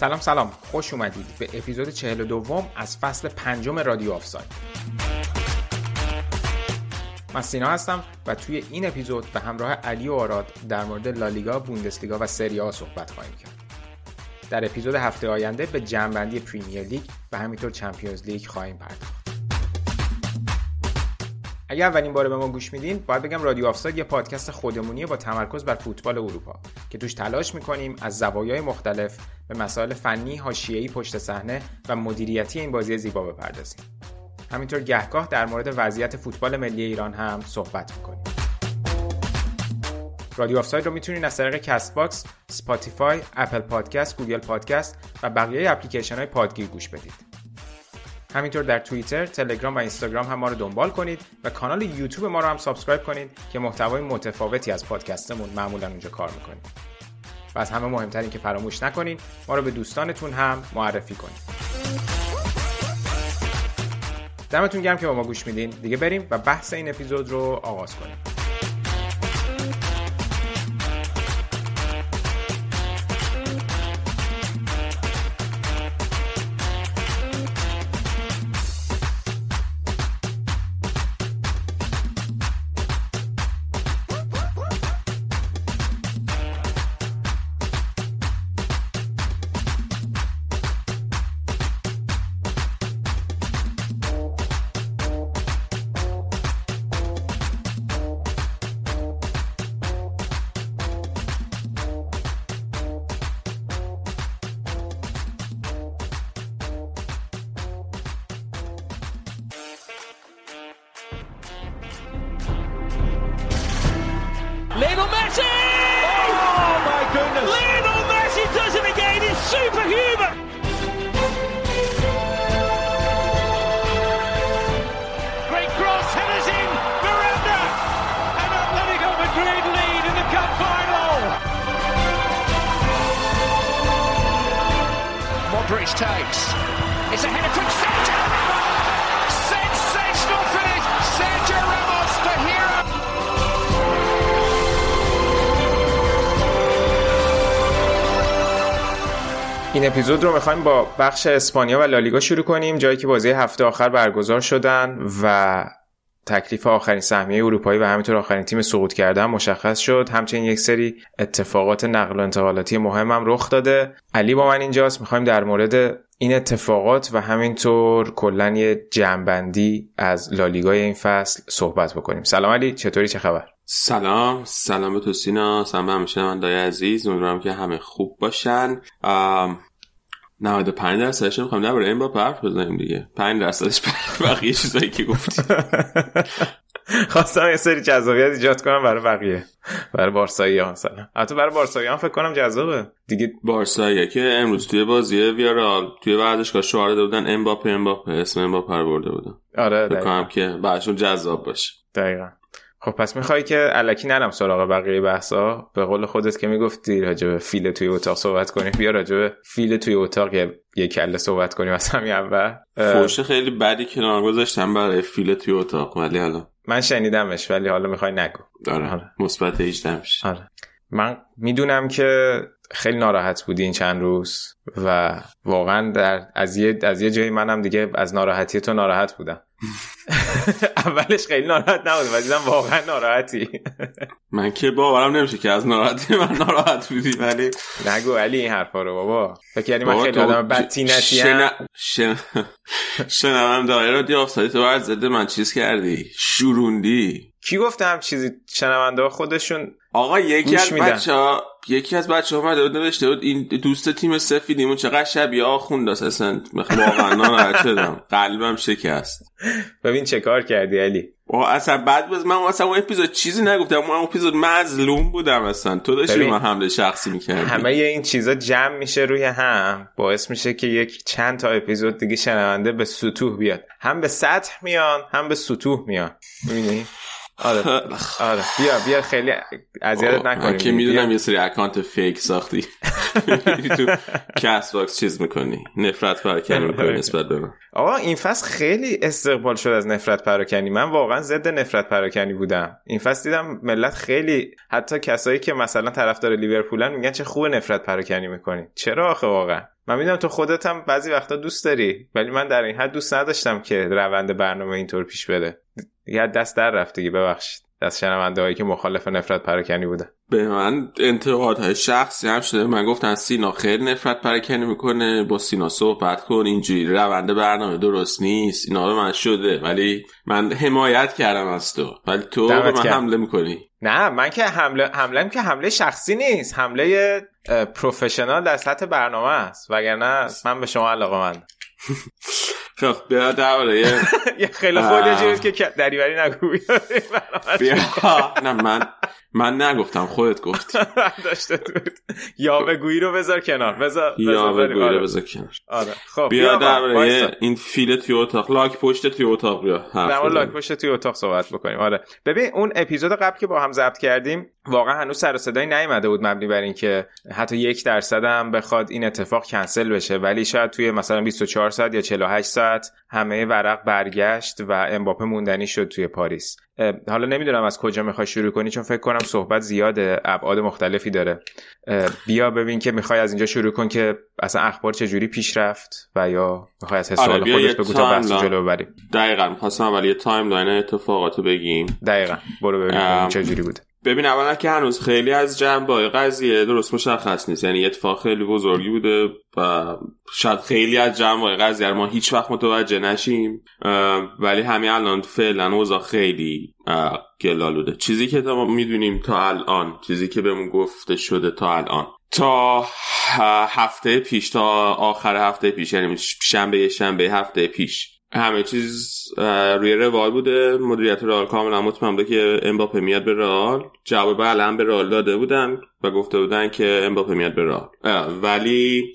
سلام سلام خوش اومدید به اپیزود 42 از فصل پنجم رادیو آفساید من سینا هستم و توی این اپیزود به همراه علی و آراد در مورد لالیگا، بوندسلیگا و سری آ صحبت خواهیم کرد. در اپیزود هفته آینده به جمعبندی پریمیر لیگ و همینطور چمپیونز لیگ خواهیم پرداخت. اگر اولین باره به ما گوش میدین باید بگم رادیو آفساید یه پادکست خودمونیه با تمرکز بر فوتبال اروپا که توش تلاش می‌کنیم از زوایای مختلف به مسائل فنی، حاشیه‌ای پشت صحنه و مدیریتی این بازی زیبا بپردازیم. همینطور گهگاه در مورد وضعیت فوتبال ملی ایران هم صحبت می‌کنیم. رادیو آفساید رو می‌تونین از طریق کست باکس، سپاتیفای، اپل پادکست، گوگل پادکست و بقیه اپلیکیشن های پادگیر گوش بدید. همینطور در توییتر، تلگرام و اینستاگرام هم ما رو دنبال کنید و کانال یوتیوب ما رو هم subscribe کنید که محتوای متفاوتی از پادکستمون معمولا اونجا کار می‌کنیم. و از همه مهمتر این که فراموش نکنین ما رو به دوستانتون هم معرفی کنید. دمتون گرم که با ما گوش میدین. دیگه بریم و بحث این اپیزود رو آغاز کنیم. اپیزود رو می‌خوایم با بخش اسپانیا و لالیگا شروع کنیم جایی که بازی هفته آخر برگزار شدن و تکلیف آخرین سهمیه اروپایی و همینطور آخرین تیم سقوط کردن مشخص شد. همچنین یک سری اتفاقات نقل و انتقالاتی مهم هم رخ داده. علی با من اینجاست. می‌خوایم در مورد این اتفاقات و همینطور کلا یه جمعبندی از لالیگای این فصل صحبت بکنیم. سلام علی. چطوری؟ چه خبر؟ سلام. سلام به تو سینا. سلام به همیشه من دای عزیز. امیدوارم که همه خوب باشن. 95 درصدش می‌خوام درباره این با حرف بزنیم دیگه. 5 درصدش بقیه چیزایی که گفتی. خواستم یه سری جذابیت ایجاد کنم برای بقیه. برای بارسایی ها مثلا. حتی برای بارسایی ها فکر کنم جذابه. دیگه بارسایی که امروز توی بازی ویارال توی ورزشگاه شعار داده بودن امباپه امباپه اسم امباپه رو برده بودن. آره فکر کنم که بعدشون جذاب باشه. دقیقا. خب پس می‌خوای که علکی نرم سراغ بقیه بحثا؟ به قول خودت که می‌گفتی راجع به فیل توی اتاق صحبت کنیم. بیا راجع به فیل توی اتاق یه, یه کله صحبت کنیم از همین اول. فوش خیلی بدی کنار گذاشتم برای فیل توی اتاق ولی حالا. من شنیدمش ولی حالا می‌خوای نگو. داره آره. مثبت 18 میشه. آره. من می‌دونم که خیلی ناراحت بودی این چند روز و واقعا در از یه از یه جایی منم دیگه از ناراحتی تو ناراحت بودم. اولش خیلی ناراحت نبودم و دیدم واقعا ناراحتی. من که باورم نمیشه که از ناراحتی من ناراحت بودی ولی نگو علی این حرفا رو بابا. فکر کردی من خیلی آدم بدتینتی هم شن... شن... شنوم داره رادیو آفسایدی تو بر ضد من چیز کردی؟ شوروندی. کی گفتم چیزی شنونده خودشون آقا یکی از. بچه ها یکی از بچه ها اومده بود نوشته بود این دوست تیم سفیدیمون چقدر شبیه آخوند اصلا واقعا ناراحت شدم. قلبم شکست. ببین چه کار کردی علی. اصلا بعد باز من اصلا اون اپیزود چیزی نگفتم. من اون اپیزود مظلوم بودم اصلا. تو داشتی من حمله شخصی می‌کردی. همه این چیزا جمع میشه روی هم. باعث میشه که یک چند تا اپیزود دیگه شنونده به ستوه بیاد. هم به سطح میان هم به ستوه میان. می‌بینی؟ آره. آره. بیا بیا خیلی اذیتت نکنیم. که می‌دونم یه سری اکانت fake ساختی. تو کست باکس چیز می‌کنی. نفرت پراکنی می‌کنی نسبت به من. آقا این فصل خیلی استقبال شد از نفرت پراکنی من واقعا ضد نفرت پراکنی بودم. این فصل دیدم ملت خیلی حتی کسایی که مثلا طرفدار لیورپولن میگن چه خوب نفرت پراکنی می‌کنی. چرا آخه واقعا؟ من می‌دونم تو خودت هم بعضی وقتا دوست داری ولی من در این حد دوست نداشتم که روند برنامه اینطور پیش بره. دیگه دست در رفت دیگه ببخشید. دست شنونده هایی که مخالف نفرت پراکنی بودن به من انتقادهای شخصی هم شده. من گفتن سینا خیلی نفرت پراکنی می‌کنه با سینا صحبت کن اینجوری. روند برنامه درست نیست. اینا به من شده ولی من حمایت کردم از تو. ولی تو به من حمله می‌کنی. نه من که حمله حمله که حمله شخصی نیست. حمله پروفشنال در سطح برنامه است. وگرنه من به شما علاقه من خب بیا درباره. یه خیلی خودی که دریوری نگو. نه من من نگفتم خودت گفت داشته بود یا بگویی رو بذار کنار. بذار یا بگویی رو بذار کنار. آره. خب بیا درباره این فیل توی اتاق. لاک پشت توی اتاق بیا. در لاک پشت توی اتاق صحبت بکنیم. آره. ببین اون اپیزود قبل که با هم ضبط کردیم واقعا هنوز سر صدایی نیومده بود مبنی بر اینکه حتی یک درصد هم بخواد این اتفاق کنسل بشه. ولی شاید توی مثلا 24 ساعت یا 48 ساعت همه ورق برگشت و امباپه موندنی شد توی پاریس. حالا نمی‌دونم از کجا می‌خوای شروع کنی چون فکر کنم صحبت زیاده ابعاد مختلفی داره. بیا ببین که می‌خوای از اینجا شروع کن که اصلا اخبار چجوری پیش رفت و یا می‌خوای از حس و حال آره خودت بگو تا بحث جلو ببریم. دقیقا می‌خواستم اول یه timeline اتفاقاتو بگیم. دقیقا برو ببینیم چجوری بوده ببین اولا که هنوز خیلی از جنبه قضیه درست مشخص نیست. یعنی اتفاق خیلی بزرگی بوده و شاید خیلی از جنبه قضیه ما هیچ وقت متوجه نشیم ولی همین الان فعلا اوضاع خیلی گلالوده چیزی که ما می‌دونیم تا الان چیزی که بهمون گفته شده تا الان. تا هفته پیش تا آخر هفته پیش یعنی شنبه شنبه هفته پیش. همه چیز روی روال بوده. مدیریت رئال کاملا مطمئن بوده که امباپه میاد به رئال. جواب بله به رئال داده بودن و گفته بودن که امباپه میاد به رئال. ولی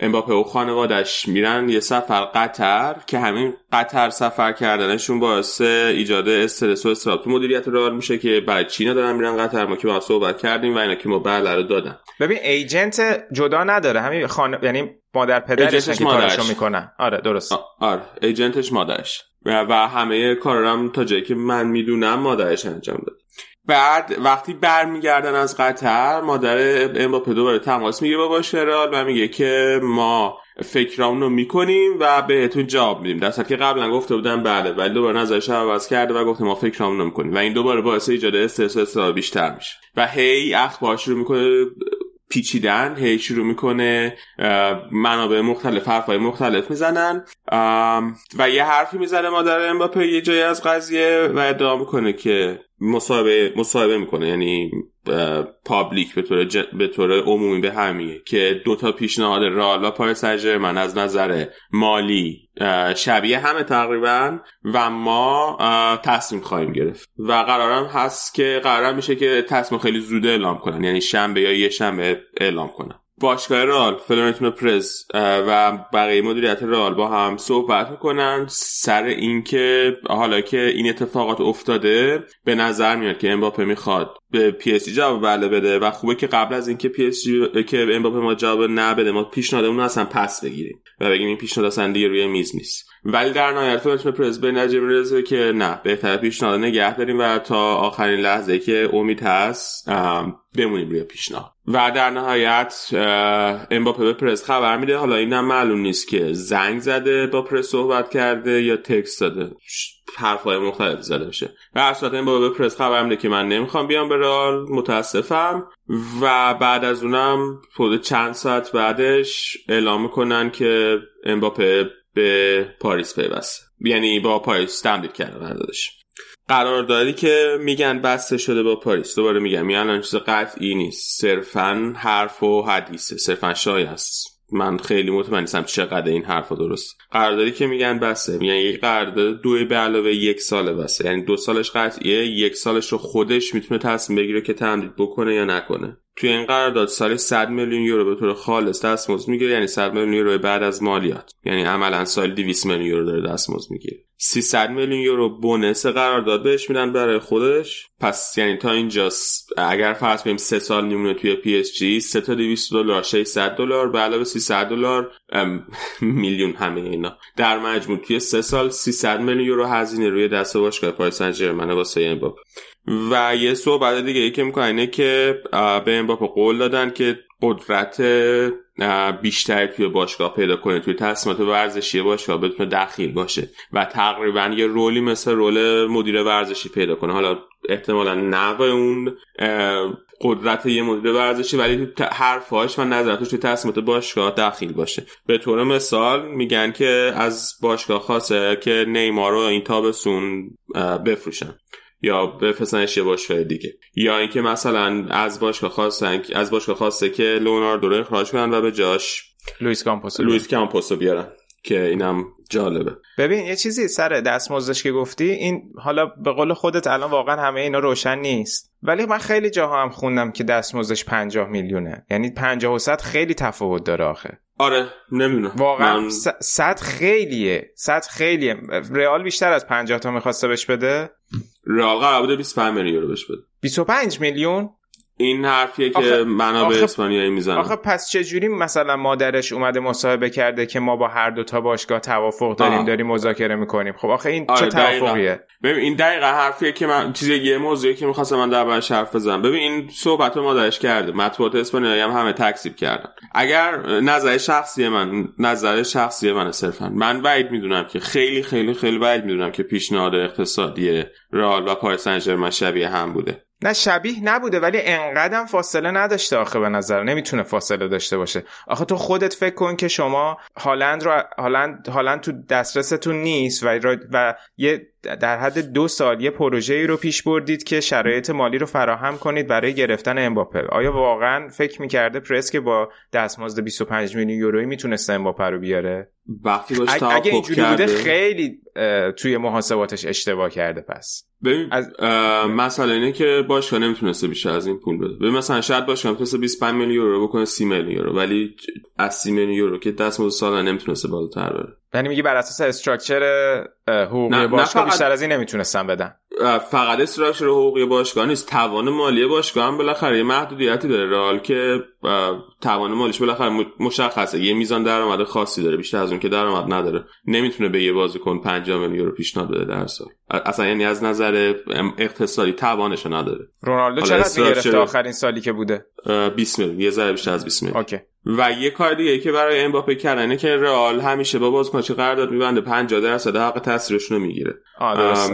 امباپه و خانوادش میرن یه سفر قطر که همین قطر سفر کردنشون باعث ایجاد استرس و استراب. تو مدیریت رئال میشه که برای چینا دارن میرن قطر. ما که با صحبت کردیم و اینا که ما بله رو دادن. ببین ایجنت جدا نداره. همین خان... یعنی مادر پدرش که کارشو می‌کنن آره درست. آره ایجنتش مادرش. و همه کارم تا جایی که من می‌دونم مادرش انجام داد بعد وقتی برمیگردن از قطر مادر امباپه دوباره تماس میگه با باشرال و میگه که ما فکرامون رو می‌کنیم و بهتون جواب میدیم. در که قبلا گفته بودن بله ولی دوباره نظرش عوض کرده و گفته ما فکرامون رو می‌کنیم. و این دوباره باعث ایجاد استرس بیشتر میشه. و هی اخبار شروع می‌کنه پیچیدن هی شروع می‌کنه منابع مختلف حرفای مختلف می‌زنن. و یه حرفی می‌زنه مادر امباپه یه جایی از قضیه و ادعا می‌کنه که مصاحبه مصاحبه می‌کنه. یعنی public به طور, به طور عمومی به همیه که دو تا پیشنهاد رئال و پاریس من از نظر مالی شبیه همه تقریبا و ما تصمیم خواهیم گرفت. و قرارم هست که قرارم میشه که تصمیم خیلی زود اعلام کنن یعنی شنبه یا یه شنبه اعلام کنن. باشگاه رئال فلورنتینو پرز و بقیه مدیریت رئال با هم صحبت می‌کنن سر اینکه حالا که این اتفاقات افتاده به نظر میاد که امباپه می‌خواد به PSG جواب بله بده و خوبه که قبل از اینکه PSG که امباپه ما جواب نبده ما پیشنهادمون اصلا پس بگیریم و بگیم این پیشنهاد اصلا دیگه روی میز نیست. ولی در نهایت فلورنتینو پرز به می‌رسه که نه بهتر پیشنهاد نگه داریم و تا آخرین لحظه که امید هست بمونیم روی پیشنهاد. و در نهایت امباپه به پرس خبر میده. حالا اینم معلوم نیست که زنگ زده با پرس صحبت کرده یا text داده. حرفهای مختلف زده بشه. و صورت امباپه به پرس خبر میده که من نمی‌خوام بیام به رال متاسفم. و بعد از اونم خود چند ساعت بعدش اعلام می‌کنن که امباپه به پاریس پیوسته. یعنی با پاریس تمدید کرده قراردادش قراردادی که میگن بسته شده با پاریس. دوباره میگم این الان چیز قطعی نیست. صرفا حرف و حدیثه. صرفا شای است. من خیلی مطمئن نیستم چقدر این حرفا درست. قراردادی که میگن بسه میگن یک قرارداد دو به علاوه یک ساله بسه. یعنی دو سالش قطعیه یک سالش رو خودش می‌تونه تصمیم بگیره که تمدید بکنه یا نکنه. توی این قرارداد سال 100 میلیون یورو به طور خالص دستمزد می‌گیره یعنی 100 میلیون یورو بعد از مالیات. یعنی عملا سال 200 میلیون یورو داره دستمزد می‌گیره. 300 میلیون یورو bonus قرارداد بهش میدن برای خودش. پس یعنی تا اینجا اگر فرض کنیم سه سال میمونه توی PSG 3 تا 200 دلار 600 دلار به علاوه 300 دلار میلیون همه اینا. در مجموع توی سه سال 300 میلیون یورو هزینه روی دست باشگاه پاریس سن ژرمن واسه امباپه و یه صحبت دیگه ای که می‌کنه اینه که به امباپه قول دادن که قدرت بیشتری توی باشگاه پیدا کنه توی تصمیمات ورزشی باشگاه بتونه دخیل باشه و تقریبا یه رولی مثل رول مدیر ورزشی پیدا کنه. حالا احتمالا نوع اون قدرت یه مدیر ورزشی ولی تو حرفاش و نظراتش توی تصمیمات باشگاه دخیل باشه. به طور مثال میگن که از باشگاه خاصه که نیمار رو این تابستون بفروشن. یا بفرستنش یه باشگاه دیگه. یا اینکه مثلا از باشگاه خاصن از باشگاه خاصه که لوناردو رو اخراج کنن و به جاش لوئیس کامپوسو لوئیس کامپوسو بیارن. که اینم جالبه. ببین یه چیزی سر دستمزدش که گفتی این حالا به قول خودت الان واقعا همه اینا روشن نیست. ولی من خیلی جاها هم خوندم که دستمزدش 50 میلیونه. یعنی 50 و 100 خیلی تفاوت داره آخه. آره نمی‌دونم. واقعا من... 100 خیلیه. 100 خیلیه. رئال بیشتر از 50 تا می‌خواسته بهش بده. رئال قرار بوده 25 میلیون یورو بهش بده. 25 میلیون؟ این حرفیه که منابع اسپانیایی می‌زنن آخه پس چجوری مثلا مادرش اومده مصاحبه کرده که ما با هر دو تا باشگاه توافق داریم آه. داریم مذاکره می‌کنیم. خب آخه این آره چه توافقیه؟ ببین این دقیقا حرفیه که من چیزی یه موضوعی که می‌خواستم من در حرف بزنم. ببین این صحبت مادرش کرده. مطبوعات اسپانیایی هم همه تکذیب کردن. اگر نظر شخصی من نظر شخصی من صرفا. من بعید می‌دونم که خیلی خیلی خیلی بعید می‌دونم که پیشنهاد اقتصادی رئال و پاریس سن شبیه هم بوده. نه شبیه نبوده ولی انقدرم فاصله نداشته آخه به نظر. نمی‌تونه فاصله داشته باشه. آخه تو خودت فکر کن که شما هالند رو هالند هالند تو دسترستون نیست و و یه در حد دو سال یه پروژه ای رو پیش بردید که شرایط مالی رو فراهم کنید برای گرفتن امباپه. آیا واقعا فکر می‌کرده پرس که با دستمزد 25 میلیون یورویی می‌تونسته امباپه رو بیاره؟ وقتی باش اگه اینجوری بوده خیلی توی محاسباتش اشتباه کرده. پس ببین از... مسئله اینه که باشگاه نمی‌تونسته بیشتر از این پول بده. ببین مثلا شاید باشگاه می‌تونسته 25 میلیون یورو بکنه 30 میلیون یورو. ولی از 30 میلیون یورو که دستمزد سالانه نمی‌تونسته بالاتر بره. یعنی میگی بر اساس استراکچر حقوقی باشگاه بیشتر از این نمی‌تونستن بدن. فقط استراکچر حقوقی باشگاه نیست توان مالی باشگاه هم بالاخره یه محدودیتی داره. رال که توان مالیش بالاخره مشخصه. یه میزان درآمد خاصی داره بیشتر از اون که درآمد نداره. نمی‌تونه به یه بازیکن 5 میلیون یورو پیشنهاد بده در سال. اصلا یعنی از نظر اقتصادی توانش نداره. رونالدو چقدر گرفته آخرین سالی که بوده؟ 20 میلیون. یه ذره بیشتر از 20 میلیون. اوکی. و یه کار دیگه که برای امباپه کردنه که رئال همیشه با بازیکنش قرارداد میبنده 50 درصد حق تاثیرشون رو می‌گیره.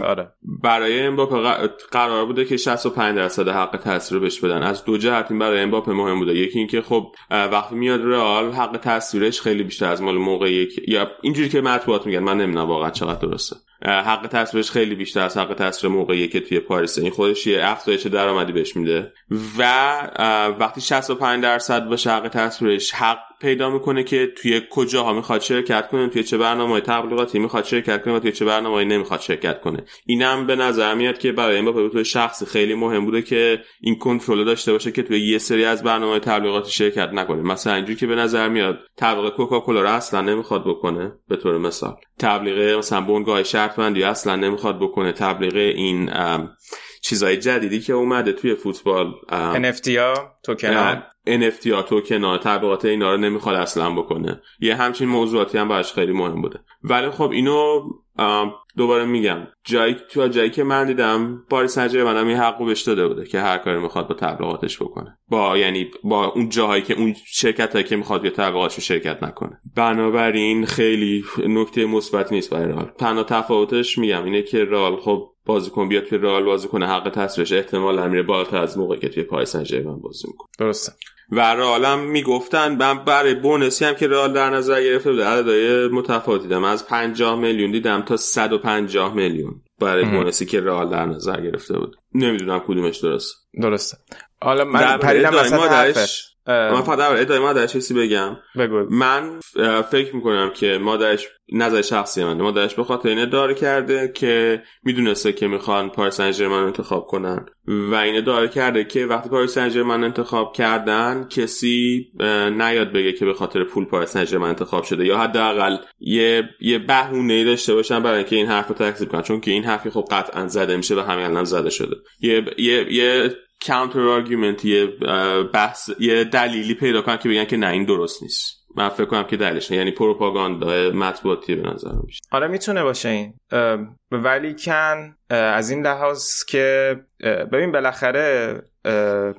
آره. برای امباپه قرار بوده که 65 درصد حق تاثیر بهش بدن. از دو جهت این برای امباپه مهم بوده. یکی اینکه خب وقتی میاد رئال حق تاثیرش خیلی بیشتر از مال موقع یک یا اینجوری که مطبوعات میگن من نمی‌دونم واقعا چقدر درسته. حق تصویرش خیلی بیشتر از حق تصویر موقعی که توی پاریس. این خودش یه افزایش درآمدی بهش میده. و وقتی 65 درصد باشه حق تصویرش حق پیدا می‌کنه که توی کجاها می‌خواد شرکت کنه توی چه برنامه تبلیغاتی می‌خواد شرکت کنه و توی چه برنامه نمی‌خواد شرکت کنه. اینم به نظر میاد که برای این به شخصی خیلی مهم بوده که این کنترل داشته باشه که توی یه سری از برنامه تبلیغاتی شرکت نکنه. مثلا اینجوری که به نظر میاد تبلیغ کوکاکولا رو اصلا نمی‌خواد بکنه به طور مثال. تبلیغ مثلا بنگاه شرط بندی اصلا نمی‌خواد بکنه. تبلیغ این چیزای جدیدی که اومده توی فوتبال NFT ها توکن NFT ها توکن تبلیغات اینا رو نمی‌خواد اصلا بکنه. یه همچین موضوعاتی هم براش خیلی مهم بوده. ولی خب اینو دوباره میگم. جایی تو جایی که من دیدم پاریس سن ژرمن این حقو بهش داده بوده که هر کاری می‌خواد با تبلیغاتش بکنه. با یعنی با اون جاهایی که اون شرکت هایی که می‌خواد یا تبلیغاتش شرکت نکنه. بنابراین خیلی نکته مثبت نیست برای رال تنها تفاوتش میگم اینه که رال خب بازیکن بیاد توی رئال بازی کنه حق تصریحش احتمال میره بالاتر از موقعی که توی پاریس سن ژرمن بازی می‌کنه. درسته. و رئال می‌گفتن برای بونسی هم که رئال در نظر گرفته بوده. عددهای متفاوتی دیدم. از 50 میلیون دیدم تا 150 میلیون برای بونسی که رئال در نظر گرفته بود. نمی‌دونم کدومش درست. درسته. حالا من پریدم وسط حرفت من فقط در ادای مادرش چیزی بگم. بگو. من فکر می‌کنم که مادرش نظر شخصی من مادرش به خاطر اینه داره کرده که می‌دونسته که می‌خوان پاریس سن انتخاب کنن. و اینه داره کرده که وقتی پاریس سن انتخاب کردن کسی نیاد بگه که به خاطر پول پاریس سن انتخاب شده. یا حداقل یه یه بهونه داشته باشن برای اینکه این حرف رو تکذیب کنن. چون که این حرفی خب قطعا زده میشه و همین الان زده شده. یه یه یه counter argument یه بحث یه دلیلی پیدا کنن که بگن که نه این درست نیست. من فکر کنم که دلیلش یعنی پروپاگاندا مطبوعاتی به نظر میشه آره می‌تونه باشه این. ولیکن از این لحاظ که ببین بالاخره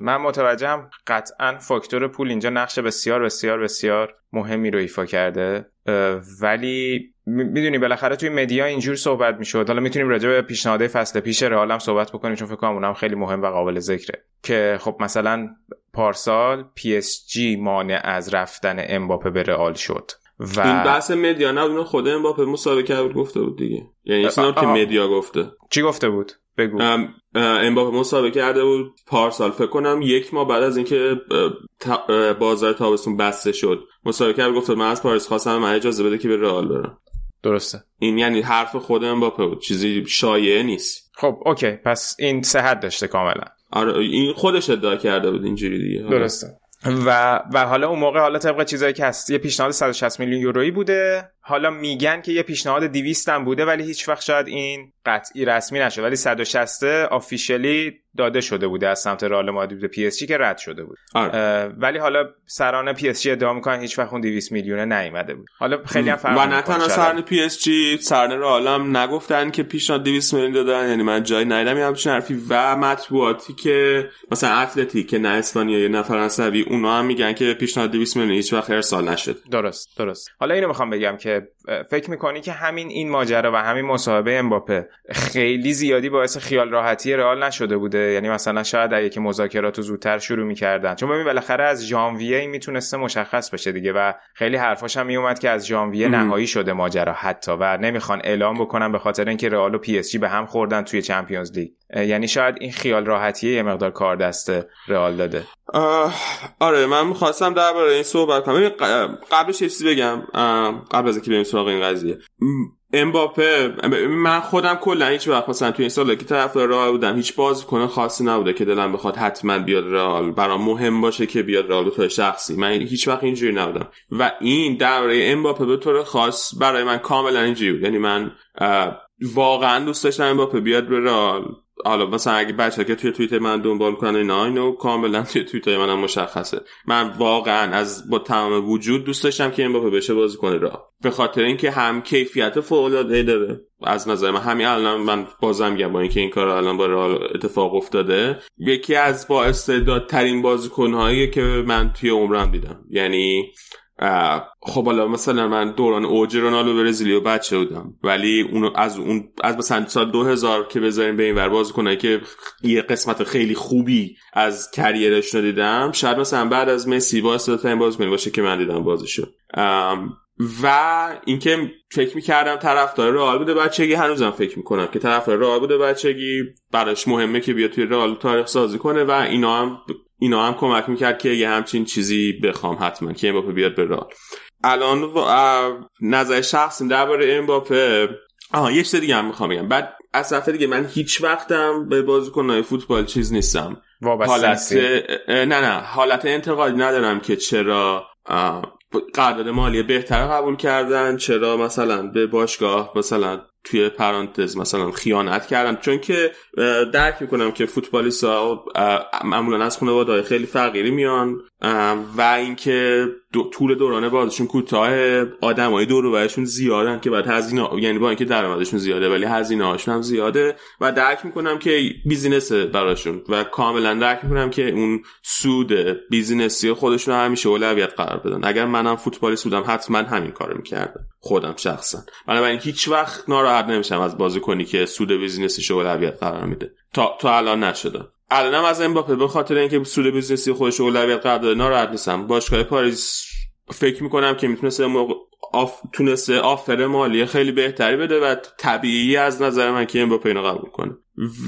من متوجهم قطعا فاکتور پول اینجا نقش بسیار بسیار بسیار مهمی رو ایفا کرده. ولی می‌دونی بالاخره توی media اینجور صحبت می‌شد. حالا می‌تونیم راجع به پیشنهاد فصل پیش رئال هم صحبت بکنیم چون فکر کنم اونم خیلی مهم و قابل ذکره. که خب مثلا پارسال PSG مانع از رفتن امباپه به رئال شد و این بحث media نه اون خود امباپه مصاحبه کرد گفته بود دیگه. یعنی اینا که media گفته. چی گفته بود؟ بگو. امباپه مصاحبه کرده بود پارسال. فکر کنم یک ماه بعد از اینکه بازار تابستون بسته شد مصاحبه کرد گفته من از پاریس خواستم من اجازه بده که به رئال برم. درسته. این یعنی حرف خود امباپه بود چیزی شایعه نیست. خب okay. پس این صحت داشته کاملا. آره این خودش ادعا کرده بود اینجوری دیگه. درسته. و و حالا اون موقع حالا طبق چیزایی که هست یه پیشنهاد 160 میلیون یورویی بوده. حالا میگن که یه پیشنهاد 200 هم بوده ولی هیچ وقت شاید این قطعی رسمی نشد. ولی 160 officially داده شده بوده از سمت رئال مادرید PSG که رد شده بود. آره. ولی حالا سران PSG ادعا می‌کنن هیچ وقت اون 200 میلیون نیومده بود. حالا خیلی هم فرق و نه تنها سران PSG سران رئال هم نگفتن که پیشنهاد 200 میلیون دادن. یعنی من جای ندیدم همچین حرفی. و مطبوعاتی که مثلا اتلتیک که نه اسپانیایی نه فرانسوی اونا هم میگن که پیشنهاد 200 میلیون هیچ وقت ارسال نشد درست درست. حالا اینو می‌خوام بگم که فکر می‌کنی که همین این ماجرا و همین مصاحبه امباپه خیلی زیادی باعث خیال راحتی رئال نشده بوده؟ یعنی مثلا شاید اگه که مذاکرات زودتر شروع می‌کردن. چون ببین بالاخره از ژانویه این می‌تونسته مشخص بشه دیگه و خیلی حرفاش هم میومد که از ژانویه نهایی شده ماجرا حتی و نمی‌خوان اعلام بکنن به خاطر اینکه رئال و PSG به هم خوردن توی Champions League. یعنی شاید این خیال راحتی یه مقدار کار دست رئال داده. آره من می‌خواستم درباره این صحبت کنم. قبلش چیزی بگم. قبل از اینکه بریم سراغ این قضیه. امباپه من خودم کلا هیچ وقت مثلا توی این سال که طرفدار رئال بودم هیچ بازیکن خاصی نبوده که دلم بخواد حتما بیاد رئال. برام مهم باشه که بیاد رئال تو شخصی. من هیچ وقت اینجوری نبودم. و این درباره امباپه به طور خاص برای من کاملا اینجوری بود. یعنی من واقعا دوست داشتم امباپه بیاد به رئال. حالا مثلا اگه بچه که توی توییتر من دنبال کنن اینا اینو کاملا توی توییتر منم مشخصه. من واقعا از با تمام وجود دوست داشتم که این باپه بشه بازی کنه را به خاطر اینکه هم کیفیت فوق داره. از نظر من همین الان من بازم میگم با اینکه این کار الان با رئال اتفاق افتاده یکی از با استعدادترین بازیکنهایی که من توی عمرم دیدم. یعنی خب حالا مثلا من دوران اوج رونالدو برزیلیو بچه بودم؟ ولی اون از اون از مثلا سال 2000 که بذاریم به این ور باز کنه که یه قسمت خیلی خوبی از کریرش رو دیدم شاید مثلا بعد از مسی با استعدادترین بازیکن باشه که من دیدم بازیشو. و اینکه فکر می‌کردم طرفدار رئال بوده بچگی هنوزم فکر می‌کنم که طرفدار رئال بوده بچگی براش مهمه که بیاد توی رئال تاریخ سازی کنه و اینا هم اینا هم کمک می‌کرد که یه همچین چیزی بخوام حتما که امباپه بیاد به رئال الان نظر شخصی درباره امباپه. آها یه چیز دیگه هم می‌خوام بگم. بعد از طرف دیگه من هیچ وقتم به بازیکن‌های فوتبال چیز نیستم. حالت نه نه. حالت انتقادی ندارم که چرا قرارداد مالی بهتر قبول کردن چرا مثلا به باشگاه مثلا توی پرانتز مثلا خیانت کردن چون که درک می‌کنم که فوتبالیست ها معمولا از خانواده خیلی فقیری میان. و اینکه دو، طول دوران بازشون کوتاه آدمای دور برشون زیادن که بعد هزینه یعنی با اینکه درآمدشون زیاده ولی هزینه هاشون هم زیاده. و درک می‌کنم که business براشون و کاملا درک می‌کنم که اون سود business ی خودشون همیشه اولویت قرار بدن. اگر منم فوتبالیست بودم حتما همین کارو می‌کردم. خودم شخصا. بنابراین هیچ وقت ناراحت نمیشم از بازیکنی که سود business ش اولویت قرار میده. تا تا الان نشده. الانم از امباپه به خاطر اینکه سود business ی خودش اولویت قرار داده ناراحت نیستم. باشگاه پاریس فکر می‌کنم که می‌تونسته موقع off... تونسته offer مالی خیلی بهتری بده و طبیعی از نظر من که امباپه اینو قبول کنه.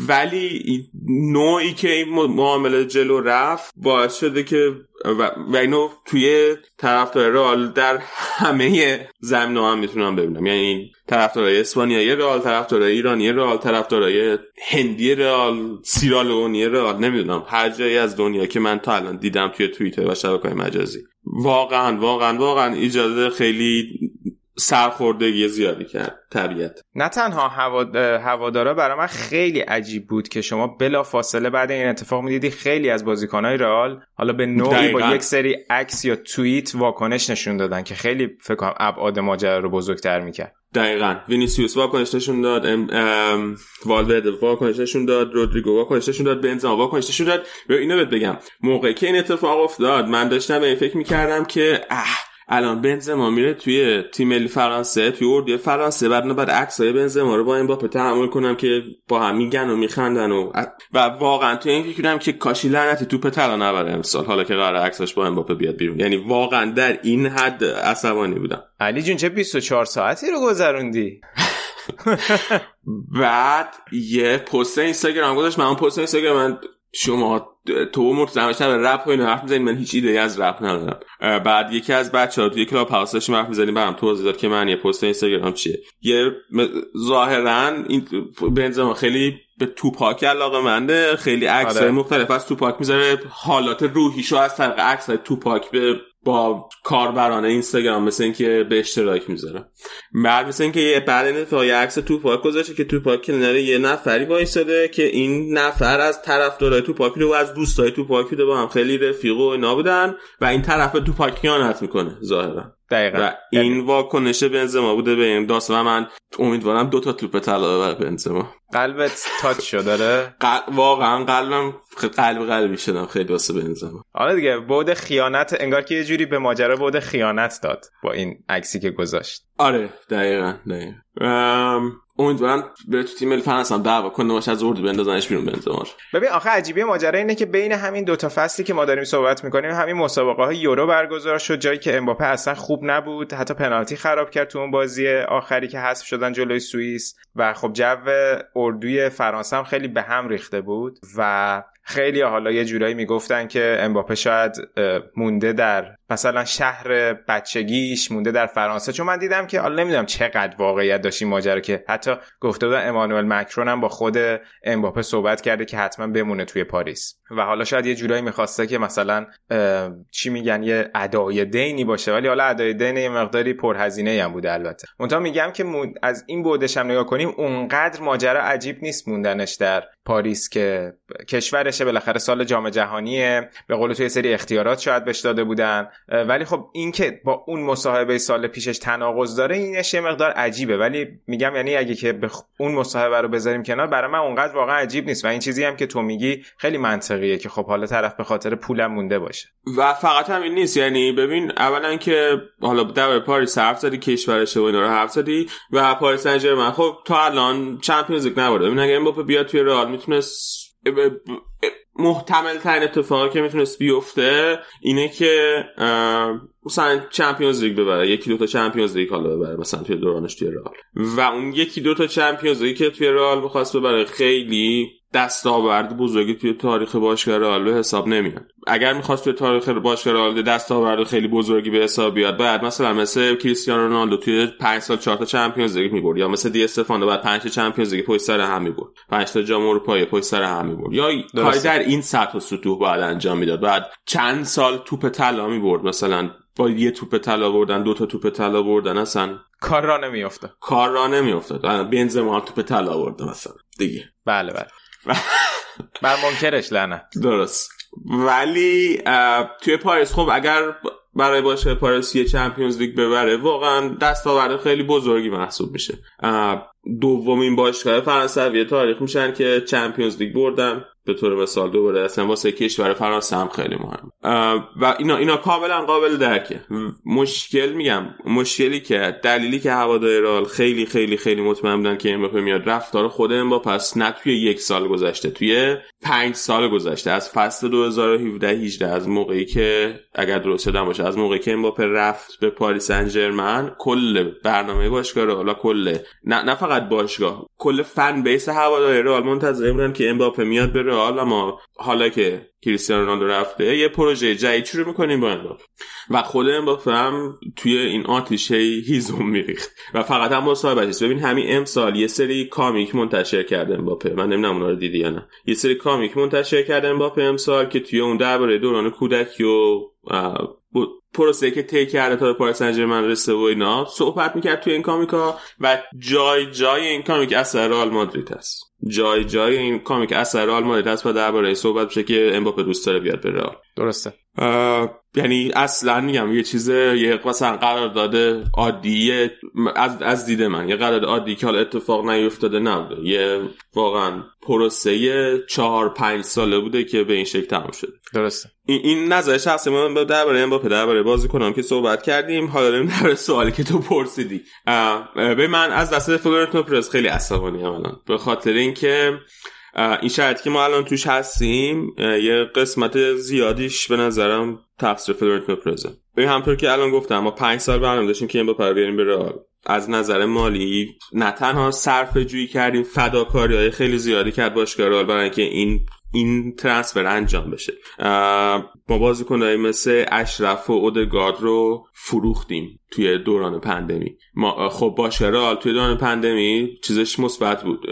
ولی نوعی که این معامله جلو رفت باعث شده که و, و اینو توی طرفدار رئال در همه زمینه هم می‌تونم ببینم. یعنی طرفدارای اسپانیایی رئال طرفدارای ایرانی رئال طرفدارای هندی رئال سیرالونی رئال نمی‌دونم. هر جایی از دنیا که من تا الان دیدم توی توییتر و شبکه‌های مجازی. واقعا واقعا واقعا ایجاد خیلی سرخوردگی زیادی کرد طبیعت. نه تنها هوادارا برای من خیلی عجیب بود که شما بلا فاصله بعد این اتفاق می‌دیدی خیلی از بازیکنهای رئال حالا به نوعی با یک سری عکس یا توییت واکنش نشون دادن که خیلی فکر کنم ابعاد ماجرا رو بزرگتر می‌کرد. دقیقا. وینیسیوس واکنش نشون داد والورده واکنش نشون داد رودریگو واکنش نشون داد بنزما واکنش نشون داد. اینو بهت بگم موقعی که این اتفاق افتاد من داشتم به این فکر می‌کردم که اه الان بنزما میره توی تیم ملی فرانسه توی اردوی فرانسه. بعد بعد عکسای بنزما رو با این باپ تحمل کنم که با هم میگن و میخندن و و واقعا توی این فکر که کاشی لعنتی توپ طلا نبره امسال. حالا که قرار عکساش با امباپه بیاد بیرون. یعنی واقعا در این حد عصبانی بودم. علی جون چه 24 ساعتی رو گذروندی؟ بعد یه پست اینستاگرام گذاشت. من اون پست اینستاگرام من شما تو مرتضی به رپ و اینو حرف می‌زنید من هیچ ایده از رپ ندارم. بعد یکی از بچه ها توی کلاب هاوس داشتیم حرف می‌زنیم برام توضیح داد که من یه پست اینستاگرام چیه. یه ظاهرا این بنزما خیلی به توپاک علاقه منده خیلی عکس آره. مختلف از توپاک می‌ذاره. حالات روحیشو از طریق عکس توپاک به با کاربران اینستاگرام مثل اینکه به اشتراک می‌ذاره. بعد مثل اینکه بعد این یه عکس توپاک گذاشته که توپاک کنار یه نفری وایساده که این نفر از طرفدارای توپاک رو از دوستای توپاک بوده با هم خیلی رفیق و اینا بودن و این طرف به توپاک خیانت می‌کنه ظاهرا. دقیقا. و این یعنی واکنش بنزما بوده به این داستان من امیدوارم دو تا توپ طلا ببره بنزما. قلبت تاچ شد داره واقعا قلبم قلب قلبی شدم خیلی واسه بنزما. آره دیگه بود خیانت انگار که یه جوری به ماجرا بود خیانت داد با این عکسی که گذاشت. آره دقیقا دقیقا. امیدوارم بره تو تیم ملی فرانسه هم دعوا کنه باشه از اردو بندازنش بیرون بنزما ببین آخه عجیبه ماجرا اینه که بین همین دو تا فصلی که ما داریم صحبت می‌کنیم همین مسابقه های یورو برگزار شد جایی که امباپه اصلا خوب نبود حتی پنالتی خراب کرد تو اون بازی آخری که حذف شدن جلوی سوئیس. و خب جو اردوی فرانسه هم خیلی به هم ریخته بود و خیلی حالا یه جورایی می‌گفتن که امباپه شاید مونده در مثلا شهر بچگیش مونده در فرانسه. چون من دیدم که حالا نمی‌دونم چقدر واقعیت داشت این ماجرا که حتی گفته بودن امانوئل مکرون هم با خود امباپه صحبت کرده که حتما بمونه توی پاریس. و حالا شاید یه جورایی می‌خواسته که مثلا چی میگن یه ادای دینی باشه. ولی حالا ادای دین یه مقداری پرهزینه هم بوده البته. منتها میگم که از این بودش هم نگاه کنیم اونقدر ماجرا عجیب نیست موندنش در پاریس که کشورشه بالاخره سال جام جهانیه. به قول تو یه سری اختیارات شاید بهش داده بودن. ولی خب این که با اون مصاحبه سال پیشش تناقض داره اینش یه مقدار عجیبه. ولی میگم یعنی اگه که اون مصاحبه رو بذاریم کنار برای من اونقدر واقعا عجیب نیست. و این چیزی هم که تو میگی خیلی منطقیه که خب حالا طرف به خاطر پولم مونده باشه. و فقط همین نیست. یعنی ببین اولا که حالا در پاریس حرف زدی کشورش و اینا رو حرف زدی و پاریس سن خب تا الان چمپیونز لیگ نبرده. ببین اگه امباپه بیاد توی رئال می‌تونست محتمل ترین اتفاقی که می‌تونست بیفته اینه که مثلا Champions League ببره یکی دو تا Champions League حالا ببره مثلا توی دورانش توی رئال. و اون یکی دو تا Champions League که توی رئال می‌خواست ببره خیلی دستاورد بزرگی توی تاریخ باشگاه رئال به حساب نمیاد. اگر می‌خواست توی تاریخ باشگاه رئال دستاورد خیلی بزرگی به حساب بیاد بعد مثلا مثل کریستیانو رونالدو توی 5 سال 4 تا Champions League می‌برد یا مثل دی استفانو بعد 5 تا Champions League پشت سر هم می‌برد. 5 تا جام اروپایی پشت سر هم می‌برد. یا کاری در این سطح و سطوح باید انجام می‌داد. بعد چند سال توپ طلا می‌برد مثلا. با یه توپ طلا بردن دو تا توپ طلا بردن اصلا کار را نمیافته کار را نمیافته بنزما توپ طلا برده مثلا. دیگه. بله بله. بر منکرش لعنت. درست. ولی توی پاریس خب اگر برای باشه پاریس یه چمپیونز لیگ ببره واقعا دستاورد خیلی بزرگی محسوب میشه. دومین باشگاه فرانسوی تاریخ میشن که چمپیونز لیگ بردن. به طور مثال دوباره اصلا واسه کشور فرانسه هم خیلی مهم و اینا اینا کاملا قابل درکه. مشکل میگم مشکلی که دلیلی که هواداری رئال خیلی خیلی خیلی مطمئن بودن که امباپه میاد رفتار خود با پس نه توی یک سال گذشته توی پنج سال گذشته. از فصل 2017 18 از موقعی که اگر درست شدم باشه از موقعی که امباپه رفت به پاریس سن کل برنامه باشگاه رئال کل نه نه فقط باشگاه کل fan base هواداری رئال منتظر بودن که امباپه میاد به رئال اما حالا که کریستیانو رونالدو رفته یه پروژه جدید شروع می‌کنیم با امباپه. و خود امباپه هم توی این آتیشه هیزم میریخت. و فقط هم مصاحبه ببین همین امسال یه سری comic منتشر کرده امباپه. من نمی‌دونم اونا رو دیدی یا نه. یه سری comic منتشر کرده امباپه امسال که توی اون درباره دوران کودکی و پروسه که طی کرده تا به پاریس سن رسه و اینا صحبت می‌کرد توی این comic ا و جای جای این comic اثر رئال مادرید هست جای جای این comic اثر رئال مادرید هست و درباره صحبت بشه که امباپه دوست داره بیاد به رئال درسته یعنی اصلا میگم یه چیز یه مثلا قرارداد عادی از از دید من. یه قرارداد عادی که حالا اتفاق نیفتاده نبوده. یه واقعا پروسه چهار پنج ساله بوده که به این شکل تمام شده. درسته. این, این نظر شخصی من درباره با پدر برای بازی کنم که صحبت کردیم. حالا داریم در سوالی که تو پرسیدی. به من از دست فلورنتینو پرز خیلی عصبانی الان. به خاطر اینکه این شرط که ما الان توش هستیم یه قسمت زیادیش به نظرم تقصیر فلورنتینو پرزه ببین همطور که الان گفتم ما پنج سال برنامه داشتیم که این با بیاریم به رئال. از نظر مالی نه تنها صرف جویی کردیم فداکاری های خیلی زیادی کرد باشگاه رئال برای اینکه این این ترانسفر انجام بشه. ما بازیکنایی مثل اشرف و اودگارد رو فروختیم توی دوران پندمی. ما خب با رئال توی دوران پندمی چیزش مثبت بود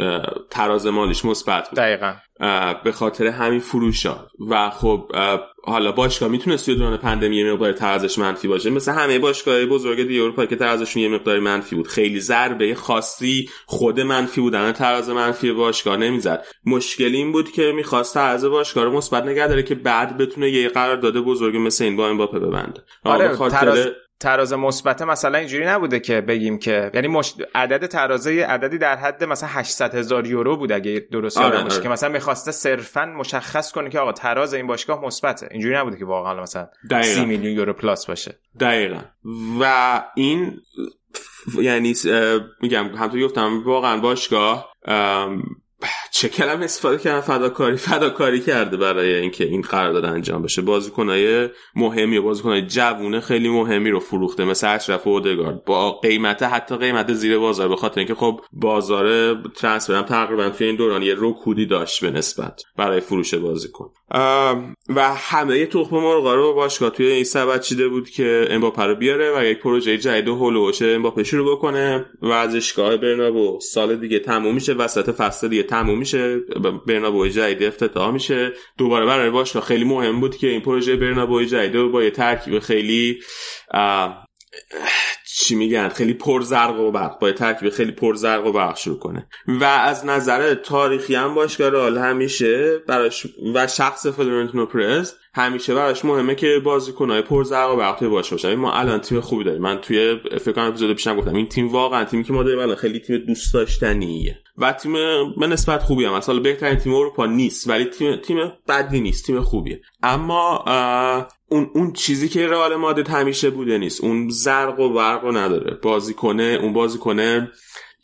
تراز مالیش مثبت بود. دقیقا. به خاطر همین فروشات و خب حالا باشگاه می‌تونه توی دوران پندمی یه مقدار ترازش منفی باشه. مثل همه باشگاه بزرگ دیگه اروپا که ترازشون یه مقدار منفی بود. خیلی ضربه خاصی خود منفی بودن تراز منفی باشگاه نمی‌زد. مشکل این بود که می‌خواست تراز باشگاه رو مثبت نگه داره که بعد بتونه یه قرار داده بزرگ مثل این با امباپه ببنده آره تراز... تراز مثبت مثلا اینجوری نبوده که بگیم که یعنی مش... عدد ترازه عددی در حد مثلا 800 هزار یورو بود اگه درست آره یادم باشه آره. که مثلا می‌خواسته صرفا مشخص کنه که آقا تراز این باشگاه مثبته اینجوری نبوده که واقعا مثلا دقیقا. 30 میلیون یورو پلاس باشه دقیقا و این یعنی میگم همونطور گفتم واقعا باشگاه چه کلم استفاده کردن فداکاری. فداکاری کرده برای اینکه این قرارداد انجام بشه. بازیکنای مهمی بازیکنای جوونه خیلی مهمی رو فروخته. مثل اشرف اودگارد. با قیمت حتی قیمت زیر بازار. به خاطر اینکه خب بازار ترنسفر هم تقریبا توی این دوران یه رکودی داشت به نسبت برای فروش بازیکن. و همه تخم مرغا رو باشگاه توی این سبد چیده بود که امباپه رو بیاره و یک پروژه جدید هولوش امباپه شروع بکنه. ورزشگاه برنابو سال دیگه تموم میشه. وسط فصل دیگه تموم میشه برنابو جدید افتتاح میشه. دوباره برای باشگاه خیلی مهم بود که این پروژه برنابو جدید با یه ترکیب خیلی چی میگن خیلی پرزرق و برق با ترکیب خیلی پرزرق و برق شروع کنه. و از نظر تاریخی هم باشگاه رئال همیشه براش و شخص فلورنتینو پرز همیشه براش مهمه که بازیکنای پرزرق و برق باشه باشن. ما الان تیم خوبی داریم. من توی فکر کنم اپیزود پیشم گفتم این تیم واقعا تیمی که ما داریم الان خیلی تیم دوست داشتنیه. و تیم به نسبت خوبی هم اصلا بهترین تیم اروپا نیست ولی تیم تیم بدی نیست تیم خوبیه. اما اون اون چیزی که رئال مادرید همیشه بوده نیست. اون زرق و برق رو نداره. بازی کنه اون بازی کنه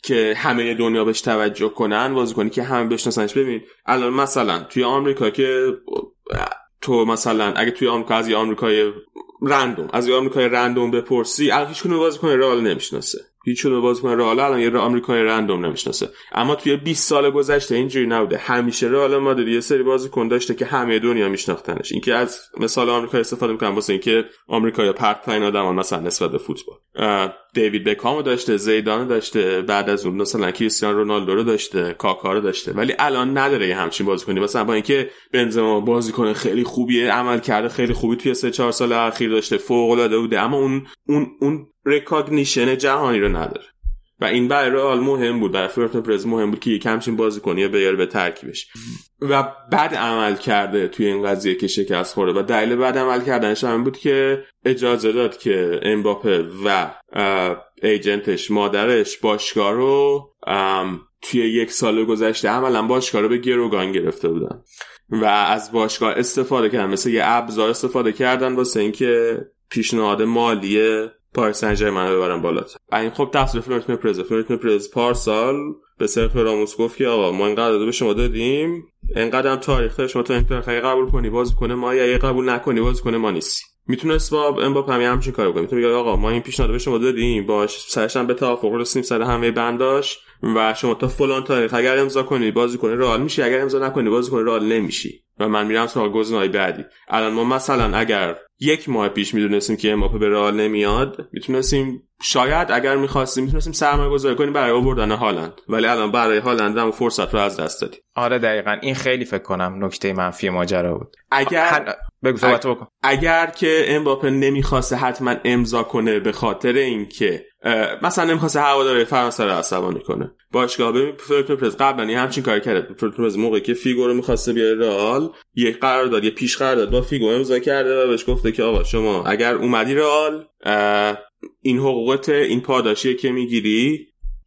که همه دنیا بهش توجه کنن بازی کنی که همه بشناسنش. ببین الان مثلا توی آمریکا که تو مثلا اگه توی آمریکا از یه آمریکایی random از یه آمریکایی random بپرسی الان هیچ کدوم بازیکن رئال نمی‌شناسه. هیچ رو بازیکن رئال الان یه آمریکایی random نمی‌شناسه. اما توی 20 سال گذشته اینجوری نبوده. همیشه رئال مادرید یه سری بازیکن داشته که همه دنیا میشناختنش. اینکه از مثال آمریکا استفاده می‌کنم واسه اینکه آمریکا پرت ترین آدم مثلا نسبت به فوتبال. دیوید بکهامو داشته زیدان داشته بعد از اون مثلا کریستیانو رونالدو رو داشته کاکا رو داشته. ولی الان نداره یه همچین بازیکنی. مثلا با اینکه بنزما بازیکن خیلی خوبیه عمل کرده خیلی خوبی توی سه چهار سال اخیر داشته فوق العاده بوده اما اون اون اون recognition جهانی رو نداره. و این برای رئال مهم بود برای فلورنتینو پرز مهم بود که یک همچین بازیکنی بیاره به ترکیبش و بد عمل کرده توی این قضیه که شکست خورده. و دلیل بد عمل کردنش هم بود که اجازه داد که امباپه و ایجنتش مادرش باشگاه رو توی یک سال گذشته عملا باشگاه رو به گروگان گرفته بودن. و از باشگاه استفاده کردن مثل یه ابزار استفاده کردن واسه اینکه پیشنهاد مالی پاریس سن ژرمن رو ببرن بالاتر. این خب تقصیر فلورنتینو پرز فلورنتینو پرز پارسال به سرخیو راموس گفت که آقا ما اینقدر به شما دادیم اینقدر تاریخ داره شما تو انتخابی قبول کنی بازیکنه ما یا قبول نکنی بازیکنه ما نیستی می‌تونست با امباپه هم همچین کارو کنه می‌تونه آقا ما این پیشنهاد به شما دادیم باش. سرش هم به توافق رسیدیم سر همه بنداش و شما تا فلان تاریخ اگر امضا کنی بازیکنی رئال میشی. اگر امضا نکنی بازیکنی رئال نمیشی. و من میرم سراغ گزینه‌های بعدی. الان ما مثلا اگر یک ماه پیش می‌دونستیم که امباپه به رئال نمیاد می‌تونستیم شاید اگر می‌خواستیم می‌تونستیم سرمایه گذاری کنیم برای آوردن هالند. ولی الان برای هالند هم فرصت رو از دست دادیم. آره دقیقا. این خیلی فکر کنم نکته منفی ماجرا بود. اگر هن... بگو صحبت بکن. اگر که امباپه نمی‌خواسته حتما امضا کنه به خاطر اینکه مثلا نمی‌خواسته هواداره فرانسه رو عصبانی کنه. باشگاه ببین پرز قبلا همچین کار فلورنتینو پرز موقعی که فیگو رو می‌خواسته بیاره رئال یک قرارداد یه پیش قرارداد با فیگو امضا کرده و بهش گفته که آقا شما اگر اومدی رئال این حقوقت این پاداشی که می‌گیری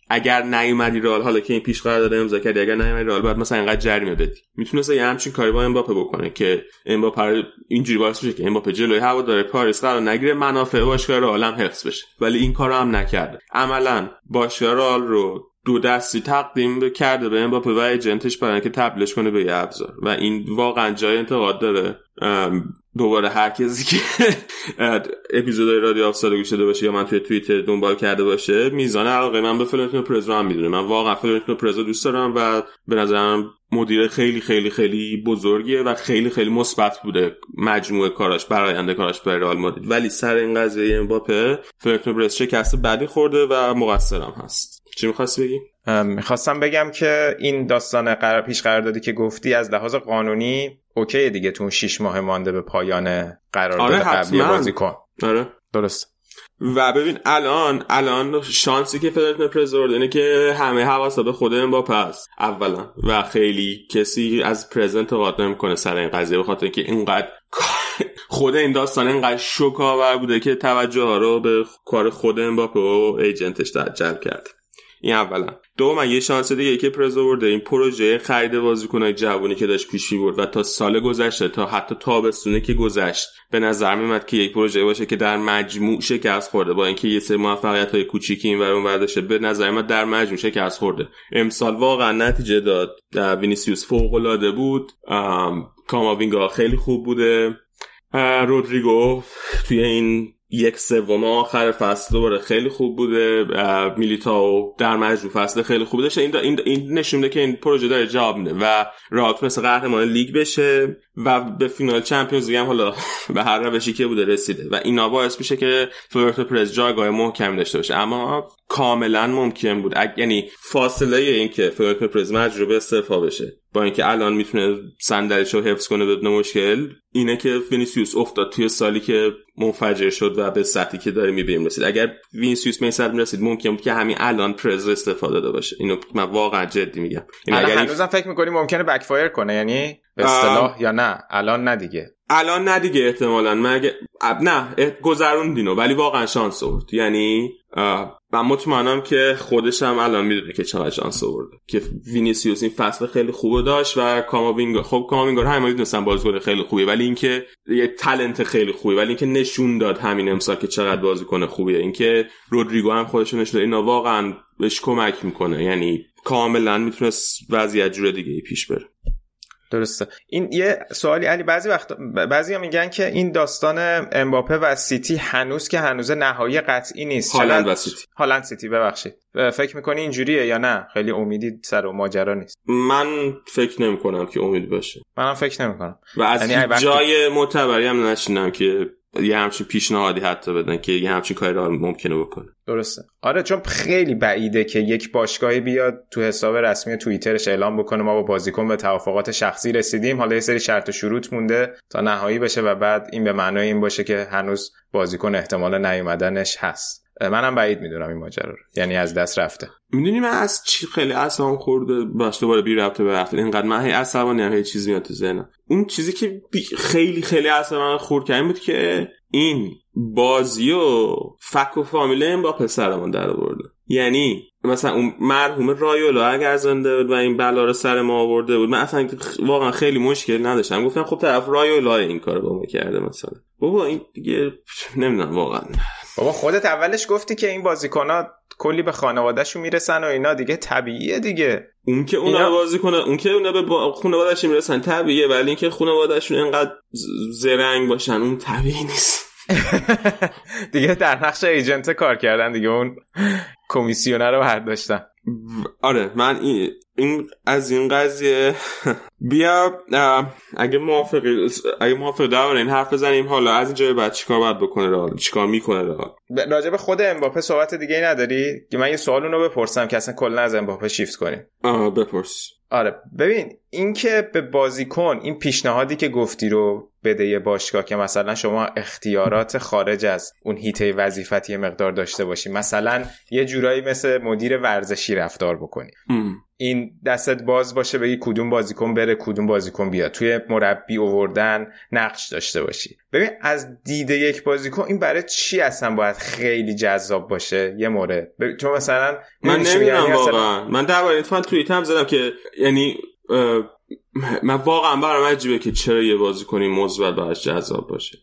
اگر نیومدی رئال حالا که این پیش قرارداد امضا کردی اگر نیومدی رئال باید مثلا اینقدر جریمه بدی. می‌تونسته یه همچین کاری با امباپه بکنه که امباپه اینجوری باعث بشه که امباپه جلوی هواداره پاریس قرار نگیره منافع باشگاه رئال هم حفظ بشه. ولی این کارو هم نکرده. عملا باشگاه رئال رو دو دستی تقدیم کرده به امباپه و agent ش برای اینکه تبدیلش کنه به یه ابزار. و این واقعا جای انتقاد داره. دوباره هر کسی که اپیزود رادیو آفساید گوش داده باشه یا من توی توییتر دنبال کرده باشه میزان علاقه من به فلورنتینو پرز رو هم می‌دونه. من واقعا فلورنتینو پرز دوست دارم و به نظرم مدیر خیلی خیلی خیلی بزرگیه و خیلی خیلی مثبت بوده مجموعه کاراش برای آینده کاراش برای رئال مادرید. ولی سر این قضیه امباپه فلورنتینو پرز شکست بدی خورده و مقصرم هست. چی می‌خواستی بگی؟ می‌خواستم بگم که این داستان قرار پیش قراردادی که گفتی از لحاظ قانونی okay دیگه تو 6 ماه مانده به پایان قرارداد آره قبلی بازیکن. آره. درست. و ببین الان الان شانسی که فلورنتینو پرز اینه که همه حواسا به خود امباپه است. اولا. و خیلی کسی از پرز انتقاد نمی‌کنه سر این قضیه به خاطر اینکه اینقدر خود این داستان اینقدر شوک‌آور بوده که توجه ها رو به کار خود امباپه و agent ش جلب کرد. این اولا. دوم یه شانس دیگه که پرز آورده. این پروژه خرید بازیکنای جوونی که داشت پیش برد و تا سال گذشته تا حتی تابستونه که گذشت به نظر میاد که یک پروژه باشه که در مجموع شکست خورده. با اینکه یه سری موفقیت های کوچیکی این اون برداشته به نظر میاد در مجموع شکست خورده. امسال واقعا نتیجه داد. وینیسیوس فوق العاده بود کاماوینگا خیلی خوب بوده. رودریگو توی این یک سوم آخر فصل دوباره خیلی خوب بوده. میلیتاو در مجموع فصل خیلی خوب داشته این, این, این نشون میده که این پروژه داره جواب میده و رئال مثلا قهرمان لیگ بشه. و به فینال چمپیونز لیگ هم حالا به هر روشی که بوده رسیده. و اینا باعث میشه که فلورنتینو پرز جایگاه محکم داشته باشه. اما کاملا ممکن بود. یعنی فاصله این که فلورنتینو پرز مجبور به استعفا بشه. با اینکه الان می‌تونه صندلیش رو حفظ کنه بدون مشکل اینه که وینیسیوس افتاد توی سالی که منفجر شد و به سطحی که داره می‌بینیم رسید. اگر وینیسیوس به این سطح رسید ممکن بود که همین الان پرز استفاده داده باشه. اینو من واقعا جدی میگم. این اگر هنوزم فکر می‌کنی ممکنه بکفایر کنه؟ یعنی به اصطلاح یا نه؟ الان نه دیگه. الان نه دیگه احتمالا. مگه نه گذرون دینو ولی واقعا شانس آورد. یعنی من مطمئنم که خودش هم الان می‌دونه که چقدر شانس آورده که وینیسیوس این فصل خیلی خوبه داشت و کاماوینگا خب کاماوینگا هم می‌دونستن بازیکن خیلی خوبه ولی اینکه یه تالنت خیلی خوبه ولی اینکه نشون داد همین امسال که چقدر بازیکن خوبیه. اینکه رودریگو هم خودش نشون اینا واقعا بهش کمک می‌کنه. یعنی کاملا می‌تونست وضعیت جور دیگه پیش بره. درسته. این یه سوالی علی بعضی وقت بعضی هم میگن که این داستان امباپه و سیتی هنوز که هنوز نهایی قطعی نیست. هالند و سیتی. هالند سیتی ببخشید. فکر می‌کنی اینجوریه یا نه؟ خیلی امیدی سر و ماجرا نیست. من فکر نمی کنم که امید باشه. منم فکر نمی کنم و از یعنی جای معتبری هم نشینم که یه همچین پیشنهادی حتی بدن که یه همچین کاری را ممکنه بکنه. درسته. آره چون خیلی بعیده که یک باشگاهی بیاد تو حساب رسمی توییترش اعلام بکنه ما با بازیکن به توافقات شخصی رسیدیم. حالا یه سری شرط و شروط مونده تا نهایی بشه و بعد این به معنای این باشه که هنوز بازیکن احتمال نیومدنش هست. منم بعید می‌دونم این ماجرا رو. یعنی از دست رفته. می‌دونی من از چی خیلی اصلا خورده باش دوباره بی رفته به رفته. اینقدر من هی عصبانی هم هی چیز میاد تو ذهنم. اون چیزی که خیلی خیلی اصلا خورد کردم بود که این بازی و فک و فامیله با پسرمون در آورده. یعنی مثلا اون مرحوم رایولا اگر زنده بود و این بلا رو سر ما آورده بود من اصلا واقعا خیلی مشکل نداشتم. گفتم خب طرف رایولا این کار با ما کرده مثلا. بابا این دیگه نمی‌دونم واقعا. بابا خودت اولش گفتی که این بازیکنات کلی به خانوادهشون می‌رسن و اینا. دیگه طبیعیه دیگه. اون که اونا اینا... بازی کنه اون که اونا به با... خانوادهشون می‌رسن طبیعیه. ولی اینکه خانوادهشون اینقدر زرنگ باشن اون طبیعی نیست. دیگه در نقش ایجنت کار کردن دیگه. اون کمیسیونر رو برداشتن آره من این, این از این قضیه بیا اگه موافقی اگه موافق در این حرف بزنیم حالا از اینجا بعد چیکار باید بکنه رئال؟ چیکار می‌کنه رئال؟ راجع به خود امباپه صحبت دیگه ای نداری؟ که من یه سوال رو بپرسم که اصلا کلا از امباپه شیفت کنیم آه بپرس. آره. ببین اینکه به بازیکن این پیشنهادی که گفتی رو بده یه باشگاه که مثلا شما اختیارات خارج از اون هیته وظیفتی مقدار داشته باشی. مثلا یه جورایی مثل مدیر ورزشی رفتار بکنی. این دستت باز باشه بگی کدوم بازیکن بره کدوم بازیکن بیاد. توی مربی اووردن نقش داشته باشی. ببین از دید یک بازیکن این برای چی اصلا باید خیلی جذاب باشه؟ یه مورد چون مثلا من نمی‌دونم واقعا. من درباره توییت هم زدم که یعنی من واقعا برام عجیبه که چرا یه بازی کنی مثبت براش جذاب باشه.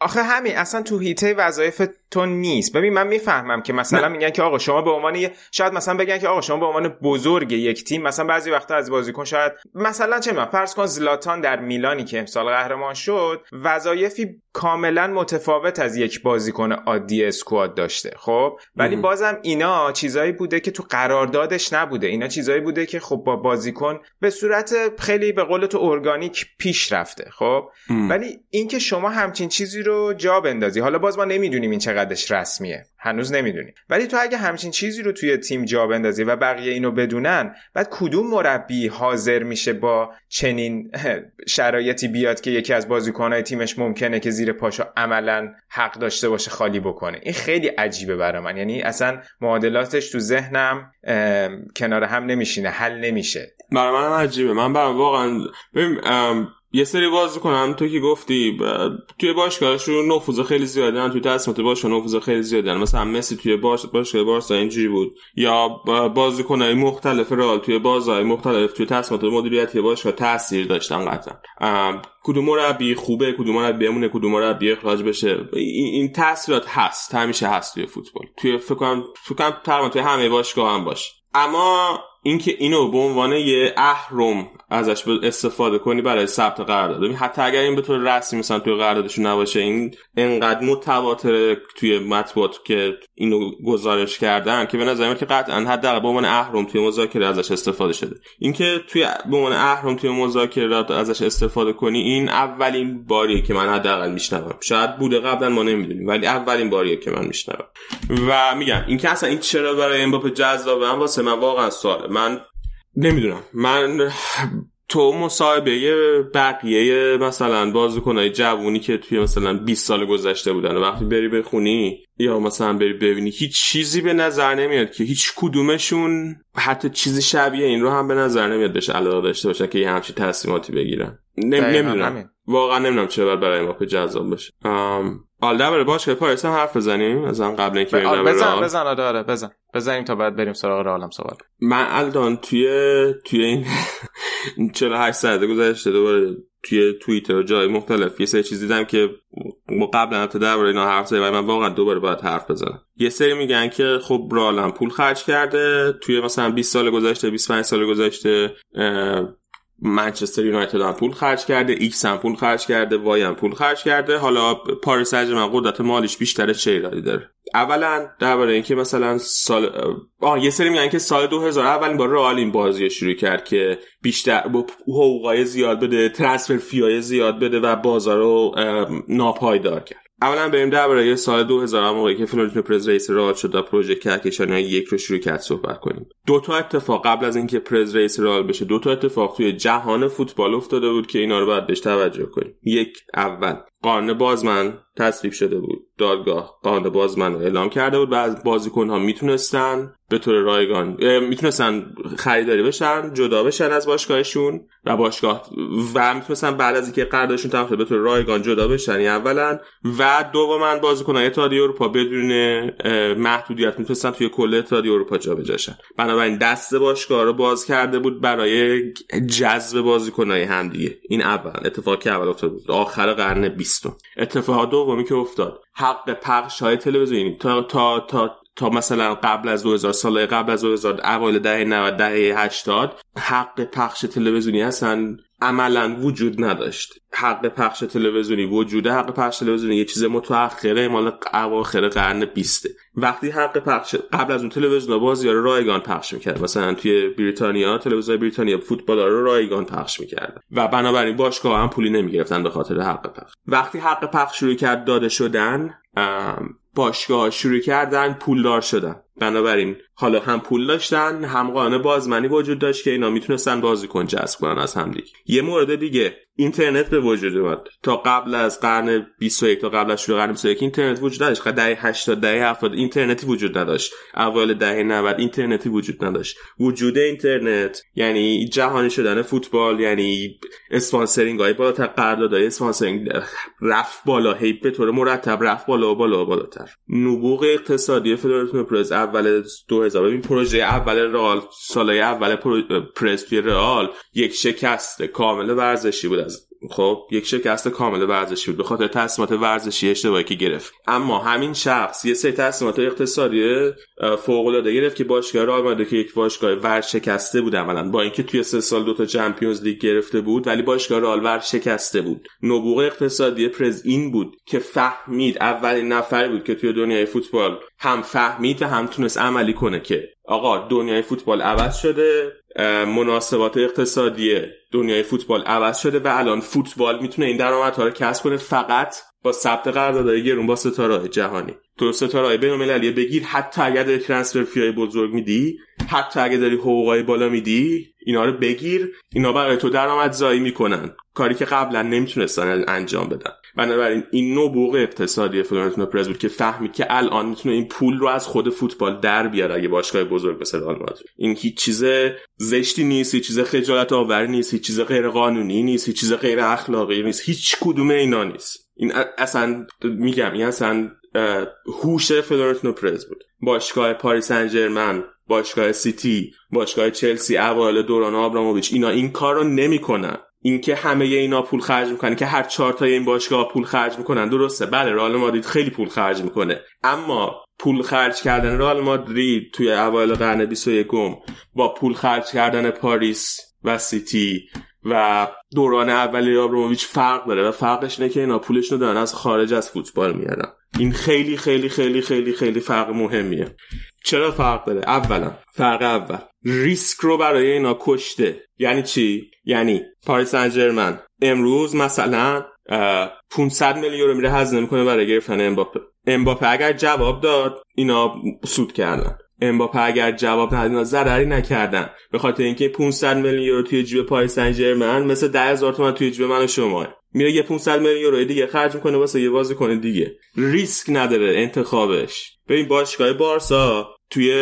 آخه همین اصلا تو هیته وظایف تو نیست. ببین من می‌فهمم که مثلا میگن که آقا شما به عنوان شاید مثلا بگن که آقا شما به عنوان بزرگ یک تیم مثلا بعضی وقتا از بازیکن شاید مثلا چه من فرض کن زلاتان در میلانی که امسال قهرمان شد وظایفی کاملا متفاوت از یک بازیکن عادی اسکواد داشته خب؟ ولی بازم اینا چیزایی بوده که تو قراردادش نبوده. اینا چیزایی بوده که خب با بازیکن به صورت خیلی به قول تو ارگانیک پیش رفته خب؟ ولی اینکه شما همچین چیزی رو جا بندازی حالا باز ما نمی‌دونیم این چقدرش رسمیه. هنوز نمی‌دونیم. ولی تو اگه همچین چیزی رو توی تیم جا بندازی و بقیه اینو بدونن بعد کدوم مربی حاضر میشه با چنین شرایطی بیاد که یکی از بازیکنهای تیمش ممکنه که زیر پاشو عملا حق داشته باشه خالی بکنه؟ این خیلی عجیبه برای من. یعنی اصلا معادلاتش تو ذهنم کنار هم نمیشینه حل نمیشه. برای من عجیبه. من برام واقعا یه سری بازی کنم تو که گفتی توی باشگاهشون نفوذ خیلی زیاده دارن توی تصمیمات باشگاه نفوذ خیلی زیاده مثلا مسی توی باش باشگاه بارسا اینجوری بود. یا بازیکنای مختلف رئال توی بازهای مختلف توی تصمیمات مدیریتی باشگاه تاثیر داشتن قطعا. کدوم مربی خوبه کدوم مربی بمونه کدوم مربی اخراج بشه. این تاثیرات هست همیشه هست توی فوتبال. توی فکر کنم فکر کنم توی همه باشگاه هم باشه. اما اینکه اینو به عنوان یه اهرم ازش استفاده کنی برای ثبت قرارداد. حتی اگر این به طور رسمی مثلا توی قراردادشون نباشه این انقدر متواتر توی مطبوعات که اینو گزارش کردن که به نظر که قطعا حداقل به عنوان اهرم توی مذاکره ازش استفاده شده. اینکه توی به عنوان اهرم توی مذاکره ازش استفاده کنی این اولین باریه که من حداقل میشنوم. شاید بوده قبلا ما نمی‌دونیم ولی اولین باریه که من میشنوم. و میگم اینکه اصلا این چرا برای امباپه جذابه؟ من واسه من واقعا سواله. من نمی‌دونم. من تو مصاحبه بقیه مثلا بازیکنای جوونی که توی مثلا 20 سال گذشته بودن و وقتی بری بخونی یا مثلا بری ببینی هیچ چیزی به نظر نمیاد که هیچ کدومشون حتی چیزی شبیه این رو هم به نظر نمیاد بهش علاقه داشته باشه که یه همچین تصمیماتی بگیرن. نمی‌دونم. واقعا نمی‌دونم چرا برای ما جذاب باشه. آلده بره باش که پاریس هم حرف بزنیم. از قبل اینکه بریم بزن بزن آره آره بزن. بزنیم تا بعد بریم سراغ رئالم صحبت من الان توی توی این 48 ساعت گذشته دوباره توی توییتر و جای مختلف یه سری چیز دیدم که ما قبلا تا درباره اینا حرف زدیم من واقعا دوباره باید حرف بزنم. یه سری میگن که خب رالم پول خرج کرده توی مثلا 20 سال گذشته 25 سال گذشته منچستر یونایتد هم پول خرج کرده X هم پول خرج کرده Y هم پول خرج کرده. حالا پاریس سن قدرت مالیش بیشتره چه ایرادی داره. اولا درباره اینکه مثلا سال آه یه سری میگن که سال 2000 اولین بار رئال این بازی شروع کرد که بیشتر با حقوقای زیاد بده transfer fee های زیاد بده و بازار رو ناپایدار کرد. اولا بریم درباره یه سال 2000 موقعی که فلورنتینو پرز رئیس رئال شد و پروژه کهکشانی یک رو شروع کرد صحبت کنیم. دو تا اتفاق قبل از اینکه پرز رئیس رئال بشه دو تا اتفاق توی جهان فوتبال افتاده بود که اینا رو باید بهش توجه کنیم. یک اول قانون بازمن تصویب شده بود. دادگاه قانون بازمن رو اعلام کرده بود و از بازیکن ها می‌تونستن به طور رایگان می‌تونستن خریداری بشن جدا بشن از باشگاهشون و باشگاه و می‌تونستن بعد از اینکه قراردادشون تمام به طور رایگان جدا بشن. یعنی اولا و دوما بازیکنان اتحادیه اروپا بدون محدودیت می‌تونستن توی کل اتحادیه اروپا جابجا شن بنابراین دست باشگاه رو باز کرده بود برای جذب بازیکنای همدیگه این اول اتفاقی اول افتاد بود. آخر قرن 20 اتفاق دومی که افتاد. حق پخش های تلویزیونی. تا تا تا تا مثلا قبل از 2000 سال قبل از 2000 اوایل دهه 90 دهه 80 حق پخش تلویزیونی هستن عملا وجود نداشت. حق پخش تلویزیونی وجود حق پخش تلویزیونی یه چیز متأخره مال اواخر قرن 20 وقتی حق پخش قبل از اون تلویزیون بازی رو رایگان پخش می‌کرد. مثلا توی بریتانیا تلویزیون بریتانیا فوتبال رو رایگان پخش می‌کرد. و بنابراین باشگاه هم پولی نمی‌گرفتن به خاطر حق پخش. وقتی حق پخش شروع کرد داده شدن باشگاه شروع کردن پولدار شدن. بنابراین حالا هم پول داشتن هم قانون بوسمنی وجود داشت که اینا می‌تونستن بازیکن جذب کنن از هم دیگه یه مورد دیگه. اینترنت به وجود اومد. تا قبل از قرن 21 تا قبل از شروع قرن 21 اینترنت وجود نداشت. دهه 80 دهه 70 اینترنتی وجود نداشت. اوایل دهه 90 اینترنتی وجود نداشت. وجود اینترنت یعنی جهانی شدن فوتبال یعنی sponsoring های بالاتر قراردادهای sponsoring رفت بالا هی به طور مرتب رفت بالا و بالا و بالاتر. نبوغ اقتصادی فدراسیون پرز اول 2000 ببین پروژه اول رئال سالهای اول پرز توی رئال یک شکست کامل ورزشی بود خب یک شکست کامل ورزشی بود. به خاطر تصمیمات ورزشی اشتباهی که گرفت. اما همین شخص یه سری تصمیمات اقتصادی فوق العاده گرفت که باشگاه رئال مادرید که یک باشگاه ورشکسته بود عملا با اینکه توی سه سال دوتا چمپیونز لیگ گرفته بود ولی باشگاه رئال ورشکسته بود. نبوغ اقتصادی پرز این بود که فهمید اولین نفری بود که توی دنیای فوتبال هم فهمید و هم تونست عملی کنه که آقا دنیای فوتبال عوض شده مناسبات اقتصادی دنیای فوتبال عوض شده و الان فوتبال می‌تونه این درآمدها رو کسب کنه فقط با ثبت قراردادهای گرون با ستاره جهانی. تو ستاره بین‌المللی بگیر حتی اگر داری ترانسفر فیای بزرگ میدی حتی اگر داری حقوقای بالا میدی اینا رو بگیر. اینا برای تو درآمدزایی می‌کنن. کاری که قبلا نمی‌تونستن انجام بدن. بنابراین این نبوغ اقتصادی فلورنتینو پرز بود که فهمید که الان می‌تونه این پول رو از خود فوتبال در بیاره اگه باشگاه بزرگ مثل رئال مادرید این هیچ چیز زشتی نیست هیچ چیز خجالت آوری نیست هیچ چیز غیر قانونی نیست هیچ چیز غیر اخلاقی نیست هیچ کدوم اینا نیست. این اصلا میگم این اصلا هوش فلورنتینو پرز بود. باشگاه پاریس سن باشگاه سیتی باشگاه چلسی اوایل دوران آبراموویچ اینا این کار رو نمی‌کنن. اینکه همه اینا پول خرج می‌کنن که هر چهار تا این باشگاه پول خرج می‌کنن. درسته بله رئال مادرید خیلی پول خرج می‌کنه. اما پول خرج کردن رئال مادرید توی اوایل قرن 21 با پول خرج کردن پاریس و سیتی و دوران اولی آبراموویچ فرق داره و فرقش اینه که اینا پولشون رو دارن از خارج از فوتبال میارن. این خیلی خیلی خیلی خیلی خیلی فرق مهمیه. چرا فرق داره؟ اولا فرق اول. ریسک رو برای اینا کشته. یعنی چی؟ یعنی پاریس سن امروز مثلا 500 میلیون یورو میره هزینه می‌کنه برای گرفتن امباپه. امباپه اگر جواب داد اینا سود کردن. امباپه اگر جواب نداد اینا ضرری نکردن. به خاطر اینکه 500 میلیون یورو توی جیب پاریس سن مثل 10000 تومان توی جیب من و شما. میره یه 500 میلیون یورو دیگه خرج می‌کنه واسه یه بازیکن دیگه. ریسک نداره انتخابش. ببین باشگاه بارسا توی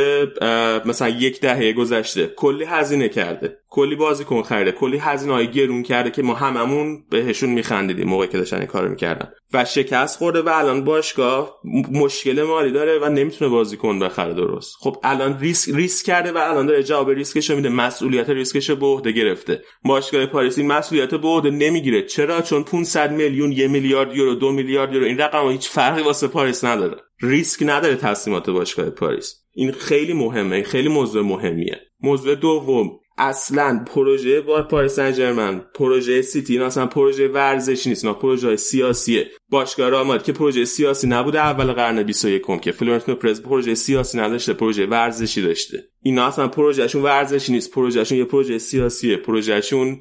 مثلا یک دهه گذشته. کلی هزینه کرده. کلی بازیکن خریده. کلی هزینه های گرون کرده که ما هممون بهشون میخندیدیم موقعی که داشتن این کارو می‌کردن. و شکست خورده و الان باشگاه مشکل مالی داره و نمی‌تونه بازیکن بخره درست. خب الان ریسک ریسک کرده و الان داره جواب ریسکشو میده. مسئولیت ریسکشو به عهده گرفته. باشگاه پاریس این مسئولیت به نمی‌گیره. چرا؟ چون 500 میلیون یه میلیارد یورو دو میلیارد یورو. این رقم هیچ فرقی واسه پاریس نداره. ریسک نداره تصمیمات باشگاه پاریس. این خیلی مهمه خیلی موضوع مهمیه. موضوع دوم اصلا پروژه با پاریس سن پروژه سیتی اینا اصلا پروژه ورزشی نیست اینا پروژه سیاسیه. باشگاه رئال که پروژه سیاسی نبوده اول قرن 21 که فلورنتینو پرز پروژه سیاسی نداشته پروژه ورزشی داشته. اینا اصلا پروژهشون ورزشی نیست پروژهشون یه پروژه سیاسیه. پروژهشون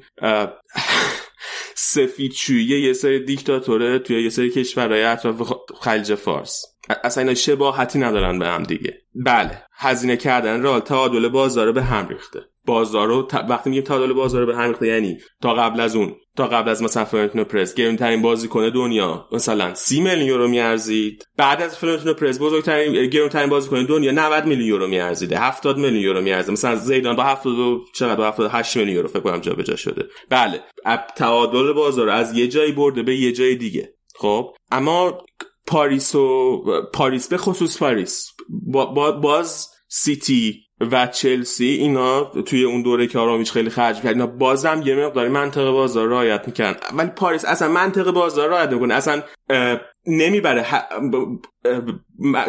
سفید یه سری دیکتاتوره توی یه سری کشورهای اطراف خلیج فارس. اصلا اینا شباهتی ندارن به هم دیگه. بله هزینه کردن رئال تعادل بازار به هم ریخته. بازار رو وقتی میگیم تعادل بازار به هم ریخته یعنی تا قبل از اون تا قبل از مثلا فلورنتینو پرز گرونترین بازیکن دنیا مثلا 30 میلیون یورو میارزید. بعد از فلورنتینو پرز بزرگترین گرونترین بازیکن دنیا 90 میلیون یورو میارزیده 70 میلیون یورو میارزه. مثلا زیدان با 70 چقدر؟ با 78 میلیون یورو فکر کنم جابجا شده. بله تعادل بازار از یه جایی برده به یه جای دیگه. خب اما پاریس و پاریس به خصوص پاریس. با باز سیتی و چلسی اینا توی اون دوره که آبراموویچ خیلی خرج کرد اینا بازم یه مقداری منطق بازار رعایت می‌کنن ولی پاریس اصلا منطق بازار رعایت می‌کنه اصلا نمی‌بره.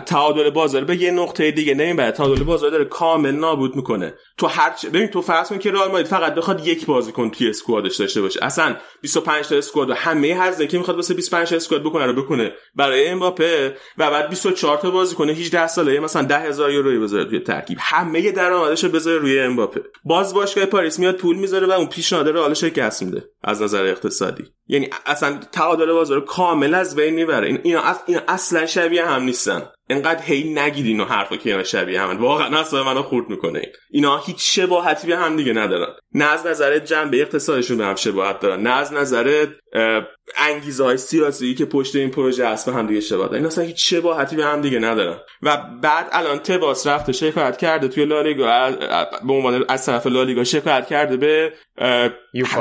تعادل بازار به یه نقطه دیگه نمی‌بره. تعادل بازار داره کامل نابود می‌کنه. تو هر چ... ببین تو فرض کن که رئال مادرید فقط بخواد یک بازیکن توی squad ش داشته باشه. اصلا 25 تا اسکواد و همه هزینه که می‌خواد واسه 25 تا اسکواد بکنه رو بکنه برای امباپه و بعد 24 تا بازیکن 18 ساله مثلا 10000 یورو بذاره توی ترکیب. همه درآمدش رو بذاره روی امباپه. باز باشگاه پاریس میاد پول می‌ذاره و اون پیشنهاد رئال شکست میده از نظر اقتصادی. یعنی اصلا تعادل بازار کامل از بین می‌بره. این اصلا شبیه هم نیستن. انقدر هی نگید اینو حرفا که اینا شبیه هم واقعا اصلا منو خورد می‌کنه اینا هیچ شباهتی به هم دیگه ندارن. نه از نظر جنبه اقتصادشون به هم شباهت دارن. نه از نظر انگیزه های سیاسی که پشت این پروژه هست به هم دیگه شباهت این اصلا هیچ شباهتی به هم دیگه ندارن. و بعد الان تباس رفته شکایت کرده توی لالیگا به عنوان از طرف لالیگا شکایت کرده به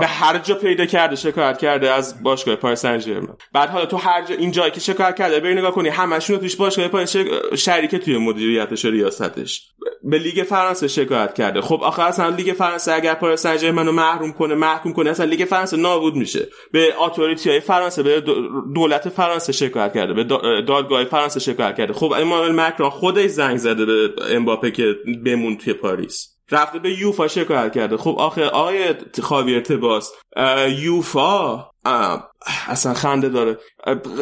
به هر جا پیدا کرده شکایت کرده از باشگاه پاریس سن بعد حالا تو هر جا این جایی که شکایت کرده بری نگاه کنی همشون توش باشگاه پاریس شریک توی مدیریتش و ریاستش. به لیگ فرانسه شکایت کرده. خب آخه اصلا لیگ فرانسه اگر پاریس سن منو محروم کنه محکوم کنه اصلا لیگ فرانسه نابود میشه. به authority های فرانسه به دولت فرانسه شکایت کرده به دادگاه فرانسه شکایت کرده. خب ایمانوئل مکرون خودش زنگ زده به امباپه که بمون توی پاریس. رفته به یوفا شکایت کرده. خب آخه آقای خاویر تباس. یوفا اصلا خنده داره.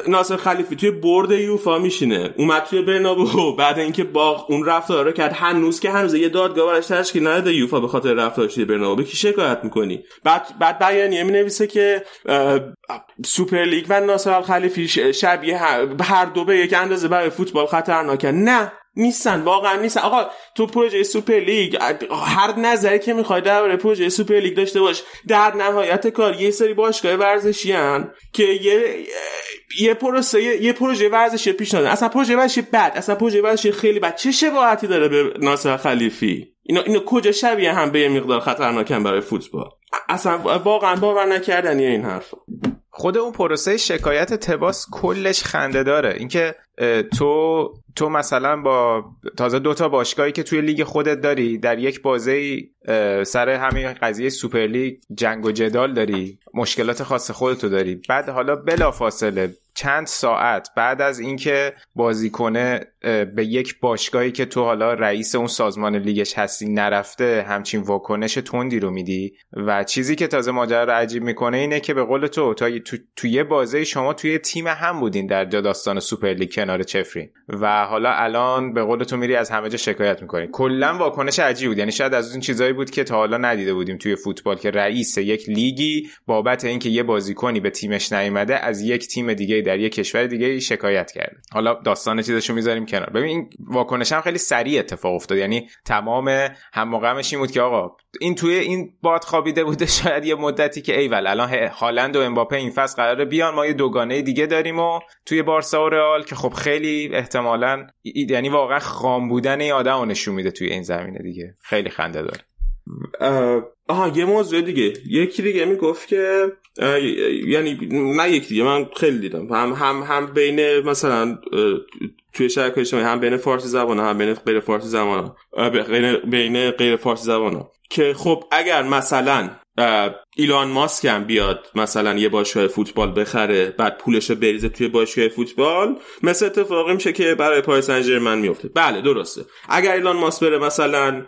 ناصر خلیفی توی برد یوفا میشینه. اومد توی برنابو بعد اینکه با اون رفتار رو کرد هنوز که هنوز یه دادگاه براش تشکیل نداده یوفا به خاطر رفتارش برنابو به کی شکایت می‌کنی؟ بعد بعد بیانیه می نویسه که سوپر لیگ و ناصر خلیفی شبیه هر دو به یک اندازه برای فوتبال خطرناکن. نه. نیستن واقعا نیستن. آقا تو پروژه سوپر لیگ هر نظری که می‌خوای درباره پروژه سوپر لیگ داشته باش در نهایت کار یه سری باشگاه ورزشی هن که یه یه پروسه یه پروژه ورزشی پیشنهاد اصلا پروژه ورزشی بد اصلا پروژه ورزشی خیلی بد. چه شباهتی داره به ناصر خلیفی؟ اینا اینو کجا شبیه هم به یه مقدار خطرناکن برای فوتبال؟ اصلا واقعا باور نکردنی این حرف خود اون پروسه شکایت تباس کلش خنده داره. اینکه تو تو مثلا با تازه دوتا باشگاهی که توی لیگ خودت داری در یک بازه سر همین قضیه سوپر لیگ جنگ و جدال داری مشکلات خاص خودتو داری. بعد حالا بلا فاصله چند ساعت بعد از اینکه بازیکنه به یک باشگاهی که تو حالا رئیس اون سازمان لیگش هستی نرفته همچین واکنش تندی رو میدی؟ و چیزی که تازه ماجرا رو عجیب می‌کنه اینه که به قول تو تا تو توی بازه شما توی تیم هم بودین در جا داستان سوپر لیگ کنار چفرین و حالا الان به قول تو میری از همه جا شکایت می‌کنی. کلا واکنش عجیب بود. یعنی شاید از اون چیزایی بود که تا حالا ندیده بودیم توی فوتبال که رئیس یک لیگی بابت اینکه یه بازیکنی به تیمش نیومده از یک تیم دیگه در یک کشور دیگه شکایت کرده. حالا داستان چیزشو می‌ذاریم کنار. ببین این واکنش هم خیلی سریع اتفاق افتاد. یعنی تمام هم این بود که آقا این توی این باد خوابیده بوده شاید یه مدتی که ایول الان هالند و امباپه این فصل قراره بیان ما یه دوگانه دیگه داریم و توی بارسا و رئال که خب خیلی احتمالا یعنی واقعا خام بودن این آدم نشون میده توی این زمینه دیگه. خیلی خنده داره. آها یه موضوع دیگه. یکی دیگه می‌گفت که یعنی نه یکی دیگه من خیلی دیدم. هم هم هم بین مثلا توی شبکه اجتماعی هم بین فارسی زبان هم بین غیر فارسی زبان بین غیر فارسی زبان که خب اگر مثلا ایلان ماسک هم بیاد مثلا یه باشگاه فوتبال بخره بعد پولش رو بریزه توی باشگاه فوتبال مثل اتفاقی میشه که برای پاریس سن میفته. بله درسته. اگر ایلان ماسک بره مثلا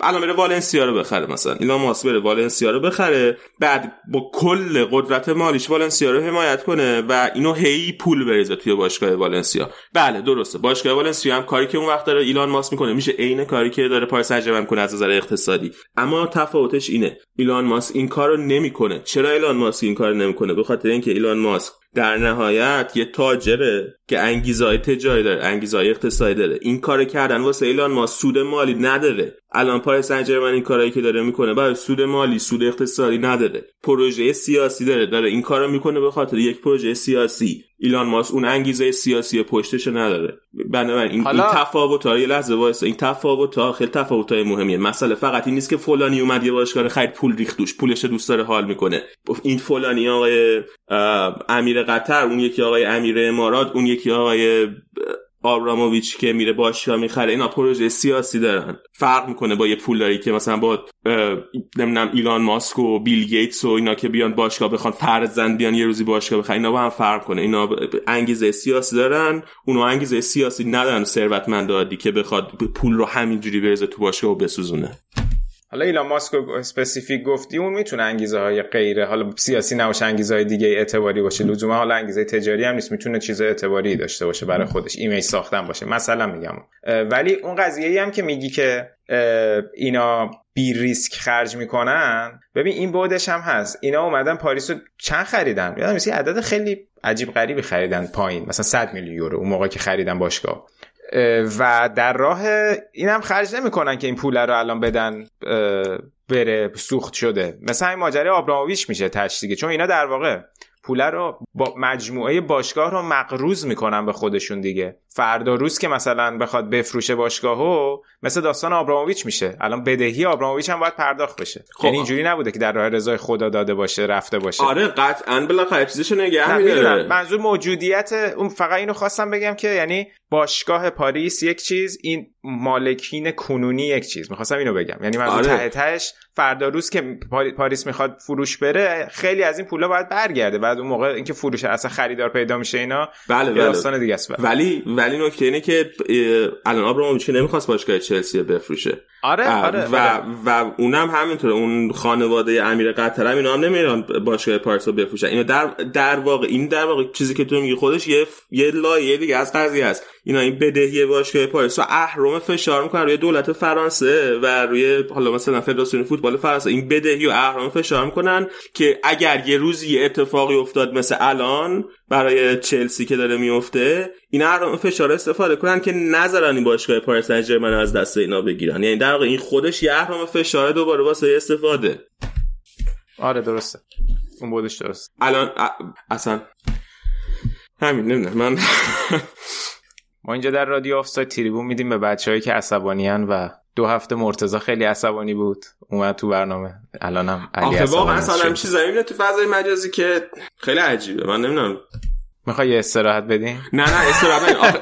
الان بره والنسیا رو بخره مثلا. ایلان ماسک بره والنسیا رو بخره بعد با کل قدرت مالیش والنسیا رو حمایت کنه و اینو هی پول بریزه توی باشگاه والنسیا. بله درسته. باشگاه والنسیا هم کاری که اون وقت داره ایلان ماسک می‌کنه میشه عین کاری که داره پاریس سن می‌کنه از نظر اقتصادی. اما تفاوتش اینه. ایلان ماسک این کارو نمی‌کنه. چرا ایلان ماسک این کار نمی‌کنه؟ به خاطر اینکه ایلان ماسک در نهایت یه تاجره که انگیزهای تجاری داره انگیزهای اقتصادی داره. این کار کردن واسه ایلان ماسک سود مالی نداره. الان پای سنجرمن این کارایی که داره می‌کنه برای سود مالی سود اقتصادی نداره. پروژه سیاسی داره داره این کارو می‌کنه به خاطر یک پروژه سیاسی. ایلان ماس اون انگیزه سیاسی پشتش نداره. بنابراین این, حالا... این تفاوت ها یه لحظه وایسا این تفاوت ها خیلی تفاوت های مهمیه. مسئله فقط این نیست که فلانی اومد یه باشگاه خرید پول ریخت دوش پولش دوست داره حال می‌کنه. این فلانی آقای امیر قطر اون یکی آقای امیر امارات اون یکی آقای آبراموویچ که میره باشگاه می‌خره اینا پروژه سیاسی دارن. فرق می‌کنه با یه پولداری که مثلا با نمی‌دونم ایلان ماسک و بیل گیتس و اینا که بیان باشگاه بخوان فرزن بیان یه روزی باشگاه بخرن اینا با هم فرق کنه. اینا انگیزه سیاسی دارن اونو انگیزه سیاسی ندارن ثروتمند عادی که بخواد پول رو همینجوری بریزه تو باشگاه و بسوزونه. حالا ایلان ماسک specific گفتی اون می‌تونه انگیزه های غیره حالا سیاسی نباشه انگیزه های دیگه اعتباری باشه. لزوما حالا انگیزه تجاری هم نیست می‌تونه چیز اعتباری داشته باشه برای خودش image ساختن باشه. مثلا میگم. ولی اون قضیه ای هم که میگی که اینا بی ریسک خرج می‌کنن ببین این بودش هم هست. اینا اومدن پاریس رو چند خریدن؟ یادم میسی عدد خیلی عجیب غریبی خریدن پایین. مثلا 100 میلیون یورو اون موقع که خریدن باشگاه. و در راه این هم خرج نمی‌کنن که این پول رو الان بدن بره سوخت شده. مثلا این ماجرای آبراموویچ میشه تش دیگه. چون اینا در واقع پوله رو با مجموعه باشگاه رو مقروض می‌کنن به خودشون دیگه. فردا روز که مثلا بخواد بفروشه باشگاهو مثل داستان آبراموویچ میشه. الان بدهی آبراموویچ هم باید پرداخت بشه. خب. یعنی اینجوری نبوده که در راه رضای خدا داده باشه رفته باشه. آره قطعا بالاخره چیزشو نگه میداره. منظور موجودیت اون فقط اینو خواستم بگم که یعنی باشگاه پاریس یک چیز این مالکین کنونی یک چیز. می‌خواستم اینو بگم. یعنی منظور آره. ته تهش فردا روز که پاریس می‌خواد فروش بره خیلی از این پولا باید برگرده. بعد اون موقع اینکه فروش اصلا خریدار پیدا میشه اینا بله بله. داستان دیگه است. ولی ولی نکته اینه که الان آبراموویچ نمی‌خواست باشگاه چلسی بفروشه. آره آره و آره. و اونم همینطوره. اون خانواده امیر قطر هم اینا هم نمیرن باشگاه پاریس رو بفروشن. اینا در در واقع این در واقع چیزی که تو میگی خودش یه یه لایه دیگه از قضیه است. اینا این بدهی باشگاه پاریس رو اهرم فشار می‌کنن روی دولت فرانسه و روی حالا مثلا فدراسیون فوتبال فرانسه. این بدهی و اهرم فشار می‌کنن که اگر یه روزی یه اتفاقی افتاد مثل الان برای چلسی که داره میفته این اهرم فشار استفاده کنن که نذارن این باشگاه پاریس سن از دست اینا بگیرن. یعنی در واقع این خودش یه اهرم فشار دوباره واسه استفاده. آره درسته. اون بودش درست الان اصلا همین نمی‌دونم من ما اینجا در رادیو آفساید تریبون میدیم به بچههایی که عصبانیان و دو هفته مرتزا خیلی عصبانی بود. اومد تو برنامه. الانم علی آخه واقعا اصلا چیزایی می‌بینه تو فضای مجازی که خیلی عجیبه من نمی‌دونم. می‌خوای یه استراحت بدیم نه نه استراحت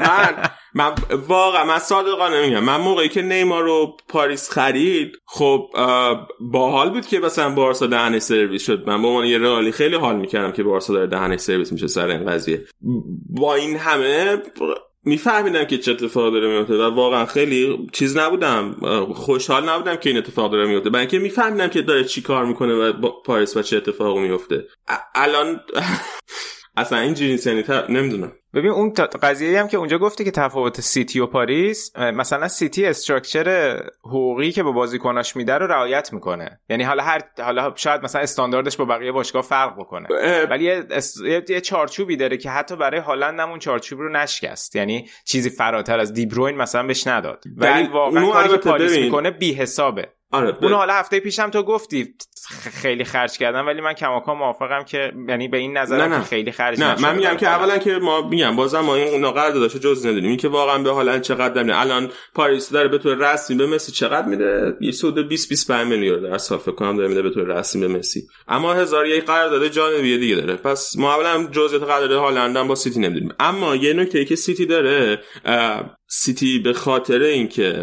من من واقعا من صادقانه میگم. من موقعی که نیمار رو پاریس خرید خب باحال بود که مثلا بارسا دهنش سرویس شد. من با عنوان یه رئالی خیلی حال می‌کردم که بارسا داره دهنش سرویس میشه سر این قضیه. با این همه میفهمیدم که چه اتفاق داره میفته و واقعا خیلی چیز نبودم. خوشحال نبودم که این اتفاق داره میفته برای اینکه میفهمیدم که داره چی کار می‌کنه و پاریس و چه اتفاقی میفته الان اصلا این جنسی نمی‌دونم. ببین اون قضیه هم که اونجا گفتی که تفاوت سیتی و پاریس مثلا سیتی structure حقوقی که به بازیکناش میده رو رعایت می‌کنه. یعنی حالا هر حالا شاید مثلا استانداردش با بقیه باشگاه فرق بکنه. ولی یه, یه چارچوبی داره که حتی برای هالند هم اون چارچوب رو نشکست. یعنی چیزی فراتر از دیبروین مثلا بهش نداد. ولی واقعا کاری که پاریس می‌کنه بی حسابه آره اون حالا هفته پیشم تو گفتی خیلی خرج کردم ولی من کماکان موافقم که یعنی به این نظر نه نه. خیلی خرج نه من میگم که اولا که ما میگم بازم ما این اونا قرارداداشو جز ندونیم این که واقعا به حالا چقدر میده الان پاریس داره به طور رسمی به مسی چقدر میده؟ یه سود 20 25 میلیون در فکر کنم داره میده به طور رسمی به مسی. اما هزار یک قرارداد جانبی دیگه داره. پس ما اولا جزئیات قرارداد هالند با سیتی نمی‌دونیم. اما یه نکته که سیتی داره سیتی به خاطر اینکه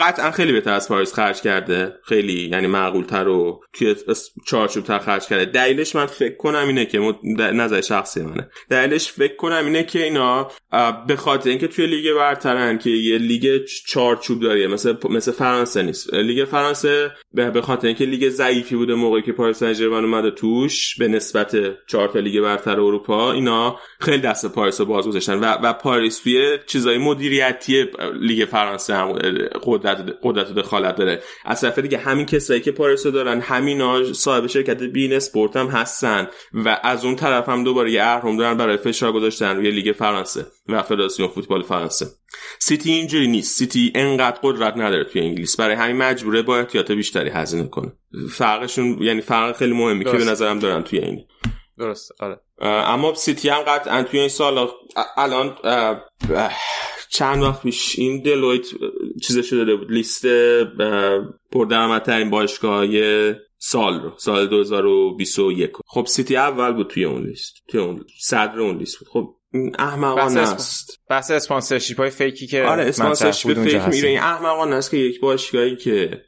قطعا خیلی بهتر از پاریس خرج کرده. خیلی یعنی معقول تر و توی چارچوب تر خرج کرده. دلیلش من فکر کنم اینه که نظر شخصی منه. دلیلش فکر کنم اینه که اینا به خاطر اینکه توی لیگ برترن که یه لیگ چارچوب داره مثل مثل فرانسه نیست. لیگ فرانسه به خاطر اینکه لیگ ضعیفی بوده موقعی که پاریس سن اومده توش به نسبت چهار تا لیگ برتر اروپا اینا خیلی دست پاریس رو باز گذاشتن و و پاریس توی چیزای مدیریتی لیگ فرانسه هم قدرت قدرت دخالت داره. از طرف دیگه همین کسایی که پاریس رو دارن همینا صاحب شرکت beIN Sport هم هستن و از اون طرف هم دوباره یه اهرم دارن برای فشار گذاشتن روی لیگ فرانسه و فدراسیون فوتبال فرانسه. سیتی اینجوری نیست. سیتی انقدر قدرت نداره توی انگلیس. برای همین مجبوره با احتیاط بیشتری هزینه کنه. فرقشون یعنی فرق خیلی مهمی که به نظرم دارن توی این؟ درست. آره. اما سیتی هم قطعا توی این سال الان چند وقت پیش این Deloitte چیز شده بود لیست پردرآمدترین باشگاه سال رو سال 2021 خب سیتی اول بود توی اون لیست توی اون صدر اون لیست بود. خب احمقانه است. بحث sponsorship های fake ی که آره sponsorship fake میره این احمقانه است که یک باشگاهی که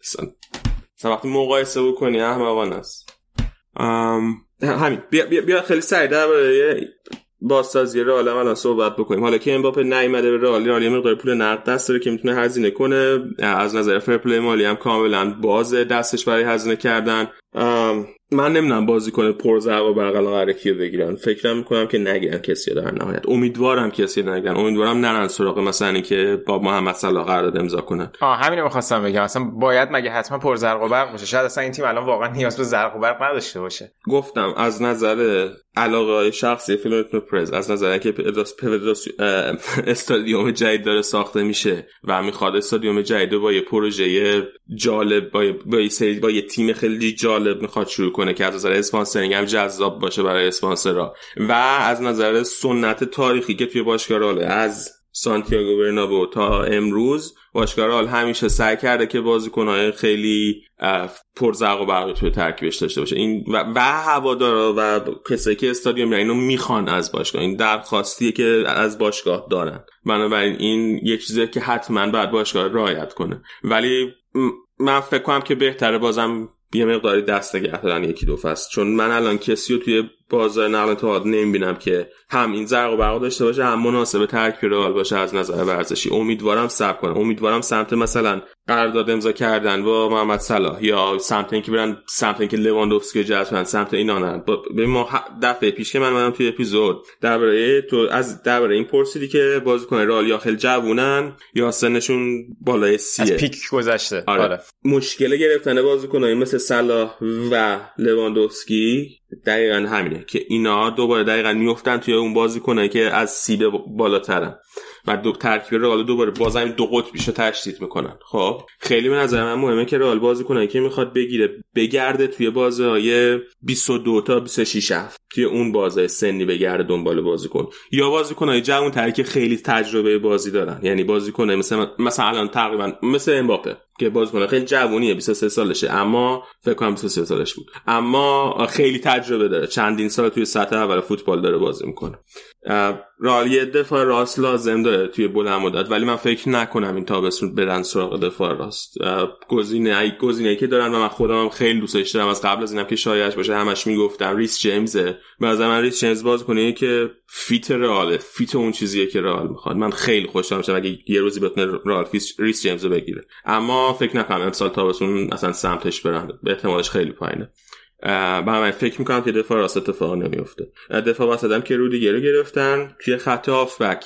مثلا وقتی مقایسه بکنی احمقانه است. همین. بیا, بیا, بیا خیلی سریع بازسازی رئال الان صحبت بکنیم. حالا که امباپه نیومده به رئال رئال مقدار پول نقد دست داره که می‌تونه هزینه کنه. از نظر فرپلی مالی هم کاملا باز دستش برای هزینه کردن. من نمی‌دونم بازی کنه پرزرق و برقلا قراره کیو بگیرن. فکرم می‌کنم که نگیرن کسی در نهایت. امیدوارم کسی نگن امیدوارم نرن سراغ مثلا که با محمد صلاح قرارداد امضا کنن. آه همینو می‌خواستم بگم. اصلا باید مگه حتما پرزرق و برق باشه. شاید اصلا این تیم الان واقعا نیاز به زرق و برق نداشته باشه. گفتم از نظر علاقه شخصی فیلومتر پرز از نظر که استادیوم جدید داره ساخته میشه و می‌خواد استادیوم جدید با یه پروژه جالب با یه, با یه, با یه تیم خیلی جالب می‌خواد شروع کنه که از نظر اسپانسرینگ هم جذاب باشه برای اسپانسرها. و از نظر سنت تاریخی که توی باشگاه از سانتیاگو برنابو تا امروز باشگاه همیشه سعی کرده که بازیکنهای خیلی پرزرق و برقی توی ترکیبش داشته باشه. این و, و هوادارا و کسایی که استادیوم اینو می‌خوان از باشگاه. این درخواستیه که از باشگاه دارن. بنابراین این یه چیزیه که حتما بعد باشگاه رعایت کنه. ولی من فکر کنم که بهتره بازم یه مقداری دست نگه دارن یکی دو فصل. چون من الان کسی رو توی بازار نقل انتقالات نمی‌بینم که هم این زرق و برق داشته باشه هم مناسب ترکیب رئال باشه از نظر ورزشی. امیدوارم صبر کنم. امیدوارم سمت مثلا قرارداد امضا کردن با محمد صلاح یا سمت اینکه برن سمت اینکه لواندوفسکی جذب کنن سمت اینا نه به ما دفعه پیش که من اومدم توی اپیزود درباره تو از درباره این پرسیدی که بازیکن رئال یا خیلی جوونن یا سنشون بالای سیه. از پیک گذشته. آره. آره. مشکل گرفتن بازیکنایی مثل صلاح و لواندوفسکی دقیقا همینه که اینا دوباره دقیقا میفتن توی اون بازی کنه که از سیب بالاترن و دو ترکیب رئال دوباره بازم دو قطبیش رو تشدید می‌کنن. خب خیلی به نظر من مهمه که رئال بازی کنه که می‌خواد بگیره بگرده توی بازی های 22 تا 26 هفت. توی اون بازه سنی بگرده دنبال بازیکن. یا بازیکنای جوان تری که خیلی تجربه بازی دارن. یعنی بازیکن مثل مثلا الان تقریبا مثل امباپه که بازیکن خیلی جوونیه 23 سالشه. اما فکر کنم 23 سالش بود. اما خیلی تجربه داره. چندین سال توی سطح اول فوتبال داره بازی می‌کنه. رئال یه دفاع راست لازم داره توی بلند مدت. ولی من فکر نکنم این تابستون برن سراغ دفاع راست. گزینه گزینه که دارن و من خودم هم خیلی دوستش دارم. از قبل از اینم که شایعش باشه همش می‌گفتم. ریس جیمزه. به نظر من ریس جیمز بازیکنیه که fit رئال fit اون چیزیه که رئال می‌خواد. من خیلی خوشحال میشم اگه یه روزی بتونه رئال ریس جیمز رو بگیره. اما فکر نکنم امسال تابستون اصلا سمتش برن. به احتمالش خیلی پایینه. من فکر می‌کنم که دفاع راست اتفاق نمیفته دفاع وسط که رودیگر رو گرفتن توی خط هافبک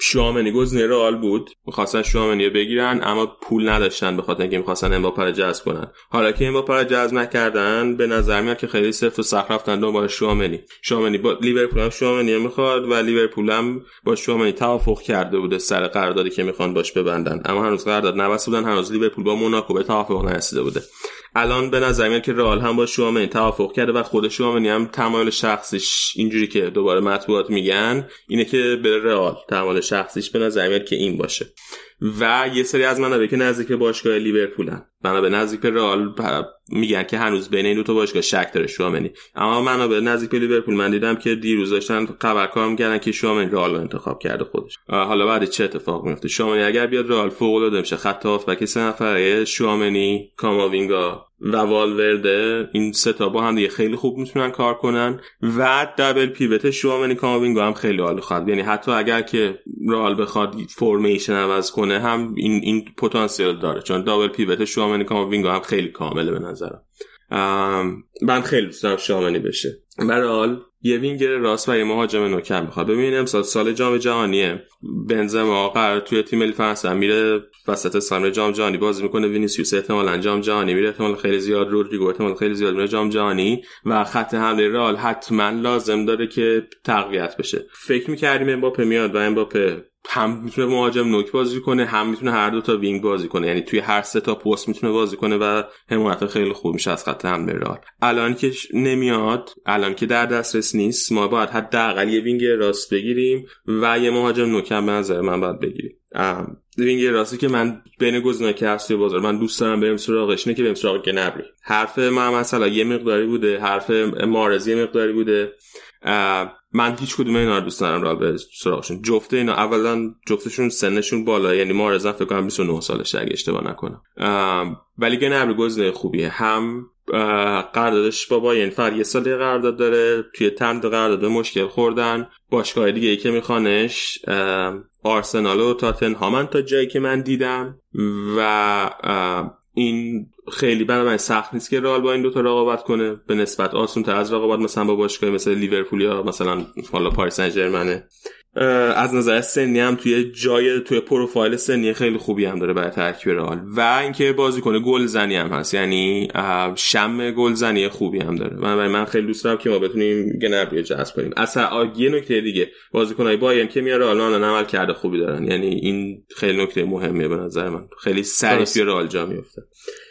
شوامنی گزینه رئال بود. می‌خواستن شوامنی رو بگیرن اما پول نداشتن به خاطر اینکه می‌خواستن امباپه رو جذب کنن. حالا که امباپه رو جذب نکردن به نظر میاد که خیلی سفت و سخت رفتن دنبال شوامنی. شوامنی با لیورپول هم شوامنی می‌خواد و لیورپول هم با شوامنی توافق کرده بوده سر قراردادی که می‌خوان باش ببندن. اما هنوز قرارداد نبسته بودن هنوز لیورپول با موناکو به توافق نرسیده بوده. الان به نظر میاد که رئال هم با شوامنی توافق کرده و خود شوامنی هم تمایل شخصیش اینجوری که دوباره مطبوعات میگن اینه که به رئال تمایل شخصیش به نظر میاد که این باشه. و یه سری از منابع که نزدیک باشگاه لیورپولن. منابع نزدیک به رئال میگن که هنوز بین این دو تا باشگاه شک داره شوامنی. اما منابع نزدیک به لیورپول من دیدم که دیروز داشتن خبرکار می‌کردن که شوامنی رئال رو انتخاب کرده خودش. حالا بعد چه اتفاق میفته؟ شوامنی اگر بیاد رئال فوق العاده میشه خط هافبک سه نفره شوامنی کاماوینگا. و والورده این سه تا با هم دیگه خیلی خوب می‌تونن کار کنن و دبل پیوت شوامنی کاماوینگا هم خیلی عالی خواهد. یعنی حتی اگر که رئال بخواد formation عوض کنه هم این این پتانسیل داره. چون double pivot شوامنی کاماوینگا هم خیلی کامله به نظرم. من خیلی دوست دارم شوامنی بشه. برحال یه وینگر راست و یه مهاجم نوک می‌خواد. ببینیم امسال سال جام جهانیه. بنزما قرار توی تیم ملی فرانسه میره وسط سال جام جهانی بازی می‌کنه. وینیسیوس احتمالا جام جهانی میره. احتمال خیلی زیاد رودریگو احتمال خیلی زیاد میره جام جهانی و خط حمله رئال حتما لازم داره که تقویت بشه. فکر می‌کردیم امباپه میاد و امباپه هم می‌تونه مهاجم نوک بازی کنه هم می‌تونه هر دو تا wing بازی کنه. یعنی توی هر سه تا پست می‌تونه بازی کنه و حمایت خیلی خوب میشه از خط حمله الان که نمیاد الان که در دسترس نیست ما باید حداقل یه wing راست بگیریم و یه مهاجم نوک هم به نظر من باید بگیریم. wing راستی که من بین گزینه‌ها که هست بازار من دوست دارم بریم سراغش نه که بریم سراغ گنابری. حرف مانه مثلا یه مقداری بوده حرف محرز یه مقداری بوده. من هیچ کدوم اینا رو دوست ندارم را به سراغشون. جفته اینا اولا جفتشون سنشون بالا یعنی محرز فکر کنم 29 سالشه اگه اشتباه نکنم. ولی گنبری گزینه خوبیه. هم قراردادش با باین فقط یه سالی قرارداد داره توی تمدید قرارداد مشکل خوردن. باشگاه دیگه ای که میخوانش آرسنال و تاتنهامن تا جایی که من دیدم. و این خیلی من سخت نیست که رئال با این دوتا رقابت کنه. به نسبت آسون تر از رقابت مثلا با باشگاه مثل لیورپول یا مثلا حالا پاریس سن از نظر سنی هم توی جای توی پروفایل سنی خیلی خوبی هم داره برای ترکیب رئال. و اینکه بازیکن گلزنی هم هست یعنی شم گلزنی خوبی هم داره. من من خیلی دوست دارم که ما بتونیم گنبری جذب کنیم. اصلا یه نکته دیگه بازیکنای بایرن که میاره رئال عمل کرده خوبی دارن. یعنی این خیلی نکته مهمیه به نظر من. خیلی سریع رئال جا میفته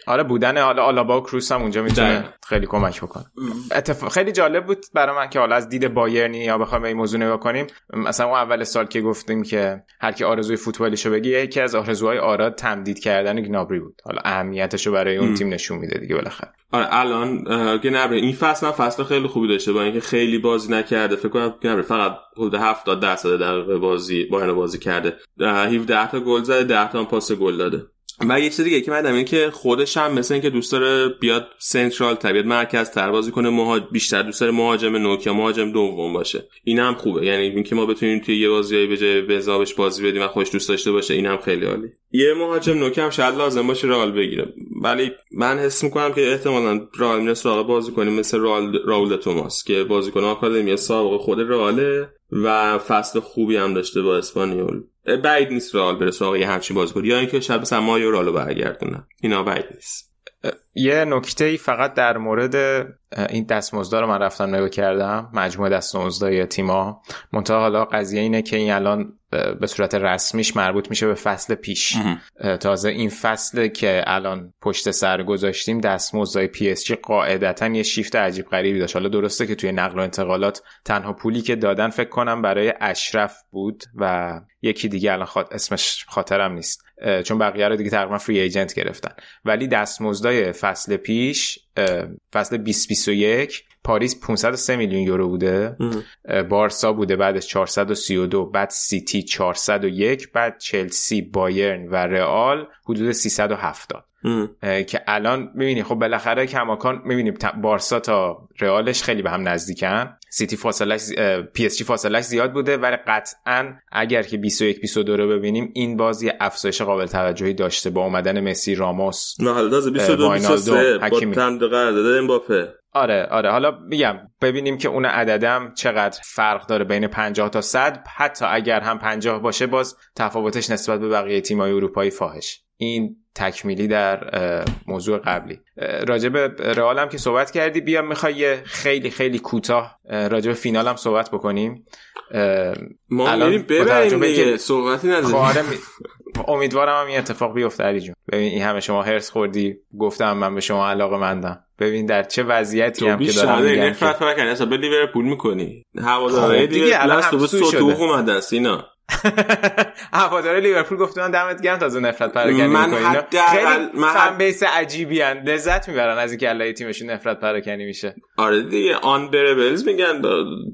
آره بودن حالا آلابا و کروس هم اونجا می‌تونه خیلی کمک بکنه. اتفاق خیلی جالب بود برای من که حالا از دید بایرنی یا بخوایم این موضوع نگاه کنیم مثلا اون اول سال که گفتیم که هر کی آرزوی فوتبالیشو بگی یکی از آرزوهای آراد تمدید کردن گنابری بود. حالا اهمیتشو برای اون تیم نشون میده دیگه بالاخره. آره الان گنابری این فصل من فصل خیلی خوبی داشته با اینکه خیلی بازی نکرده. فکر کنم گنابری فقط حدود 70 درصد دقیقه بازی با بازی کرده. 17 تا گل زده 10 تا پاس گل داده. و یه چیز دیگه که من اینه که خودش هم مثل اینکه دوست داره بیاد سنترال طبیعت مرکز تر بازی کنه مها... بیشتر دوست داره مهاجم نوک یا مهاجم دوم باشه. این هم خوبه. یعنی اینکه ما بتونیم توی یه بازی به جای به حسابش بازی بدیم و خوش دوست داشته باشه این هم خیلی عالی. یه مهاجم نوک هم شاید لازم باشه رئال بگیره. ولی من حس می‌کنم که احتمالاً رئال میره سراغ بازی کنیم مثل رئال راول توماس که بازیکن آکادمی سابق خود رئاله و فصل خوبی هم داشته با اسپانیول. بعید نیست رئال بره سراغ یه همچین بازیکن یا اینکه شاید مثلا مایو رالو برگردونه. اینا بعید نیست. یه نکته ای فقط در مورد این دستمزدا رو من رفتم نگاه کردم. مجموعه دستمزدای تیما منتها حالا قضیه اینه که این الان به صورت رسمیش مربوط میشه به فصل پیش. تازه این فصل که الان پشت سر گذاشتیم دستمزدای PSG قاعدتا یه شیفت عجیب غریبی داشت. حالا درسته که توی نقل و انتقالات تنها پولی که دادن فکر کنم برای اشرف بود و یکی دیگه الان اسمش خاطرم نیست. چون بقیه رو دیگه تقریبا free agent گرفتن. ولی دستمزدای فصل پیش فصل 2021 پاریس 503 میلیون یورو بوده. بارسا بوده بعدش 432 بعد سیتی 401 بعد چلسی بایرن و رئال حدود 370 که الان می‌بینی خب بالاخره کماکان می‌بینیم بارسا تا رئالش خیلی به هم نزدیکن. سیتی فاصله PSG فاصله زیاد بوده ولی قطعا اگر که 21 22 رو ببینیم این بازی افزایش قابل توجهی داشته با اومدن مسی راموس نه حالا 22 23 با تمدید قرارداد امباپه. آره آره. حالا میگم ببینیم که اون عددم چقدر فرق داره بین 50 تا 100 حتی اگر هم 50 باشه باز تفاوتش نسبت به بقیه تیم‌های اروپایی فاحش. این تکمیلی در موضوع قبلی. راجع به رئال هم که صحبت کردی بیا می‌خوای خیلی خیلی کوتاه راجع به فینال هم صحبت بکنیم. ما الان ببریم صحبتی نداریم آره، امیدوارم هم این اتفاق بیفته علی جون. ببین این همه شما هرس خوردی گفتم من به شما علاقه مندم. ببین در چه وضعیتی هم که دارم میگم نفرت که به لیورپول می‌کنی. هوادارهای خب دیگه الان تو سوتوق اومدن سینا هواداره لیورپول گفت من دمت گرم تازه نفرت پراکنی من خیلی من fan base عجیبی هن. لذت می‌برن از اینکه علیه تیمشون نفرت پراکنی میشه. آره دیگه unbearables میگن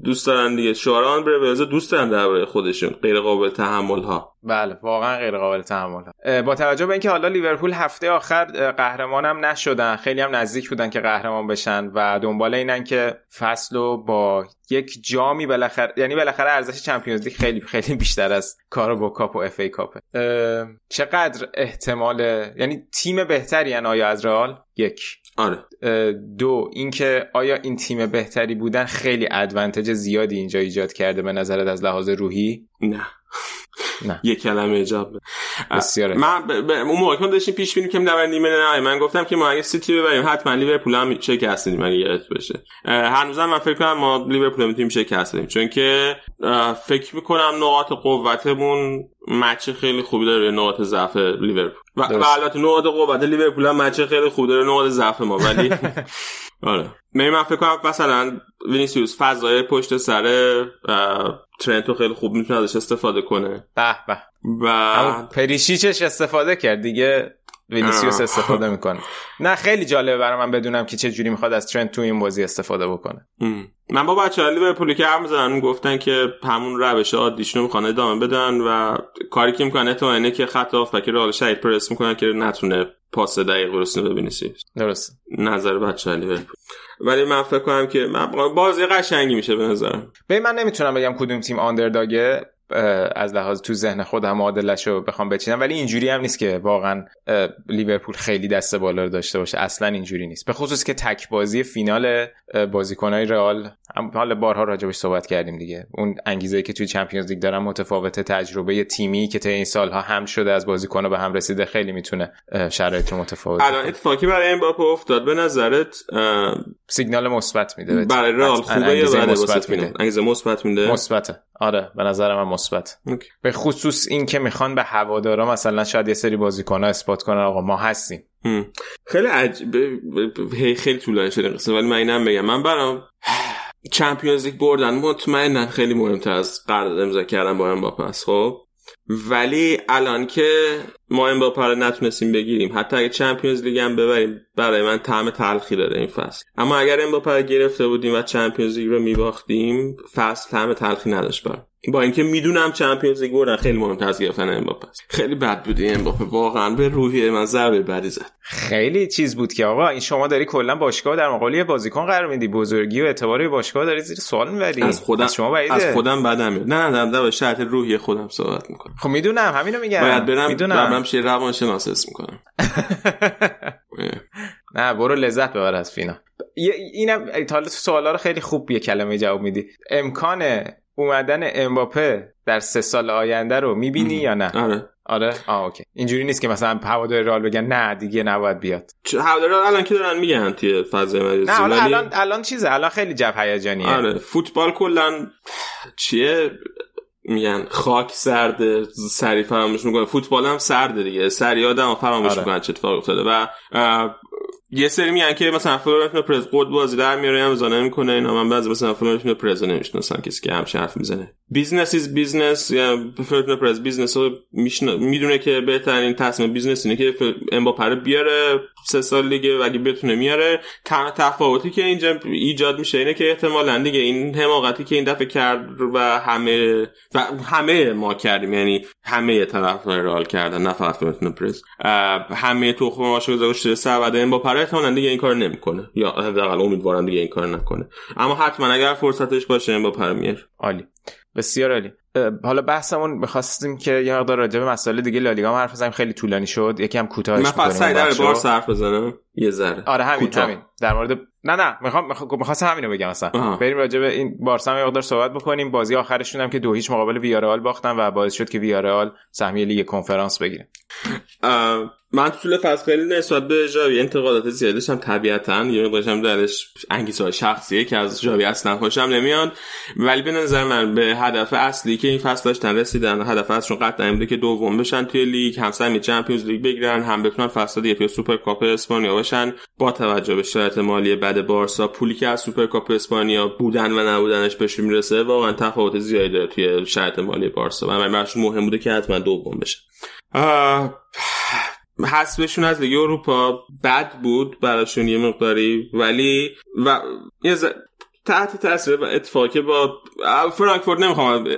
دوست دارن دیگه. شعار unbearables دوست دارن درباره خودشون غیر قابل تحمل ها بله واقعا غیر قابل تحمل با توجه به اینکه حالا لیورپول هفته آخر قهرمان هم نشدن. خیلی هم نزدیک بودن که قهرمان بشن و دنبال اینن که فصل رو با یک جامی بالاخره یعنی بالاخره ارزش Champions League خیلی خیلی بیشتر از Carabao Cup و FA Cup ه. چقدر احتمال یعنی تیم بهتری آیا از رئال؟ یک. آره. دو اینکه آیا این تیم بهتری بودن خیلی ادوانتج زیادی اینجا ایجاد کرده به نظرت از لحاظ روحی؟ نه. نه. یه کلمه اجاب بسیار من ب... ب... اون موقع داشتیم پیش بینیم که در نیمه نه من گفتم که ما اگه سیتی ببریم حتما لیورپول هم شکست بدیم اگه یادت باشه. هنوزم من فکر کنم ما لیورپول می‌تونیم شکست بدیم. چون که فکر می‌کنم نقاط قوتمون match خیلی خوبی داره نقاط ضعف لیورپول. و, و البته نقاط قوت لیورپول هم match خیلی خوب داره نقاط ضعف ما ولی آره. من فکر کنم مثلا وینیسیوس فضای پشت سر ترنت رو خیلی خوب می‌تونه ازش استفاده کنه. به به. و پریشیچش استفاده کرد دیگه وینیسیوس استفاده می‌کنه. نه خیلی جالبه برای من بدونم که چه جوری می‌خواد از ترنت تو این بازی استفاده بکنه. من با بچه به لیورپول که هم زدن گفتن که همون روش عادیشون می‌خوان ادامه بدن و کاری که می‌کنه تو اینه که خط و که رئال شاید پرس می‌کنن که نتونه پاس دقیق درست ببینی درست نظر بچه لیورپول. ولی من فکر کنم که من بازی قشنگی میشه به نظرم. به من نمی‌تونم بگم کدوم تیم آندرداگه از لحاظ تو ذهن خودم معادلش رو بخوام بچینم. ولی اینجوری هم نیست که واقعا لیورپول خیلی دست بالا رو داشته باشه. اصلا اینجوری نیست. به خصوص که تک بازی فینال بازیکنهای رئال. حالا بارها راجبش صحبت کردیم دیگه. اون انگیزه که توی چمپیونز لیگ دارن متفاوت تجربه تیمی که تا این سالها هم شده از بازیکن‌ها به هم رسیده خیلی می‌تونه شرایط متفاوت الان اتفاقی برای امباپه افتاد. به نظرت سیگنال مثبت میده. برای رئال خوبه یا برای مثبت میده. انگیزه مثبت میده؟ مثبته. آره به نظر من مثبت. به خصوص این که می‌خوان به هوادارا مثلا شاید یه سری بازیکن‌ها اثبات کنن آقا ما هستیم. خیلی عجیب خیلی طولانی شده قصه ولی من اینم بگم. من برام Champions League بردن مطمئنا خیلی مهمتر از قرارداد امضا کردن با امباپه است خب؟ ولی الان که ما امباپه رو نتونستیم بگیریم. حتی اگه Champions League هم ببریم برای من طعم تلخی داره این فصل. اما اگر امباپه رو گرفته بودیم و Champions League رو میباختیم فصل طعم تلخی نداشت برام. با اینکه می‌دونم Champions League بردن خیلی مهمتر از گرفتن امباپه خیلی بد بود این امباپه واقعا به روحیه من ضربه بدی زد. خیلی چیز بود که آقا این شما داری کلا باشگاه در مقابل بازیکن قرار میدی. بزرگی و اعتبار باشگاه داری زیر سوال می‌بری. از خودم از شما بعیده. از خودم بدم نه نه نه به شرایط روحی خودم صحبت می‌کنم. خب می‌دونم همینو میگم. باید برم می‌دونم. برم شه روانشناس اسم می‌کنم. نه برو لذت ببر از فینا. اینم تا سوالا رو خیلی خوب یه کلمه جواب میدی. امکان اومدن امباپه در سه سال آینده رو می‌بینی یا نه؟ آره. آره؟ آه اوکی. اینجوری نیست که مثلا هوادار رئال بگن نه دیگه نباید بیاد. هوادار الان که دارن میگن توی فضای مجازی نه. الان الان چیزه؟ الان خیلی جو هیجانیه. آره فوتبال کلا چیه؟ میگن خاک سرده سریع فراموش می‌کنه. فوتبال هم سرده دیگه. سریع آدم فراموش آره. می‌کنن چه اتفاقی افتاده. و یه سری میگن که مثلا فلورنتینو پرز قد بازی در میاره هم زانه می‌کنه اینا من بعضی مثلا فلورنتینو پرز نمی‌شناسم کسی که همش حرف می‌زنه. business is business یا فلورنتینو پرز business رو می‌دونه که بهترین تصمیم business اینه که امباپه رو بیاره سه سال دیگه و اگه بتونه میاره. تنها تفاوتی که اینجا ایجاد میشه اینه که احتمالاً دیگه این حماقتی که این دفعه کرد و همه و همه ما کردیم یعنی همه طرفدار رئال کردن نه فقط فلورنتینو پرز. همه تخم ماشو گذاشته سر بعد امباپه احتمالا دیگه این کار نمی‌کنه. یا حداقل امیدوارم دیگه این کار نکنه. اما حتما اگر فرصتش باشه با پرمیر. عالی. بسیار عالی. حالا بحثمون می‌خواستیم که یه مقدار راجع به مسائل دیگه لالیگا حرف بزنیم. خیلی طولانی شد. یکی هم کوتاهش من فقط سعی در بار حرف بزنم. یه ذره. آره همین کوتاه. همین. در مورد نه نه می‌خوام می‌خواستم همینو بگم اصلا. بریم راجع به این بارسا یه مقدار صحبت بکنیم. بازی آخرشون هم که دو هیچ مقابل ویارال باختن و باعث شد که ویارال سهمیه لیگ کنفرانس بگیره. من طول فصل خیلی نسبت به جاوی انتقادات زیادش هم طبیعتا یه مقدارش درش انگیزه شخصیه که از جاوی اصلا خوشم نمیاد. ولی به نظر من به هدف اصلی که این فصل داشتن رسیدن هدف اصلشون قطعا این که دوم بشن توی لیگ هم سهمیه Champions League بگیرن هم بتونن فصل دیگه سوپر کاپ اسپانیا باشن. با توجه به شرایط مالی بد بارسا پولی که از سوپر کاپ اسپانیا بودن و نبودنش بهشون می‌رسه واقعا تفاوت زیادی داره توی شرایط مالی بارسا. و من مهم بوده که حتما دوم بشه. حسبشون از لیگ اروپا بد بود براشون یه مقداری ولی و یه ز... تحت تاثیر اتفاقی با فرانکفورت نمی‌خوام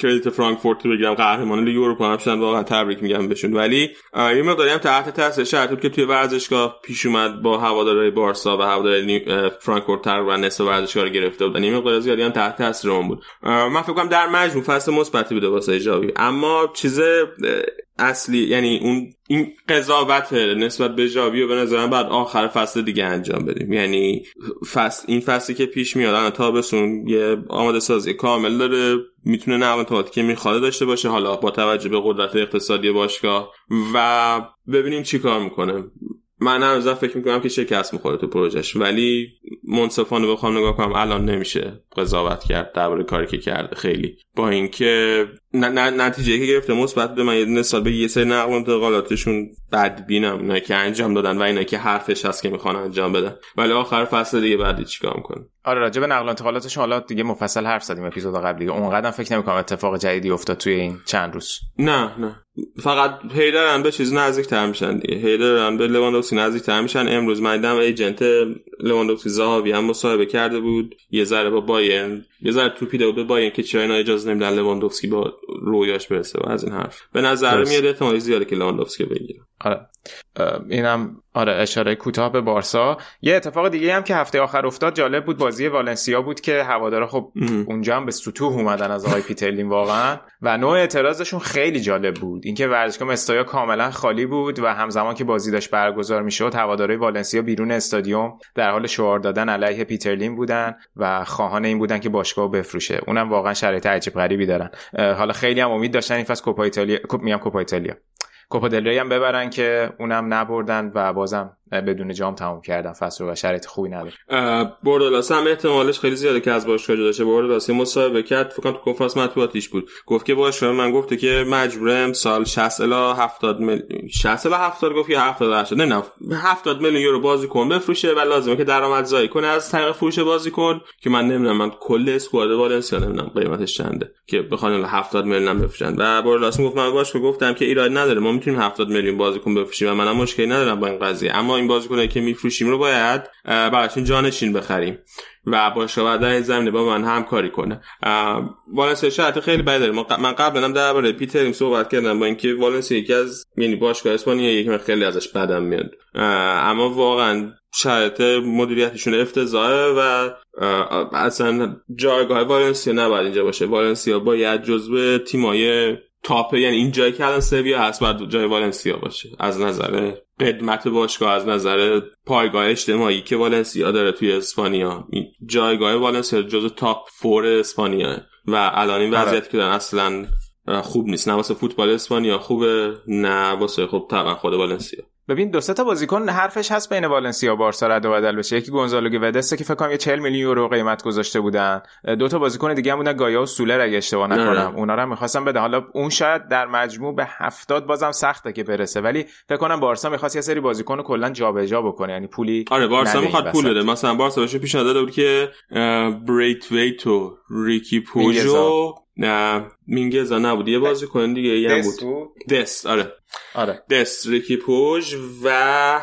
credit فرانکفورت رو بگیرم قهرمان لیگ اروپا هم شدن واقعا تبریک میگم بهشون. ولی یه مقداری هم تحت تاثیر شرط بود که توی ورزشگاه پیش اومد با هوادارهای بارسا و هوادارهای فرانکفورت و نصف ورزشگاه رو گرفته بود و یه مقدار زیادی هم تحت تاثیر اون بود. من فکر کنم در مجموع فصل مثبتی بوده واسه جاوی اما چیز اصلی یعنی اون این قضاوت نسبت به جاوی و به نظرم بعد آخر فصل دیگه انجام بدیم. یعنی فصل این فصلی که پیش میاد الان تابستون یه آماده سازی کامل داره می‌تونه نقل که می‌خواد داشته باشه حالا با توجه به قدرت اقتصادی باشگاه. و ببینیم چی کار می‌کنه. من هنوز فکر می‌کنم که شکست می‌خوره تو پروژش ولی منصفانه بخوام نگاه کنم الان نمیشه قضاوت کرد درباره کاری که کرده خیلی. با اینکه نتیجه که گرفته مثبت به من یه نسبت به یه سری نقل انتقالاتشون بدبینم اینا که انجام دادن و اینا که حرفش هست که می‌خوان انجام بدن. ولی آخر فصل دیگه بعدی چیکار می‌کنه آره راجع به نقل انتقالاتشون حالا دیگه مفصل حرف زدیم اپیزود قبلی. اونقدر فکر نمی‌کنم اتفاق جدیدی افتاد توی این چند روز. نه نه. فقط هی دارن به چیز نزدیک تر میشن دیگه. هی دارن به لواندوفسکی نزدیک تر میشن. امروز من دیدم agent لواندوفسکی زاهاوی هم مصاحبه کرده بود. یه ذره با بایرن یه ذره توپیده بود به بایرن که چرا اینا اجازه نمیدن لواندوفسکی به رویاش برسه و از این حرف. به نظر میاد احتمال زیاده که لواندوفسکی بگیره آره. اینم آره اشاره کوتاه به بارسا. یه اتفاق دیگه هم که هفته آخر افتاد جالب بود بازی والنسیا بود که هوادارا خب اونجا هم به سطوح اومدن از آقای پیترلین واقعا. و نوع اعتراضشون خیلی جالب بود. اینکه ورزشگاه مستایا کاملا خالی بود و همزمان که بازی داشت برگزار می‌شد هوادارهای والنسیا بیرون استادیوم در حال شعار دادن علیه پیترلین بودن و خواهان این بودن که باشگاه بفروشه. اونم واقعا شرایط عجیب غریبی دارن. حالا خیلی هم امید داشتن این فصل کوپا ایتالیا میام کوپا ایتالیا. کوپا دل هم ببرن که اونم نبردن و بازم بدون جام تموم کردن فصل و شرایط خوبی نداره. بوردولاس هم احتمالش خیلی زیاده که از باشگاه جدا شه. بوردولاس مصاحبه کرد فکر کنم تو کنفرانس مطبوعاتیش بود. گفت که باشگاه من گفته که مجبورم سال 60 الی 70 میلیون 60 الی 70 گفت یا 70 80 نه 70 میلیون یورو بازیکن بفروشه. و لازمه که درآمدزایی کنه. از طریق فروش بازیکن که من نمی‌دونم من کل اسکواد والنسیا نمی‌دونم. قیمتش چنده. که بخوان 70 میلیون بفروشن. و بوردولاس گفت من باشگاه گفتم که ایراد نداره. ما می‌تونیم 70 میلیون بازیکن بفروشیم. و منم مشکلی ندارم با این قضیه. اما این بازیکنایی که میفروشیم رو باید براشون جانشین بخریم و بعد در زمینه با من همکاری کنه. والنسیا شرط خیلی بدی داره. من قبلا هم درباره پیتریم صحبت کردم با اینکه والنسیا یکی از یعنی باشگاه اسپانیا یکی من خیلی ازش بدم میاد. اما واقعا شرط مدیریتشون افتضاحه و اصلا جایگاه والنسیا نباید اینجا باشه. والنسیا باید جزو تیمای تاپ یعنی این جایی که الان سویا هست بعد جای والنسیا باشه. از نظر قدمت باشگاه از نظر پایگاه اجتماعی که والنسیا داره توی اسپانیا. جایگاه والنسیا جزو تاپ فور اسپانیا و الان این وضعیتی که دارن اصلا خوب نیست. نه واسه فوتبال اسپانیا خوبه نه واسه خوب طبعا خود والنسیا. ببین دو تا بازیکن حرفش هست بین والنسیا و بارسا رد و بدل بشه. یکی گونزالو گودسه که فکر کنم یه 40 میلیون یورو قیمت گذاشته بودن. دو تا بازیکن دیگه هم بودن گایا و سولر اگه اشتباه نکنم. اونا رو می‌خواستم بده حالا اون شاید در مجموع به 70 بازم سخته که برسه. ولی فکر کنم بارسا می‌خواست یه سری بازیکن رو کلا جابجا بکنه. یعنی پولی آره بارسا می‌خواد پول بده. مثلا بارسا بهش پیشنهاد داده بود که بریث‌ویت و ریکی پوجو نه مینگزا نبود. یه بازی کن دیگه یه هم بود. دست آره. آره. دست ریکی پوژ و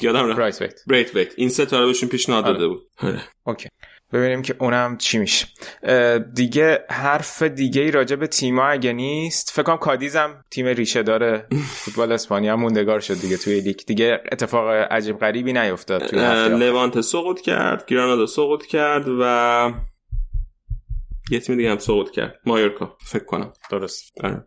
یادم رفت. بریث‌ویت. بریث‌ویت. این سه تا رو بهشون پیشنهاد داده بود. آره. OK. ببینیم که اونم چی میشه. دیگه حرف دیگه ای راجع به تیما اگه نیست فکر کنم کادیز هم تیم ریشه داره. فوتبال اسپانیا موندگار شد دیگه توی لیگ. دیگه اتفاق عجیب غریبی نیفتاد توی لوانت سقوط کرد گرانادا سقوط کرد و یه تیم دیگه هم سقوط کرد. مایورکا. فکر کنم. درست. آره.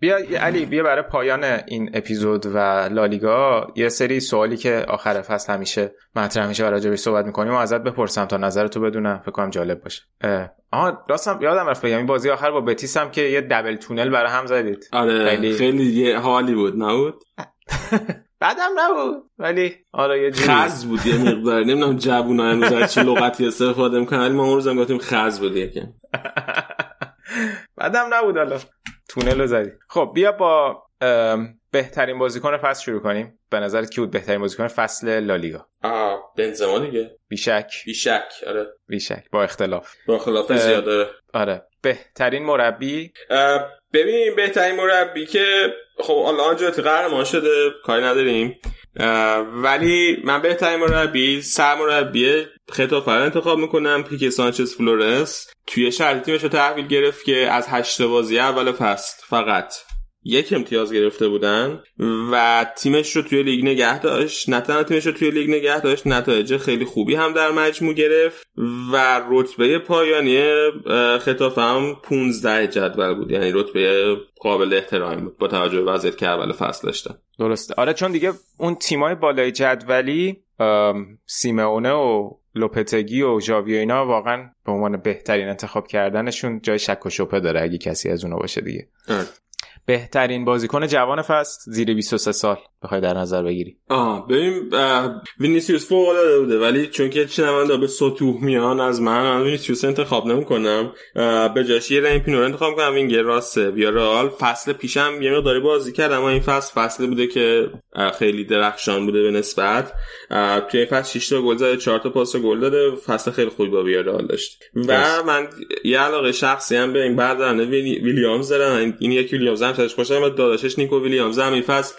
بیا علی بیا برای پایان این اپیزود و لالیگا. یه سری سوالی که آخر فصل همیشه مطرح میشه و راجعش صحبت می‌کنیم و ازت بپرسم تا نظرتو بدونم. فکر کنم جالب باشه. آها راستم یادم رفت بگم. این بازی آخر با بتیس هم که یه دبل تونل برای هم زدید. آره خیلی خیلی یه حالی بود نبود؟ بعدم نبود. ولی آره یه جوری. خز بود یه مقدار. نمی‌دونم جوونا امروز از چه لغتی استفاده می‌کنن ولی ما اون روزم گفتیم خز بود یکم. بعدم نبود حالا. تونل رو زدی. خب بیا با بهترین بازیکن فصل شروع کنیم. به نظرت کی بود بهترین بازیکن فصل لالیگا؟ آه بنزما دیگه. بیشک بیشک آره. بیشک با اختلاف. با اختلاف زیاده آره. بهترین مربی؟ ببین بهترین مربی که خب حالا آنچلوتی قهرمان شده کاری نداریم. ولی من بهترین مربی سرمربی ختافه رو انتخاب می‌کنم کیکه سانچز فلورس. توی شرایطی تیمش رو تحویل گرفت که از هشت بازی اول فصل فقط. یک امتیاز گرفته بودن و تیمش رو توی لیگ نگه داشت. نه تنها تیمش رو توی لیگ نگه داشت نتایج خیلی خوبی هم در مجموع گرفت و رتبه پایانی ختافه هم 15 جدول بود. یعنی رتبه قابل احترامی بود با توجه به وضعیت که اول فصل داشتن. درسته. آره چون دیگه اون تیمای بالای جدولی سیمئونه و لوپتگی و ژاوی اینا واقعا به عنوان بهترین انتخاب کردنشون جای شک و شبهه داره اگه کسی از اونا باشه دیگه. بهترین بازیکن جوان فصل زیر 23 سال. بخوای در نظر بگیری. آه ببین وینیسیوس فوق العاده بوده ولی چون که چنوندا به سطوح میان از من من وینیسیوس انتخاب نمی‌کنم. به جاش یه رین پینو انتخاب کنم وینگر راسته رئال فصل پیشم یه مقداری بازی کرد اما این فصل فصلی بوده که خیلی درخشان بوده به نسبت. توی این فصل 6 تا گل زده 4 تا پاس گل داده فصل خیلی خوبی با ویارال داشت. و من یه علاقه شخصی هم به این برادران ویلیامز دارم. این یکی ویلیامز هم ازش خوشم و داداشش نیکو ویلیامز. هم این فصل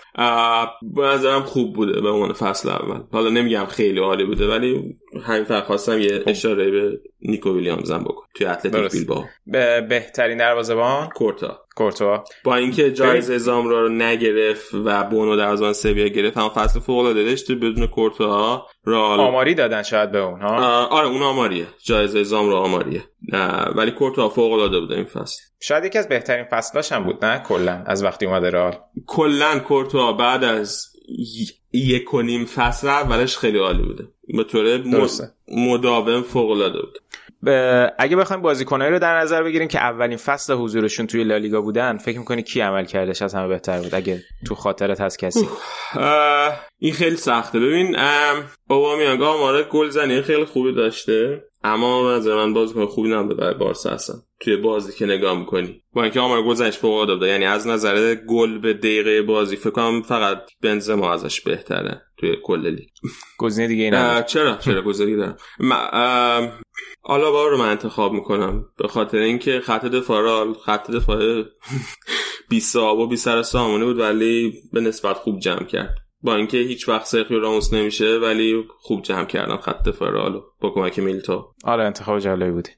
به نظرم خوب بوده به عنوان فصل اول. حالا نمیگم خیلی عالی بوده ولی همین فقط خواستم یه اشاره به نیکو ویلیامز هم بکن توی اتلتیک بیلبائو. به بهترین دروازه‌بان؟ کورتا. کورتوا با اینکه جایزه زامرا رو نگرفت و بونو دروازه‌بان سویا گرفت هم فصل فوق العاده داشت. بدون کورتا رال آماری دادن شاید به اون ها آره اون آماریه. جایزه زامرا آماریه. نه ولی کورتا فوق العاده بود این فصل. شاید یکی از بهترین فصلاش هم بود نه؟ کلا از وقتی اومده رئال. کلا کورتوا بعد از یک و نیم فصل اولش خیلی عالی بوده. به طور مداوم فوق العاده بود اگه بخوایم بازیکنایی رو در نظر بگیریم که اولین فصل حضورشون توی لالیگا بودن فکر می‌کنی کی عمل کردش از همه بهتر بود؟ اگه تو خاطرت هست کسی. این خیلی سخته. ببین اوبامیانگ آمار گل زنی خیلی خوبی داشته اما از من بازیکن خوبی نبوده برای بارسا هستن توی بازی که نگاه می‌کنی. با اینکه آمار گل زنیش فوق العاده یعنی از نظر گل به دقیقه بازی فکر کنم فقط بنزما ازش بهتره توی کل لیگ. گزینه دیگه اینا چرا؟ چرا گزینه دارم آلابا رو من انتخاب می‌کنم. به خاطر اینکه خط دفاع خط دفاع بی صاحب و بی سر سامونه بود ولی به نسبت خوب جمع کرد. با اینکه هیچ وقت سرخیو راموس نمیشه ولی خوب جمع کردن خط دفاع رالو با کمک میلتو آره انتخاب جالبی بودی.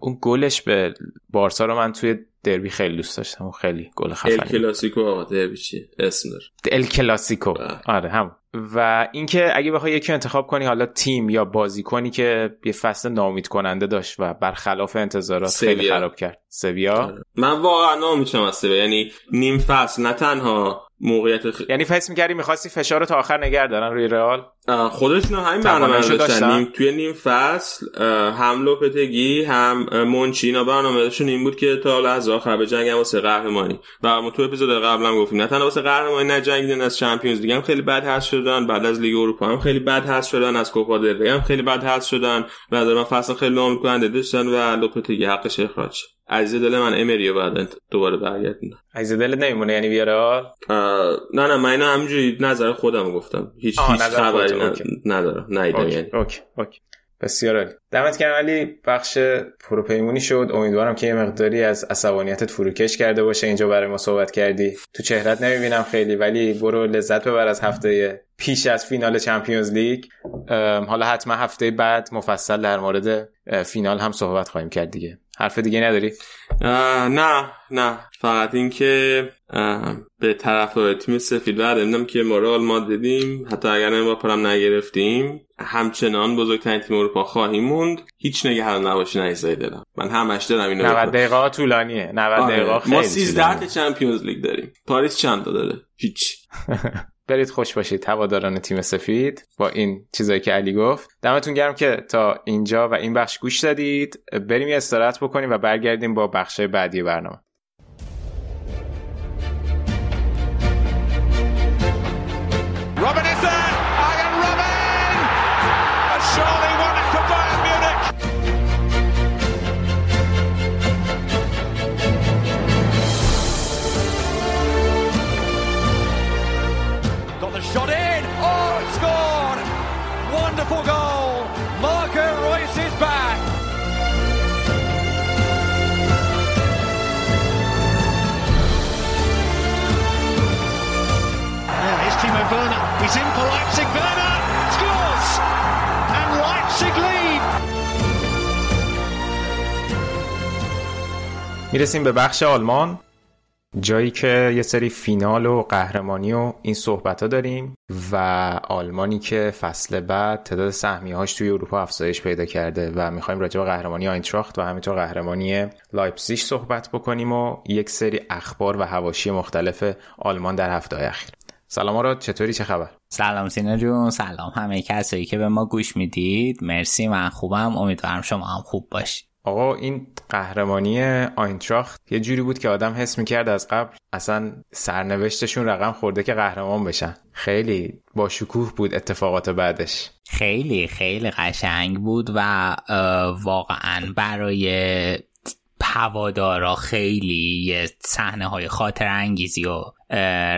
اون گلش به بارسا رو من توی دربی خیلی دوست داشتم. خیلی گل خفنی ال کلاسیکو آقا دربی چی اسم داره ال کلاسیکو. آره هم و اینکه اگه بخوای یکی انتخاب کنی حالا تیم یا بازیکنی که یه فصل نامید کننده داشت و برخلاف انتظارات. خیلی خراب کرد سویا. من واقعا نامیدم از سویا. یعنی نیم فصل نه تنها موقعیت خ... یعنی فکر می‌کردی می‌خواستی فشار رو تا آخر نگه دارن روی رئال؟ خودشون همین برنامه داشتن. نیم توی نیم فصل هم لوپتگی هم مونچی اینا برنامه‌شون این بود که تا لحظه آخر به جنگ واسه قهرمانی. و ما تو اپیزود قبلم گفتیم نه تنها واسه قهرمانی نه جنگیدن از چمپیونز لیگ هم خیلی بد هست شدن. بعد از لیگ اروپا هم خیلی بد هست شدن. از کوپا دل هم خیلی بد هست شدن. و در من فصل خیلی نامید کننده داشتن و لوپتگی حقش اخراج عزیز دل من امریو بعد دوباره برگردوندم عزیز دل نمیمونه یعنی ویارال نه نه من اینو همینجوری نظر خودم گفتم. هیچ هیچ خبری ندارم نه یعنی. OK OK. بسیار عالی. دمت گرم علی بخش پروپیمونی شد. امیدوارم که یه مقداری از عصبانیتت فروکش کرده باشه. اینجا برای ما صحبت کردی. تو چهرت نمی‌بینم خیلی ولی برو لذت ببر از هفته پیش از فینال Champions League. حالا حتما هفته بعد مفصل در مورد فینال هم صحبت خواهیم کرد دیگه. حرف دیگه نداری؟ نه نه. فقط اینکه به طرف تیم سفید بعد که ما رئال مادریدیم. حتی اگر این پرم نگرفتیم. همچنان بزرگترین تیم اروپا خواهیم موند. هیچ نگران نباشی نایزای دلم. من همش دارم اینو 90 دقیقه طولانیه. 90 آره. دقیقه خیلی ما 13 تا چمپیونز لیگ داریم. پاریس چند تا داره؟ هیچ. برید خوش باشید هواداران تیم سفید با این چیزایی که علی گفت. دمتون گرم که تا اینجا و این بخش گوش دادید. بریم یه استراحت بکنیم و برگردیم با بخش بعدی برنامه. می‌رسیم به بخش آلمان جایی که یه سری فینال و قهرمانی و این صحبت ها داریم و آلمانی که فصل بعد تعداد سهمیه هاش توی اروپا افزایش پیدا کرده و می‌خوایم راجع به قهرمانی آینتراخت و همینطور قهرمانی لایپزیگ صحبت بکنیم و یک سری اخبار و حواشی مختلف آلمان در هفته اخیر. سلام را چطوری؟ چه خبر؟ سلام سینا جون سلام همه کسایی که به ما گوش می‌دید. مرسی من خوبم. امیدوارم شما هم خوب باشید. آقا این قهرمانی آینتراخت یه جوری بود که آدم حس می‌کرد از قبل اصلا سرنوشتشون رقم خورده که قهرمان بشن. خیلی با شکوه بود اتفاقات بعدش. خیلی خیلی قشنگ بود و واقعا برای هوادارا خیلی صحنه های خاطر انگیزی و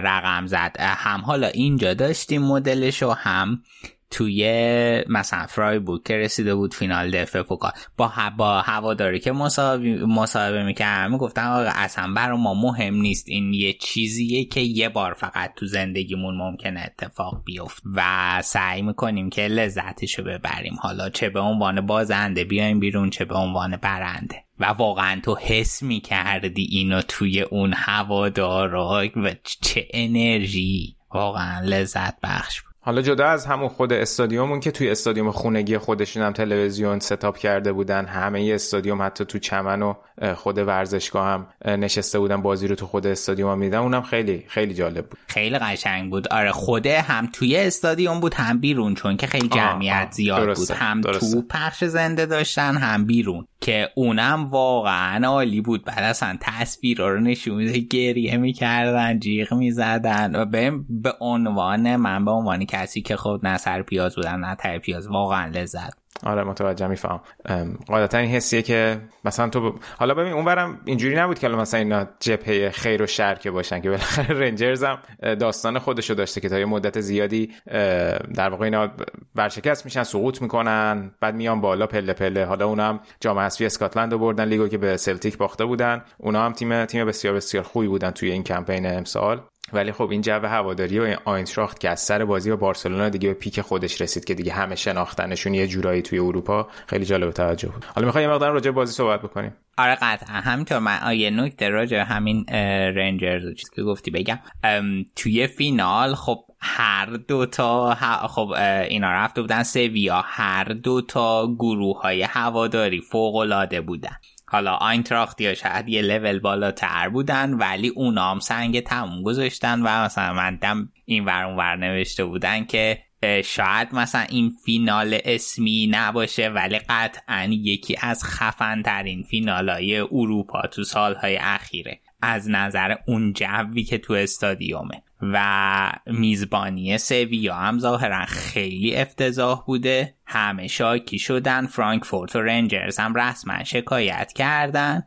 رقم زد. هم حالا اینجا داشتیم مدلش و هم توی مثلا فرایبورگ که رسیده بود فینال دفع پوکال با با هواداری که مصاحبه می‌کردم می‌گفتن آقا اصلا برای ما مهم نیست. این یه چیزیه که یه بار فقط تو زندگیمون ممکنه اتفاق بیفت و سعی می‌کنیم که لذتشو ببریم. حالا چه به عنوان بازنده بیایم بیرون چه به عنوان برنده. و واقعا تو حس می‌کردی اینو توی اون هوادارا و چه انرژی. واقعا لذت بخش بود. حالا جدا از همون خود استادیومون که توی استادیوم خونگی خودشون هم تلویزیون ستاپ کرده بودن همه استادیوم حتی تو چمن و خود ورزشگاه هم نشسته بودن بازی رو تو خود استادیوم هم میدن اونم خیلی خیلی جالب بود خیلی قشنگ بود آره خوده هم توی استادیوم بود هم بیرون چون که خیلی جمعیت آه زیاد درسته. بود هم درسته. تو پخش زنده داشتن هم بیرون که اونم واقعا عالی بود. بعد اصلا تصویر رو نشون میده گریه می‌کردن جیغ می‌زدن. و به, به عنوان من به عنوان کسی که خود نه سر پیاز بودن نه تر پیاز واقعا لذت آره متوجه میفهم. قاعدتا این حسیه که مثلا تو ب... حالا ببین اونورم اینجوری نبود که مثلا اینا جبهه خیر و شر که باشن که بالاخره رنجرز هم داستان خودشو داشته که تا یه مدت زیادی در واقع اینا برشکست میشن سقوط می‌کنن بعد میان بالا پله پله. حالا اونا هم جام حذفی اسکاتلند رو بردن لیگو که به سلتیک باخته بودن. اونا هم تیم تیم بسیار بسیار خوبی بودن توی این کمپین امسال. ولی خب این جو هواداری و آینتراخت که از سر بازی با بارسلونا دیگه به پیک خودش رسید که دیگه همه شناختنشون یه جورایی توی اروپا خیلی جالب توجه بود. حالا می‌خوایم یه مقدار راجع بازی صحبت بکنیم؟ آره قطعا. همینطور من یه نکته راجع همین رنجرز چیزی که گفتی بگم. توی فینال خب هر دو تا خب اینا رفته بودن. سویا هر دو تا گروه های هواداری فوق العاده بودن. حالا آینتراخت یا شاید یه لول بالاتر بودن ولی اونا هم سنگ تموم گذاشتن و مثلا من دم این ور ور نوشته بودن که شاید مثلا این فینال اسمی نباشه ولی قطعا یکی از خفن ترین فینال های اروپا تو سالهای اخیره. از نظر اون جوی که تو استادیومه. و میزبانی سویا هم ظاهرا خیلی افتضاح بوده. همه شاکی شدن. فرانکفورت و رنجرز هم رسما شکایت کردن.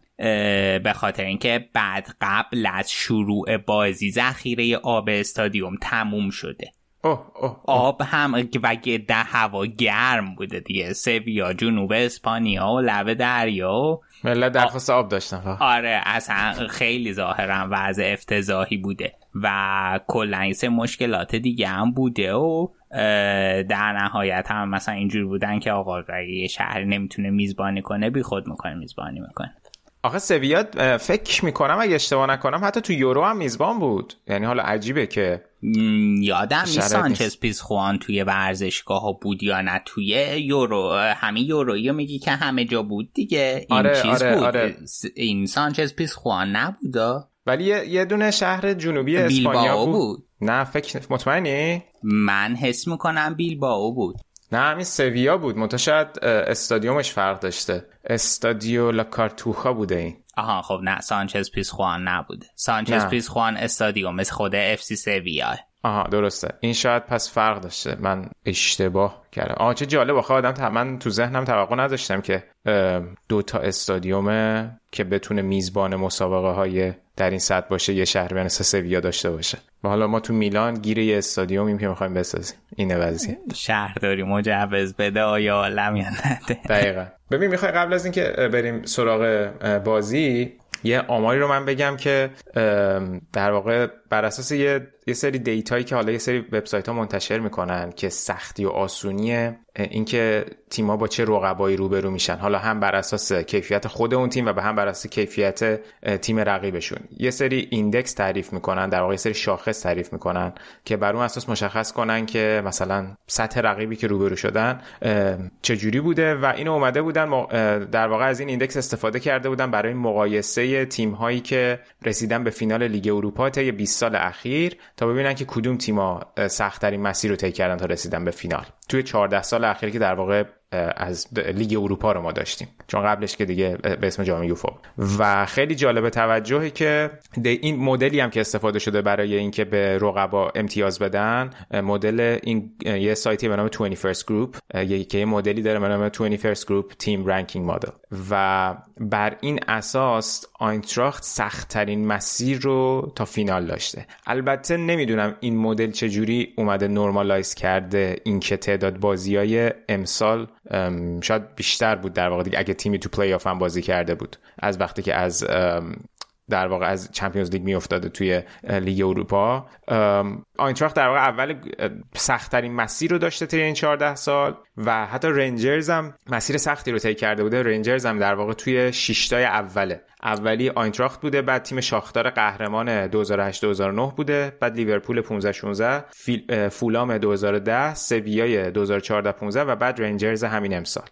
به خاطر اینکه بعد قبل از شروع بازی ذخیره آب استادیوم تموم شده. اوه اوه آب هم و ده هوا گرم بوده دیگه. سویا جنوب اسپانیا و لب دریا ملت درخواست آب داشتن آره اصلا خیلی ظاهرا وضع افتضاحی بوده و کلا سه مشکلات دیگه هم بوده و در نهایت هم مثلا اینجور بودن که آقا اگه یه شهر نمی‌تونه میزبانی کنه بی خود می‌کنه میزبانی می‌کنه. آخه سویا فکر می‌کنم اگه اشتباه نکنم حتی تو یورو هم میزبان بود. یعنی حالا عجیبه که یادم نیست سانچز پیس خوان توی ورزشگاه ها بود یا نه. توی یورو همین یورویی میگی که همه جا بود دیگه. این آره، چیز آره، بود. آره. این سانچز پیس خوان نبودا ولی یه, دونه شهر جنوبی اسپانیا بود. بود. نه فکر مطمئنی؟ من حس می‌کنم بیلبائو بود. نه همین سویا بود. منتها شاید استادیومش فرق داشته. استادیو لا کارتوخا بوده این. آها خب نه سانچز پیس خوان نبوده. سانچز نه. پیس خوان استادیوم مثل خود FC سویا آها درسته. این شاید پس فرق داشته. من اشتباه کردم. آها چه جالب. آخه آدم من تو ذهنم توقع نداشتم که اه، دو تا استادیوم که بتونه میزبان مسابقه های در این سطح باشه یه شهر مثل سویا داشته باشه. و حالا ما تو میلان گیر یه استادیومیم که می‌خوایم بسازیم. اینه وضعیه شهرداری مجوز بده آیا عالم یا نده دقیقا. ببین می‌خوای قبل از اینکه بریم سراغ بازی یه آماری رو من بگم که در واقع بر اساس یه, یه سری دیتایی که حالا یه سری وبسایت ها منتشر می‌کنن که سختی و آسونی اینکه تیما با چه رقبایی روبرو میشن. حالا هم بر اساس کیفیت خود اون تیم و به هم بر اساس کیفیت تیم رقیبشون. یه سری index تعریف می‌کنن در واقع یه سری شاخص تعریف می‌کنن که بر اون اساس مشخص کنن که مثلا سطح رقیبی که روبرو شدن چجوری بوده و اینو اومده بودن در واقع از این index استفاده کرده بودن برای مقایسه تیم هایی که رسیدن به فینال لیگ اروپا طی 20 سال اخیر تا ببینن که کدوم تیما سختترین مسیر رو طی کردن تا رسیدن به فینال. توی 14 سال اخیر که در واقع از لیگ اروپا رو ما داشتیم. چون قبلش که دیگه به اسم جام یوفا. و خیلی جالب توجهی که این مدلی هم که استفاده شده برای اینکه به رقبا امتیاز بدن مدل این یه سایتی به نام 21st Group یه مدلی داره به نام 21st Group Team Ranking Model و بر این اساس آینتراخت سختترین مسیر رو تا فینال داشته. البته نمی‌دونم این مدل چجوری اومده نرمالایز کرده این که تعداد بازی های امسال شاید بیشتر بود در واقع اگه تیمی تو پلی آف هم بازی کرده بود. از وقتی که از در واقع از Champions League میافتاده توی لیگ اروپا. آینتراخت در واقع اول سختترین مسیر رو داشته طی این 14 سال و حتی رنجرز هم مسیر سختی رو طی کرده بوده. رنجرز هم در واقع توی شیشتای اوله. اولی آینتراخت بوده بعد تیم شاختار قهرمان 2008 2009 بوده بعد لیورپول 15 16 فولام 2010 سویای 2014 15 و بعد رنجرز همین امسال.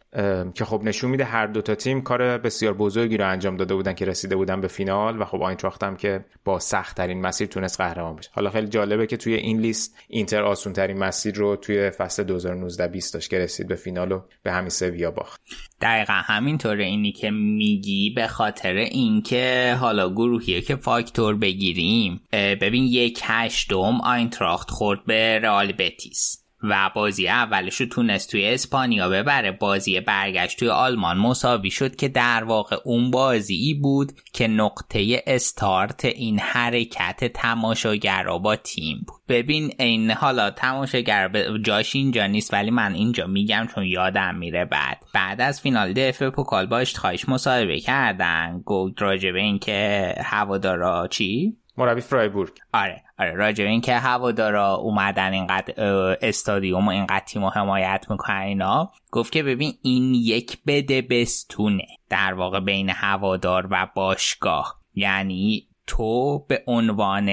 که خب نشون میده هر دو تا تیم کار بسیار بزرگی رو انجام داده بودن که رسیده بودن به فینال و خب آینتراخت هم که با سخت ترین مسیر تونست قهرمان بشه. حالا خیلی جالبه که توی این لیست اینتر آسون ترین مسیر رو توی فصل 2019 20 داشت که رسید به فینال و به همین سویا باخت. دقیقا همینطوره اینی که میگی به خاطر اینکه حالا گروهیه که فاکتور بگیریم. ببین یک هشتم آینتراخت خورد به رئال بتیس. و بازی اولش رو تونست توی اسپانیا ببره. بازی برگشت توی آلمان مساوی شد که در واقع اون بازی بود که نقطه استارت این حرکت تماشاگر با تیم بود. ببین این حالا تماشاگر جاش اینجا نیست ولی من اینجا میگم چون یادم میره بعد. بعد از فینال دف پوکال با اشتخایش مصاحبه کردن. گفت راجبه این که هوادارا چی؟ مربی فرایبورگ. آره آره. راجع این که هوادارا اومدن اینقدر استادیوم و اینقدر تیم حمایت می‌کنن اینا گفت که ببین این یک بده بستونه در واقع بین هوادار و باشگاه. یعنی تو به عنوان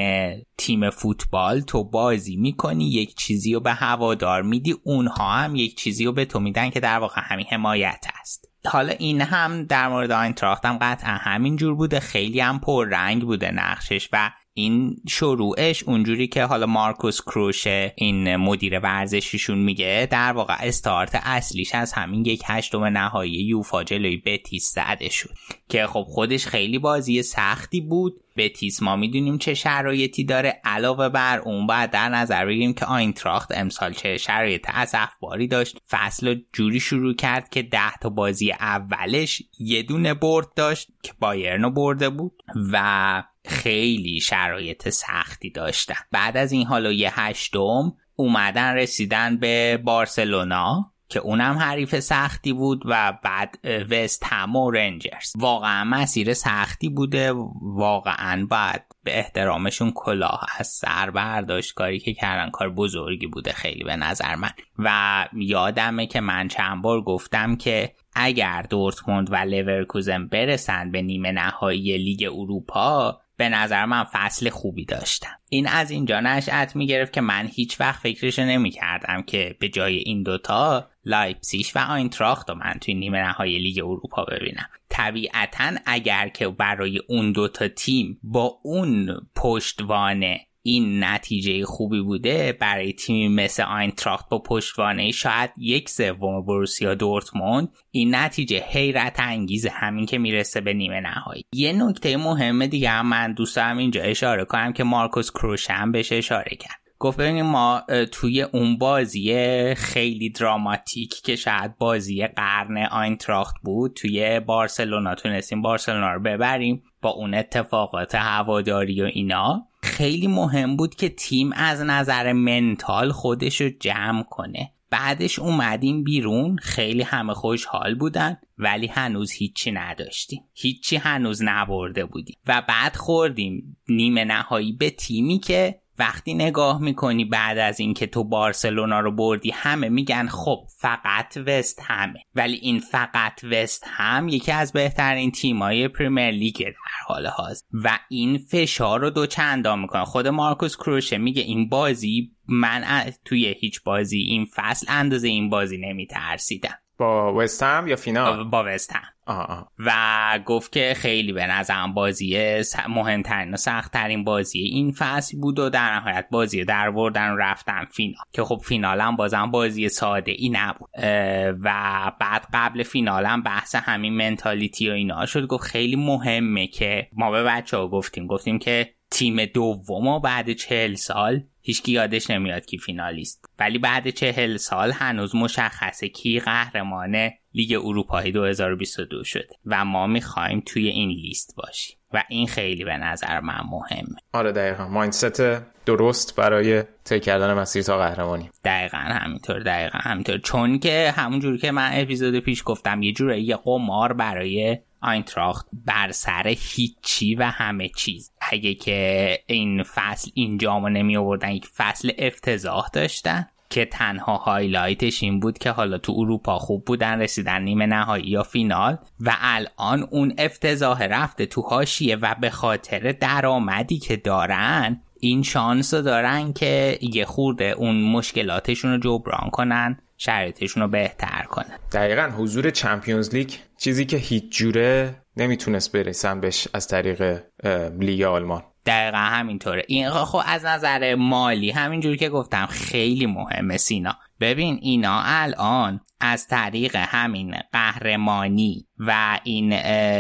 تیم فوتبال تو بازی می‌کنی یک چیزی رو به هوادار میدی اونها هم یک چیزی رو به تو میدن که در واقع همین حمایت است حالا این هم در مورد آینتراخت هم قطعا همین جور بوده. خیلی هم پر رنگ بوده نقشش و این شروعش اونجوری که حالا مارکوس کروشه این مدیر ورزشیشون میگه در واقع استارت اصلیش از همین یک هشتم نهایی یوفا جلوی بتیس زده شد. که خب خودش خیلی بازی سختی بود. بتیس ما می‌دونیم چه شرایطی داره. علاوه بر اون بعد در نظر بگیریم که آینتراخت امسال چه شرایط باری داشت. فصل جوری شروع کرد که ده تا بازی اولش یه دونه برد داشت که بایرنو برده بود و خیلی شرایط سختی داشتن. بعد از این حالا یه هشتم اومدن رسیدن به بارسلونا. که اونم حریف سختی بود و بعد وست هم و رنجرز. واقعا مسیر سختی بوده. واقعا باید به احترامشون کلاه از سر برداشت. کاری که کردن کار بزرگی بوده خیلی به نظر من. و یادمه که من چند بار گفتم که اگر دورتموند و لورکوزن برسن به نیمه نهایی لیگ اروپا به نظر من فصل خوبی داشتن. این از اینجا نشأت می گرفت که من هیچ وقت فکرشو نمی کردم که به جای این دوتا لایپسیش و آینتراخت و من توی نیمه نهایی لیگ اروپا ببینم. طبیعتا اگر که برای اون دوتا تیم با اون پشتوانه این نتیجه خوبی بوده برای تیمی مثل آینتراخت با پشتوانه شاید یک سوم بروسیا دورتموند. این نتیجه حیرت انگیز همین که می‌رسه به نیمه نهایی. یه نکته مهم دیگه هم من دوست دارم اینجا اشاره کنم که مارکوس کروش هم بهش اشاره کرد. گفت ببینیم ما توی اون بازی خیلی دراماتیک که شاید بازی قرن آینتراخت بود توی بارسلونا تونستیم بارسلونا رو ببریم با اون اتفاقات هواداری و اینا. خیلی مهم بود که تیم از نظر منتال خودش رو جمع کنه. بعدش اومدیم بیرون خیلی همه خوشحال بودن ولی هنوز هیچی نداشتیم. هیچی هنوز نبرده بودیم. و بعد خوردیم. نیمه نهایی به تیمی که وقتی نگاه می‌کنی بعد از اینکه تو بارسلونا رو بردی همه میگن خب فقط وست همه. ولی این فقط وست هم یکی از بهترین تیمای پریمیر لیگ در حال هاست و این فشار رو دو چندان می‌کنه. خود مارکوس کروشه میگه این بازی من توی هیچ بازی این فصل اندازه این بازی نمیترسیدم. با وستهم یا فینال؟ با وستهم و گفت که خیلی به نظرم بازی مهمترین و سختترین بازی این فصل بود و در نهایت بازی در وردن رفتن فینال. که خب فینالم بازم بازی ساده ای نبود. و بعد قبل فینالم بحث همین منتالیتی و اینا شد. گفت خیلی مهمه که ما به بچه ها گفتیم. گفتیم که تیم دوم و بعد چهل سال هیچکی یادش نمیاد کی فینالیست. ولی بعد چهل سال هنوز مشخصه کی قهرمان لیگ اروپایی 2022 شده و ما می‌خوایم توی این لیست باشیم و این خیلی به نظر من مهمه. آره دقیقا. mindset درست برای طی کردن مسیر تا قهرمانی. دقیقا همینطور دقیقا همینطور. چون که همونجور که من اپیزود پیش گفتم یه جوره یه قمار برای آینتراخت بر سر هیچی و همه چیز. اگه که این فصل اینجا نمی آوردن یک فصل افتضاح داشتن که تنها highlight ش این بود که حالا تو اروپا خوب بودن رسیدن نیمه نهایی یا فینال و الان اون افتضاح رفته تو حاشیه و به خاطر درآمدی که دارن این شانس رو دارن که یه خورده اون مشکلاتشون رو جبران کنن شرایطشون رو بهتر کنن دقیقا حضور چمپیونز لیگ چیزی که هیچ جوره نمی‌تونست برسن بهش از طریق لیگ آلمان. دقیقا همینطوره. این خب از نظر مالی همینجور که گفتم خیلی مهمه سینا. ببین اینا الان از طریق همین قهرمانی و این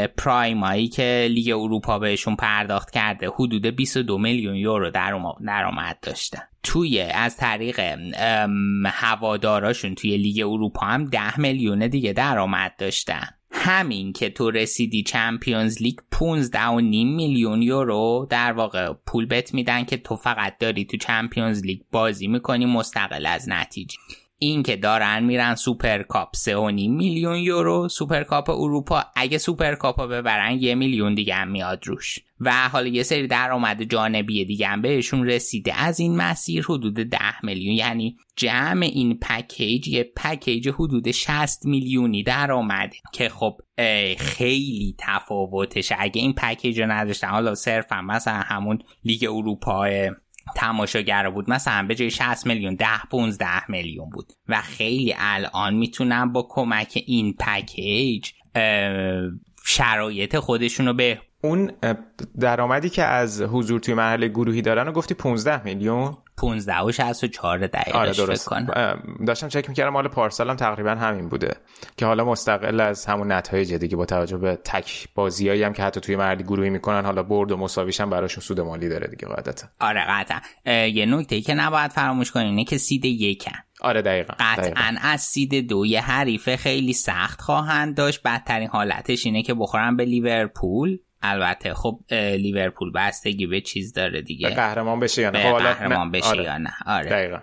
پرایمایی که لیگ اروپا بهشون پرداخت کرده حدود 22 میلیون یورو درآمد داشتن. توی از طریق هواداراشون توی لیگ اروپا هم 10 میلیون دیگه درآمد داشتن. همین که تو رسیدی Champions League 15 و نیم میلیون یورو در واقع پول بت میدن که تو فقط داری تو Champions League بازی می‌کنی مستقل از نتیجه. این که دارن میرن سوپر کاپ 3.5 میلیون یورو سوپر کاپ اروپا. اگه سوپر کاپ ببرن یه میلیون دیگه هم میاد روش. و حالا یه سری درآمد جانبی دیگه هم بهشون رسیده. از این مسیر حدود 10 میلیون. یعنی جمع این پکیج یه پکیج حدود 60 میلیونی درآمد که خب خیلی تفاوتشه. اگه این پکیج رو نداشتن حالا صرفا مثلا همون لیگ اروپا تماشاگر بود. مثلا به جای 60 میلیون 10 15 میلیون بود. و خیلی الان می‌تونن با کمک این پکیج شرایط خودشونو به اون درآمدی که از حضور توی مرحله گروهی دارن و گفتی 15 میلیون؟ 15 و 64 دقیقه آره درست. داشتم چک می‌کردم مال پارسال هم تقریبا همین بوده که حالا مستقل از همون نتایج دیگه با توجه به تک بازیایی هم که حتی توی مرحله گروهی می‌کنن حالا برد و مساویش هم براشون سود مالی داره دیگه قاعدتا. آره قطعا. یه نکته ای که نباید فراموش کنیم اینه که سید یکن آره دقیقا قطعا از سید دو یه حریف خیلی سخت خواهند داشت. بدترین حالتش اینه که بخورن به لیورپول. البته خب لیورپول بستگی به چیز داره دیگه قهرمان بشه یا نه خب قهرمان بشه آره. یا نه آره دقیقا.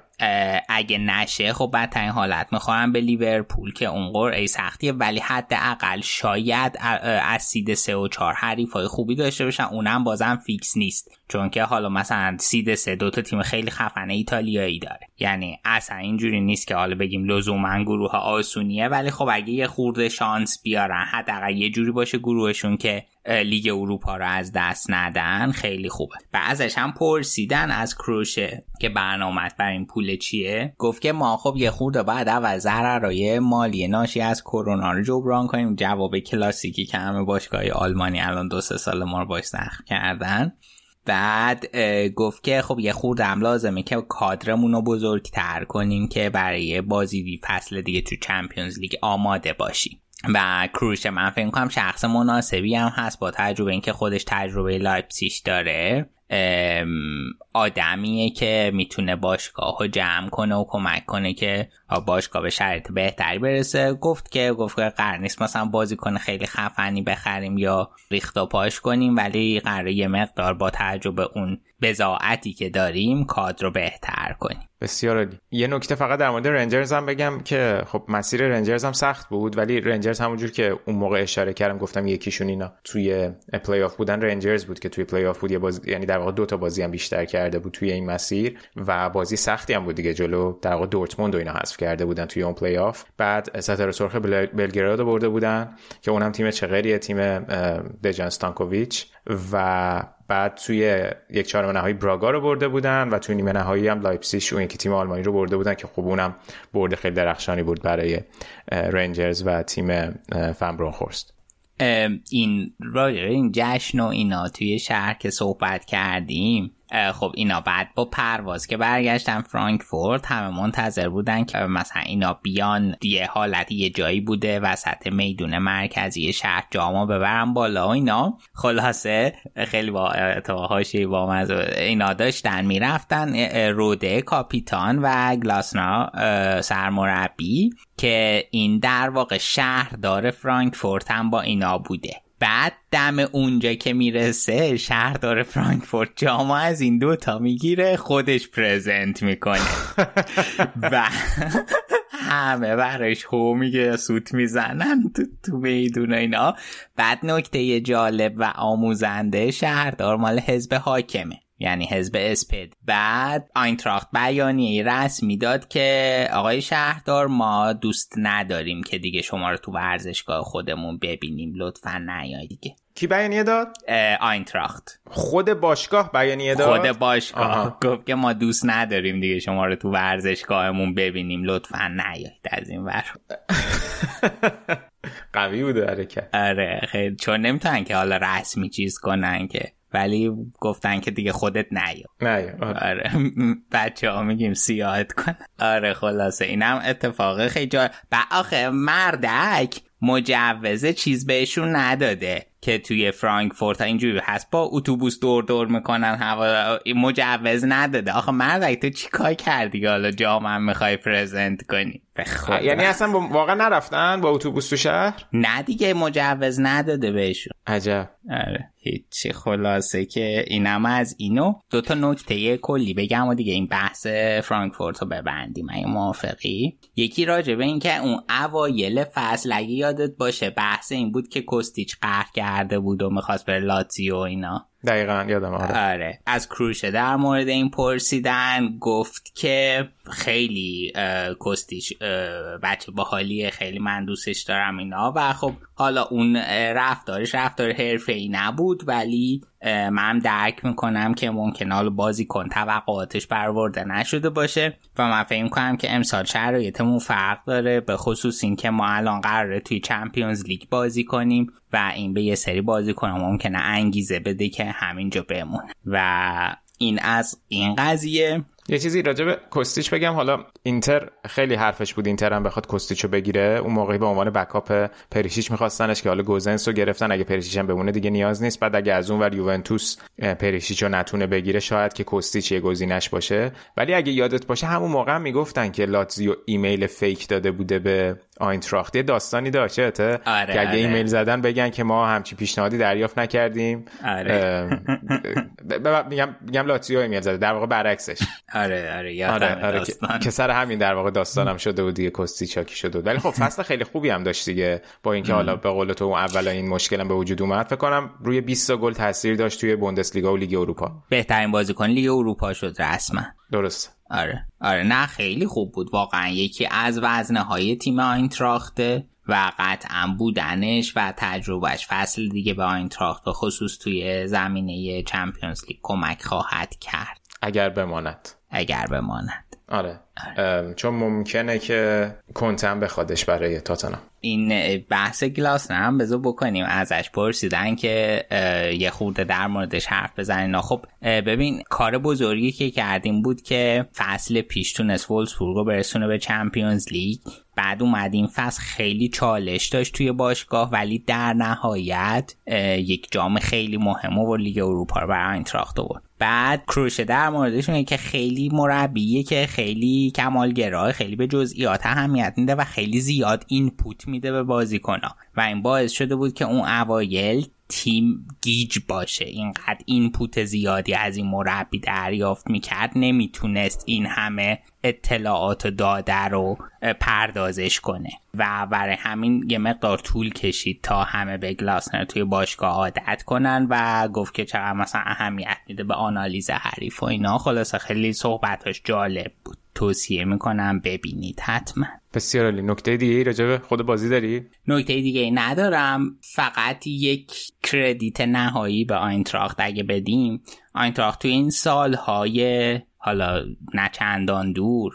اگه نشه خب بدترین حالت می‌خورن به لیورپول که اون قرعه سختیه ولی حداقل شاید از seed سه و چهار حریف های خوبی داشته باشن. اونم بازم فیکس نیست. چون که حالا مثلا seed سه دوتا تیم خیلی خفنه ایتالیایی داره. یعنی اصلا اینجوری نیست که حالا بگیم لزوما گروه آسونیه ولی خب اگه یه خورده شانس بیارن حداقل یه جوری باشه گروهشون که لیگ اروپا رو از دست ندن خیلی خوبه. و ازش هم پرسیدن از کروشه که برنامه برای این پول چیه؟ گفت که ما خب یه خورده باید اول ضررهای مالی ناشی از کرونا رو جبران کنیم. جواب کلاسیکی که همه باشگاه آلمانی الان دو سه سال ما رو باش سخت کردن. بعد گفت که خب یه خورده هم لازمه که کادرمون رو بزرگتر کنیم که برای بازی فصل دیگه تو چمپیونز لیگ آماده باشیم. و کروش من فکر کنم شخص مناسبی هم هست با تجربه اینکه خودش تجربه لایپسیش داره. آدمیه که می‌تونه باشگاه رو جمع کنه و کمک کنه که باشگاه به شرایط بهتری برسه. گفت که گفت که قرار نیست مثلا بازی کنه خیلی خفنی بخریم یا ریخت و پاش کنیم ولی قرار یه مقدار با تجربه اون بزاعتی که داریم کادر رو بهتر کنیم. بسیار عالی. یه نکته فقط در مورد رنجرز هم بگم که خب مسیر رنجرز هم سخت بود ولی رنجرز همونجور که اون موقع اشاره کردم گفتم یکیشون اینا. توی پلی آف بودن رنجرز بود که توی پلی آف بود یه بازی یعنی در واقع دو تا بازی هم بیشتر کرده بود توی این مسیر و بازی سختی هم بود دیگه جلو در واقع دورتموند و اینا حذف کرده بودن توی اون پلی آف بعد ستاره سرخ بلگراد برده بودن که اونم تیم چغریه تیم دجان ستانکوویچ و بعد توی یک چهارم نهایی براگا رو برده بودن و توی نیمه نهایی هم لایپسیش اون یکی تیم آلمانی رو برده بودن که خب اونم برده خیلی درخشانی بود برای رنجرز و تیم فن خورست. این راجع این جشن و اینا توی شهر که صحبت کردیم خب اینا بعد با پرواز که برگشتن فرانکفورت همه منتظر بودن که مثلا اینا بیان دیه حالت یه جایی بوده وسط میدون مرکزی شهر جاما ببرن بالا اینا. خلاصه خیلی با اتفاقهاشی با اینا داشتن می‌رفتن روده کاپیتان و گلاسنا سرمربی که این در واقع شهردار فرانکفورت هم با اینا بوده. بعد دم اونجا که می‌رسه شهردار فرانکفورت جامعه از این دوتا می‌گیره خودش پرزنت می‌کنه. و همه برش هو میگه سوت می‌زنن تو, تو میدون اینا. بعد نکته جالب و آموزنده شهردار مال حزب حاکمه. یعنی حزب اسپد بعد آینتراخت بیانیه رسمی داد که آقای شهردار ما دوست نداریم که دیگه شما رو تو ورزشگاه خودمون ببینیم لطفا نیای دیگه کی بیانیه داد؟ آینتراخت. خود باشگاه بیانیه داد؟ خود باشگاه. گفت که ما دوست نداریم دیگه شما رو تو ورزشگاهمون ببینیم. لطفا نیایید از این ور. قوی بوده حرکت. آره خیلی. چون نمی‌تونن که حالا رسمی چیز کنن که. ولی گفتن که دیگه خودت نیا. نیا آره, آره. بچه ها میگیم سیاحت کن. آره خلاصه. اینم اتفاق خیلی جا آخه مردک مجوزه چیز بهشون نداده که توی فرانکفورت اینجوری هست. با اتوبوس دور دور می‌کنن هوا مجوز نداده. آخه مردک تو چی کار کردی حالا جامعه می‌خوای پرزنت کنی؟ یعنی اصلا واقعا نرفتن با اتوبوس تو شهر؟ نه دیگه مجوز نداده بهشون. عجب. آره هیچی خلاصه که اینم از اینو. دوتا نکته کلی بگم و دیگه این بحث فرانکفورت رو ببندیم این موافقی. یکی راجع به این که اون اوایل فصل اگه یادت باشه بحث این بود که کستیچ قهر کرده بود و می‌خواست بر لاتیو اینا. دقیقا یادم آره. آره از کروشه در مورد این پرسیدن گفت که خیلی کستیش بچه باحالیه خیلی من دوستش دارم اینا و خب حالا اون رفتارش رفتار حرفه ای نبود ولی من درک می‌کنم که ممکن حالا بازی کن توقعاتش برورده نشده باشه و من فکر کنم که امسال شرایطمون فرق داره به خصوص اینکه ما الان قراره توی چمپیونز لیگ بازی کنیم و این به یه سری بازی کنم ممکنه انگیزه بده که همینجا بمونه. و این از این قضیه. یه چیزی راجع به کستیچ بگم. حالا اینتر خیلی حرفش بود اینتر هم بخواد کستیچو بگیره. اون موقعی به عنوان backup پریشیچ میخواستنش که حالا گوزنس رو گرفتن. اگه پریشیچ هم بمونه دیگه نیاز نیست. بعد اگه از اون ور یوونتوس پریشیچ رو نتونه بگیره شاید که کستیچ یه گزینه‌ش باشه. ولی اگه یادت باشه همون موقع هم می‌گفتن که لاتزیو ایمیل fake داده بوده به آینتراخت یه داستانی داشته آره، که اگه آره. ایمیل زدن بگن که ما همچی پیشنهادی دریافت نکردیم. آره. میگم میگم لاتزیو ایمیل زده در واقع برعکسش. آره آره آره, آره که سر همین در واقع داستانم شده بود دیگه کستیچ شاکی شده ولی خب فصل خیلی خوبی هم داشت دیگه با اینکه حالا به قول تو اول این مشکلم به وجود اومد. فکر کنم روی 20 گل تاثیر داشت توی بوندسلیگا و لیگ اروپا. بهترین بازیکن لیگ اروپا شد رسما. درست آره. آره. نه خیلی خوب بود. واقعا یکی از وزنه های تیم آینتراخته و قطعا بودنش و تجربهش فصل دیگه به آینتراخت به خصوص توی زمینه Champions League کمک خواهد کرد. اگر بماند. اگر بماند. آره, آره. چون ممکنه که کنتم بخوادش برای تاتنام این بحث گلاس هم بذار بکنیم. ازش پرسیدن که یه خورده در موردش حرف بزنین. خب ببین کار بزرگی که کردیم بود که فصل پیش تونست وولسبورگ رو برسونه به چمپیونز لیگ. بعد اومد این فصل خیلی چالش داشت توی باشگاه ولی در نهایت یک جام خیلی مهم و لیگ اروپا رو برای اینتراخت آورد. بعد کروشه در موردشونه که خیلی مربیه که خیلی کمالگرائه خیلی به جزئیات اهمیت میده و خیلی زیاد input میده به بازیکنها. و این باعث شده بود که اون اوایل تیم گیج باشه. اینقدر input زیادی از این مربی دریافت می‌کرد نمی‌تونست این همه اطلاعات داده رو پردازش کنه. و برای همین یه مقدار طول کشید تا همه به گلاسنر توی باشگاه عادت کنن و گفت که چقدر مثلا اهمیت میده به آنالیز حریف و اینا. خلاصه خیلی صحبتش جالب بود. توصیه می‌کنم ببینید حتما. بسیار عالی. نکته دیگه ای راجع خود بازی داری؟ نکته دیگه ای ندارم. فقط یک کردیت نهایی به آینتراخت اگه بدیم. آینتراخت تو این سالهای حالا نه چندان دور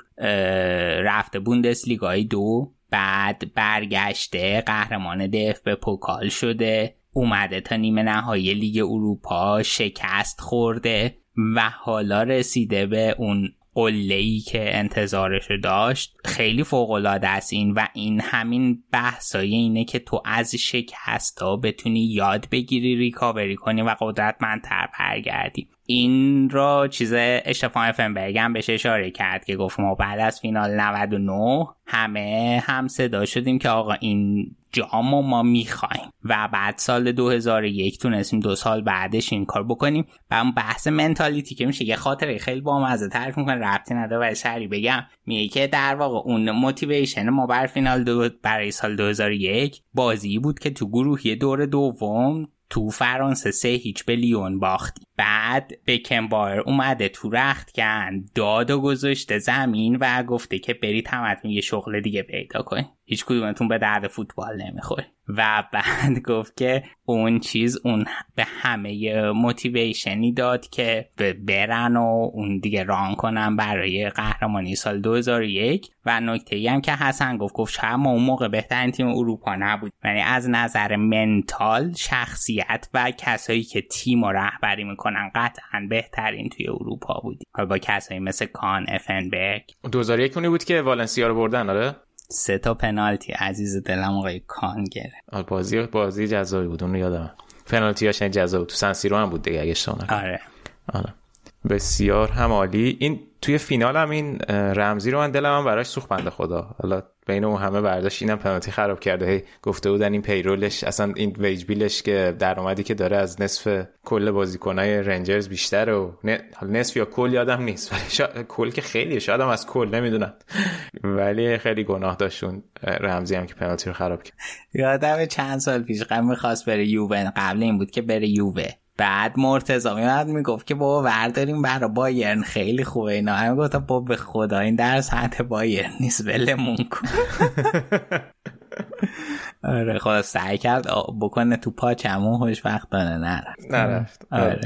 رفته بوندسلیگای دو بعد برگشته قهرمان دف به پوکال شده اومده تا نیمه نهایی لیگ اروپا شکست خورده و حالا رسیده به اون قله که انتظارش داشت خیلی فوق العاده است این و این همین بحثای اینه که تو از شکست ها بتونی یاد بگیری ریکاوری کنی و قدرتمندتر برگردی. این را چیز اشتفان فنبرگ هم بهش اشاره کرد که گفت ما بعد از فینال 99 همه هم صدا شدیم که آقا این جام ما می‌خوایم. و بعد سال 2001 تونستیم دو سال بعدش این کار بکنیم. و اون بحث منتالیتی که میشه یه خاطره خیلی با مزه تعریف می‌کنه ربطی نداره و سری بگم. میگه که در واقع اون موتیویشن ما بر فینال دو برای سال 2001 بازی بود که تو گروهی دور دوم تو فرانسه سه هیچ به لیون باختی بعد بکنبایر اومده تو رخت کن داد و گذاشته زمین و گفته که برید همتون یه شغل دیگه پیدا کنید. هیچ کدومتون به درد فوتبال نمی‌خوره و بعد گفت که اون چیز اون به همه موتیویشنی داد که برن و اون دیگه ران کنن برای قهرمانی سال 2001 و نکته ای هم که حسن گفت گفت شاید ما اون موقع بهترین تیم اروپا نبود. یعنی از نظر منتال شخصیت و کسایی که تیم و رهبری می‌کنن قطعا بهترین توی اروپا بودی حالا با کسایی مثل کان افنبرگ. 2001 اونی بود که والنسیا رو بردن آره؟ سه تا پنالتی. عزیز دلم آقای کان گره. بازی بازی جذابی بود اون رو یادم پنالتی هاش جذاب تو سن سیرو هم بود دیگه اگه آره. آره. بسیار هم عالی این توی فینال هم این رمزی رو من دلم هم براش سوخت بنده خدا. حالا بین اون همه برداشت اینم پنالتی خراب کرده. هی گفته بودن این پیرولش اصلا این ویج بیلش که درآمدی که داره از نصف کل بازیکنای رنجرز بیشتر و نصف یا کل یادم نیست. ولی شا... کل که خیلی شاید هم از کل نمی‌دونن ولی خیلی گناه داشتون رمزی هم که پنالتی رو خراب کرد. یادم چند سال پیش قبل می‌خواست بره یووه. قبل این بود که بره یووه. بعد مرتضی میاد می‌گفت که بابا ورداریم برا بایرن خیلی خوبه اینا. هم گفت بابا به خدا این در سطح بایرن نیست ولمون کن. آره خدا سعی کرد بکنه تو پاچمون خوشبختانه نرفت. نرفت آره.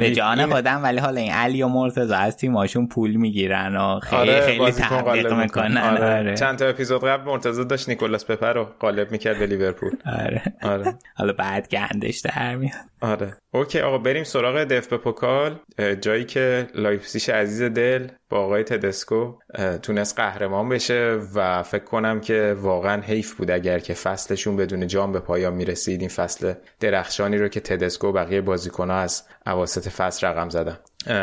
به جان خودم ولی حالا این علی و مرتضی از تیماشون پول می‌گیرن و خیلی آره خیلی تحقیق می‌کنن. آره. آره. چند تا اپیزود قبل مرتضی داشت نیکولاس پپر رو قالب می‌کرد به لیورپول. آره. آره. حالا بعد گندش در میاد. آره. اوکی آقا بریم سراغ DFB Pokal جایی که لایپسیش عزیز دل با آقای تدسکو تونست قهرمان بشه و فکر کنم که واقعا حیف بود اگر که فصلشون بدون جام به پایان می‌رسید. این فصل درخشانی رو که تدسکو و بقیه بازیکنها از اواسط فصل رقم زدن.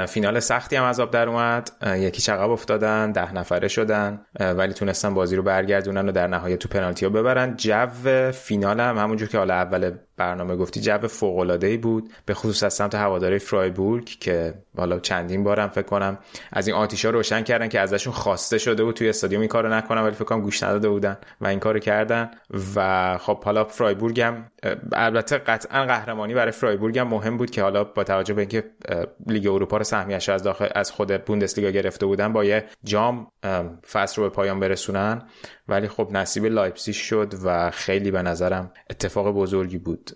فینال سختی هم از آب در اومد. یکی چقب افتادن ده نفره شدن ولی تونستن بازی رو برگردونن و در نهایت تو پنالتی ها ببرن. جو فینال هم همونجور که حالا اول برنامه گفتی جو فوق العاده ای بود به خصوص از سمت هواداری فرایبورگ که حالا چندین بارم فکر کنم از این آتیشا روشن کردن که ازشون خواسته شده بود توی استادیوم این کارو نکنن ولی فکر کنم گوش نداده بودن و این کارو کردن و خب حالا فرایبورگ هم البته قطعا قهرمانی برای فرایبورگ هم مهم بود که حالا با توجه به اینکه لیگ اروپا رو سهمیش از داخل از خود بوندسلیگا گرفته بودن با یه جام فصل رو به پایان برسونن. ولی خب نصیب لایپزیگ شد و خیلی به نظرم اتفاق بزرگی بود.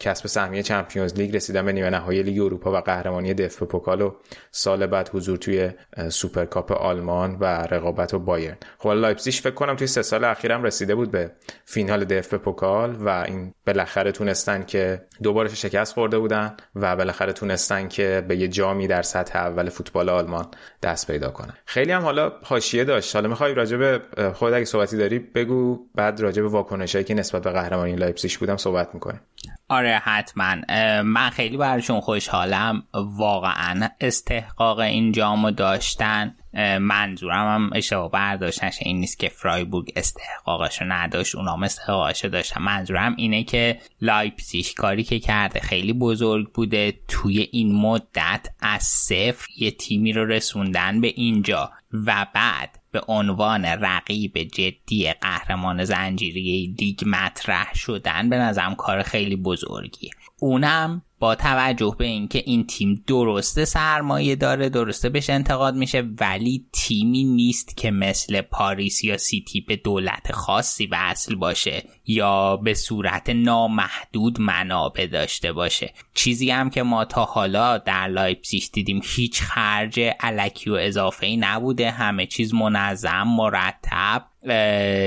کسب سهمیه Champions League رسیدن به نیمه نهایی لیگ اروپا و قهرمانی DFB Pokal و سال بعد حضور توی سوپرکاپ آلمان و رقابت با بایرن. خب لایپزیگ فکر کنم توی سه سال اخیرم رسیده بود به فینال DFB Pokal و این بالاخره تونستن که دوباره شکست خورده بودن و بالاخره تونستن که به یه جامی در سطح اول فوتبال آلمان دست پیدا کنن. خیلی هم حالا حاشیه داشت. حالا می‌خوای راجع به خود اگه صحبتی داری بگو بعد راجع به واکنشایی که نسبت به قهرمانی لایپزیگ بودم صحبت می‌کنیم. آره حتما. من خیلی براشون خوشحالم. واقعا استحقاق این جامو داشتن. منظورم هم اشتباه برداشت نشه این نیست که فرایبورگ استحقاقش رو نداشت اونام استحقاقش رو داشتن. منظورم اینه که لایپزیگ کاری که کرده خیلی بزرگ بوده. توی این مدت از صفر یه تیمی رو رسوندن به اینجا و بعد به عنوان رقیب جدی قهرمان زنجیره لیگ مطرح شدن به نظرم کار خیلی بزرگی اونم توجه به اینکه این تیم درسته سرمایه داره درسته بهش انتقاد میشه ولی تیمی نیست که مثل پاریس یا سیتی به دولت خاصی وصل باشه یا به صورت نامحدود منابع داشته باشه. چیزی هم که ما تا حالا در لایپزیگ دیدیم هیچ خرج الکی و اضافه ای نبوده همه چیز منظم مرتب.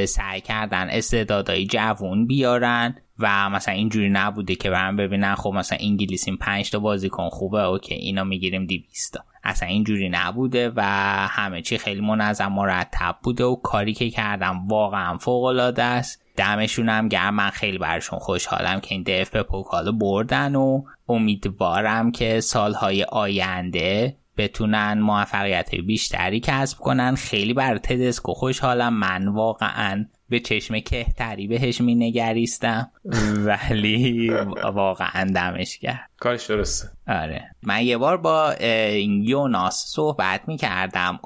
سعی کردن استعدادهای جوون بیارن و مثلا اینجوری نبوده که برم ببینن خب مثلا انگلیس این پنج تا بازیکن خوبه OK اینا می‌گیریم 200 تا. اصلا اینجوری نبوده و همه چی خیلی منظم مرتب بوده و کاری که کردم واقعا فوق العاده است. دمشون هم گرم من خیلی برشون خوشحالم که این دف به پوکال بردن و امیدوارم که سالهای آینده بتونن موفقیت بیشتری کسب کنن. خیلی بر تدسکو خوشحالم. من واقعا به چشم کهتری بهش می نگریستم ولی واقعا دمش کرد کارش درسته. آره. من یه بار با یوناس صحبت می کردم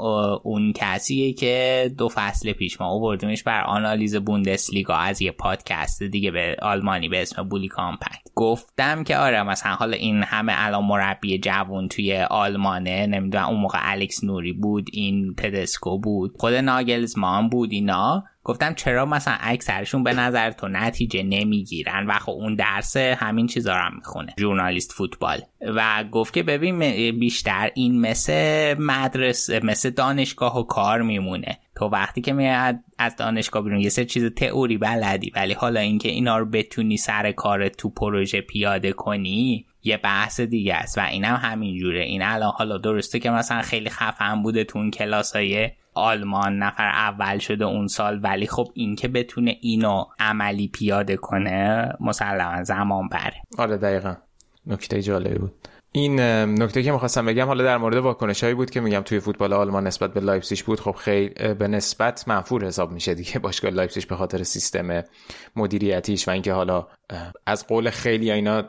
اون کسیه که دو فصل پیش ما آوردیمش بر آنالیز بوندسلیگا از یه پادکست دیگه به آلمانی به اسم بولی کامپکت. گفتم که آره مثلا حالا این همه الان مربی جوون توی آلمانه نمی‌دونم اون موقع الکس نوری بود این تدسکو بود خود ناگلزمان بود اینا. گفتم چرا مثلا اکثرشون به نظر تو نتیجه نمی‌گیرن و خب اون درس همین چیزا رو هم می‌خونه. ژورنالیست فوتبال. و گفت که ببین بیشتر این مثل مدرسه مثل دانشگاه و کار میمونه. تو وقتی که میاد از دانشگاه بیرون یه سر چیز تئوری بلدی ولی حالا اینکه اینا رو بتونی سر کار تو پروژه پیاده کنی یه بحث دیگه است و اینم همین جوره. این الان حالا درسته که مثلا خیلی خفن بوده تو اون کلاس های آلمان نفر اول شده اون سال ولی خب اینکه بتونه اینو عملی پیاده کنه مسلما زمان بره. آره دقیقا. نکته جالبی بود. این نکته که می‌خواستم بگم حالا در مورد واکنش هایی بود که میگم توی فوتبال آلمان نسبت به لایپزیگ بود. خب خیلی به نسبت منفور حساب میشه دیگه. باشگاه لایپزیگ به خاطر سیستم مدیریتیش و اینکه حالا از قول خیلی اینا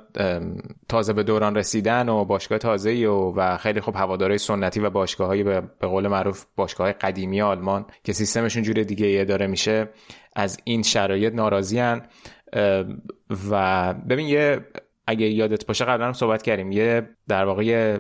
تازه به دوران رسیدن و باشگاه تازه و, و خیلی خب هوادارهای سنتی و باشگاه های به قول معروف باشگاه قدیمی آلمان که سیستمشون جور دیگه اداره میشه از این شرایط ناراضیان و ببین یه اگه یادت باشه قبلا هم صحبت کردیم. یه در واقع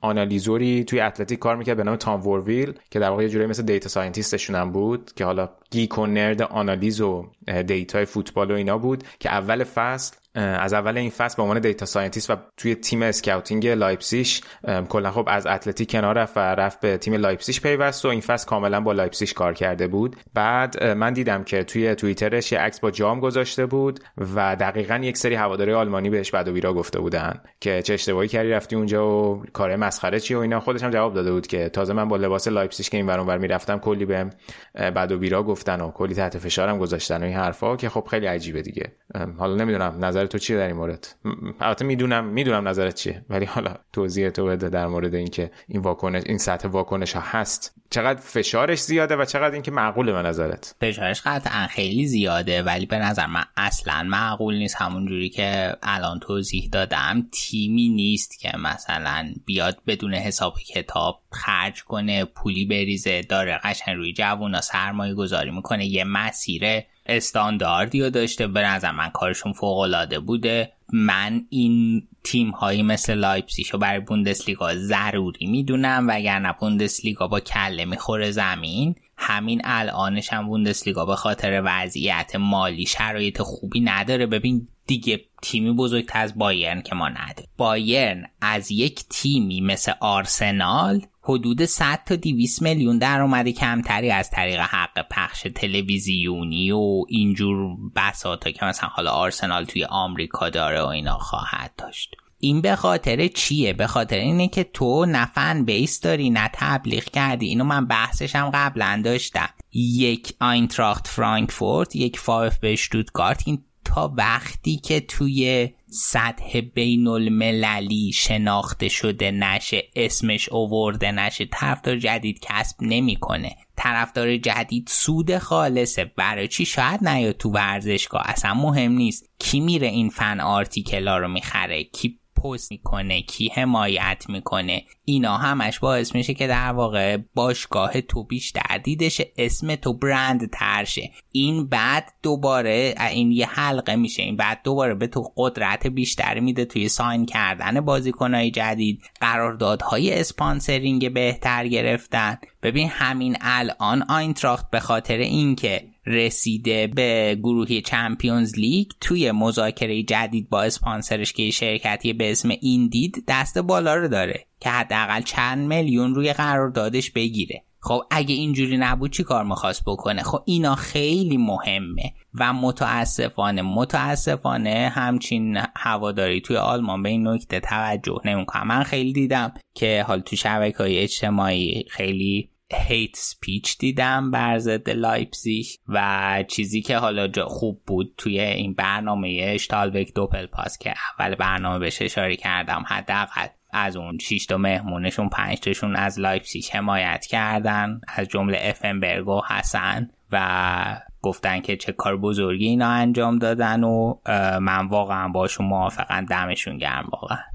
آنالیزوری توی اتلتیک کار می‌کرد به نام تام ورویل که در واقع یه جوری مثل data scientist شون هم بود که حالا geek و nerd آنالیز و data ی فوتبال و اینا بود که اول فصل از اول این فصل به عنوان data scientist و توی تیم scouting لایپسیش کلا خب از اتلتیک کنار رفت و رفت به تیم لایپسیش پیوست و این فصل کاملا با لایپسیش کار کرده بود. بعد من دیدم که توی توییترش یه عکس با جام گذاشته بود و دقیقا یک سری هواداری آلمانی بهش بد و بیرا گفته بودن که چه اشتباهی کردی رفتی اونجا و کار مسخره چی و اینا. خودش هم جواب داده بود که تازه من با لباس لایپسیش که این ور اونور می‌رفتم کلی بهم بد و بیرا گفتن و کلی تحت فشارم گذاشتن و این حرفا که خب خیلی عجیبه دیگه. حالا نمی‌دونم نظر تو چیه در این مورد؟ البته می‌دونم می‌دونم نظرت چیه ولی حالا توضیح تو بده در مورد اینکه این واکنش این سطح واکنش ها هست. چقدر فشارش زیاده و چقدر اینکه معقوله به نظرت؟ فشارش قطعا خیلی زیاده ولی به نظر من اصلا معقول نیست. همون جوری که الان توضیح دادم تیمی نیست که مثلا بیاد بدون حساب کتاب خرج کنه پولی بریزه داره قشن روی جوونا سرمایه گذاری می‌کنه یه مسیر استانداردی رو داشته. به نظر من کارشون فوق العاده بوده. من این تیم هایی مثل لایپسیش رو برای بوندسلیگا ضروری می‌دونم. وگرنه بوندسلیگا با کله می‌خوره زمین. همین الانش هم بوندسلیگا به خاطر وضعیت مالی شرایط خوبی نداره. ببین دیگه تیمی بزرگتر از بایرن که ما نداره بایرن از یک تیمی مثل آرسنال حدود 100 تا 200 میلیون درآمد کمتری از طریق حق پخش تلویزیونی و اینجور بساطا که مثلا حالا آرسنال توی آمریکا داره و اینا خواهد داشت. این به خاطر چیه؟ به خاطر اینه که تو نه fan base داری نه تبلیغ کردی. اینو من بحثش هم قبلا داشتم. یک آینتراخت فرانکفورت یک VfB اشتوتگارت این تا وقتی که توی سطح بین المللی شناخته شده نشه اسمش اوورده نشه طرفدار جدید کسب نمی‌کنه. طرفدار جدید سود خالصه. برای چی؟ شاید نیاد تو ورزشگاه. اصلا مهم نیست. کی میره این Fanartikel ا رو می‌خره؟ کی پست می‌کنه کی حمایت می‌کنه اینا همش باعث میشه که در واقع باشگاه تو بیشتر دیده اسم تو برندتر شه. این بعد دوباره این یه حلقه میشه این بعد دوباره به تو قدرت بیشتری میده توی sign کردن بازیکنهای جدید. قراردادهای sponsoring بهتر گرفتن. ببین همین الان آینتراخت به خاطر اینکه رسیده به گروهی Champions League توی مذاکره جدید با اسپانسرش که شرکتی به اسم Indeed دست بالا رو داره که حداقل چند میلیون روی قراردادش بگیره. خب اگه اینجوری نبود چی کار می‌خواست بکنه؟ خب اینا خیلی مهمه و متاسفانه متاسفانه همچین هواداری توی آلمان به این نکته توجه نمی‌کنن. من خیلی دیدم که حال تو شبکه های اجتماعی خیلی hate speech دیدم بر ضد لایپزیگ و چیزی که حالا خوب بود توی این برنامه Stahlwerk Doppelpass که اول برنامه بهش اشاره کردم حداقل از اون 6 تا مهمونشون 5 تاشون از لایپزیگ حمایت کردن از جمله افنبرگ و حسن و گفتن که چه کار بزرگی اینا انجام دادن و من واقعا باشون موافقا دمشون گرم واقعا.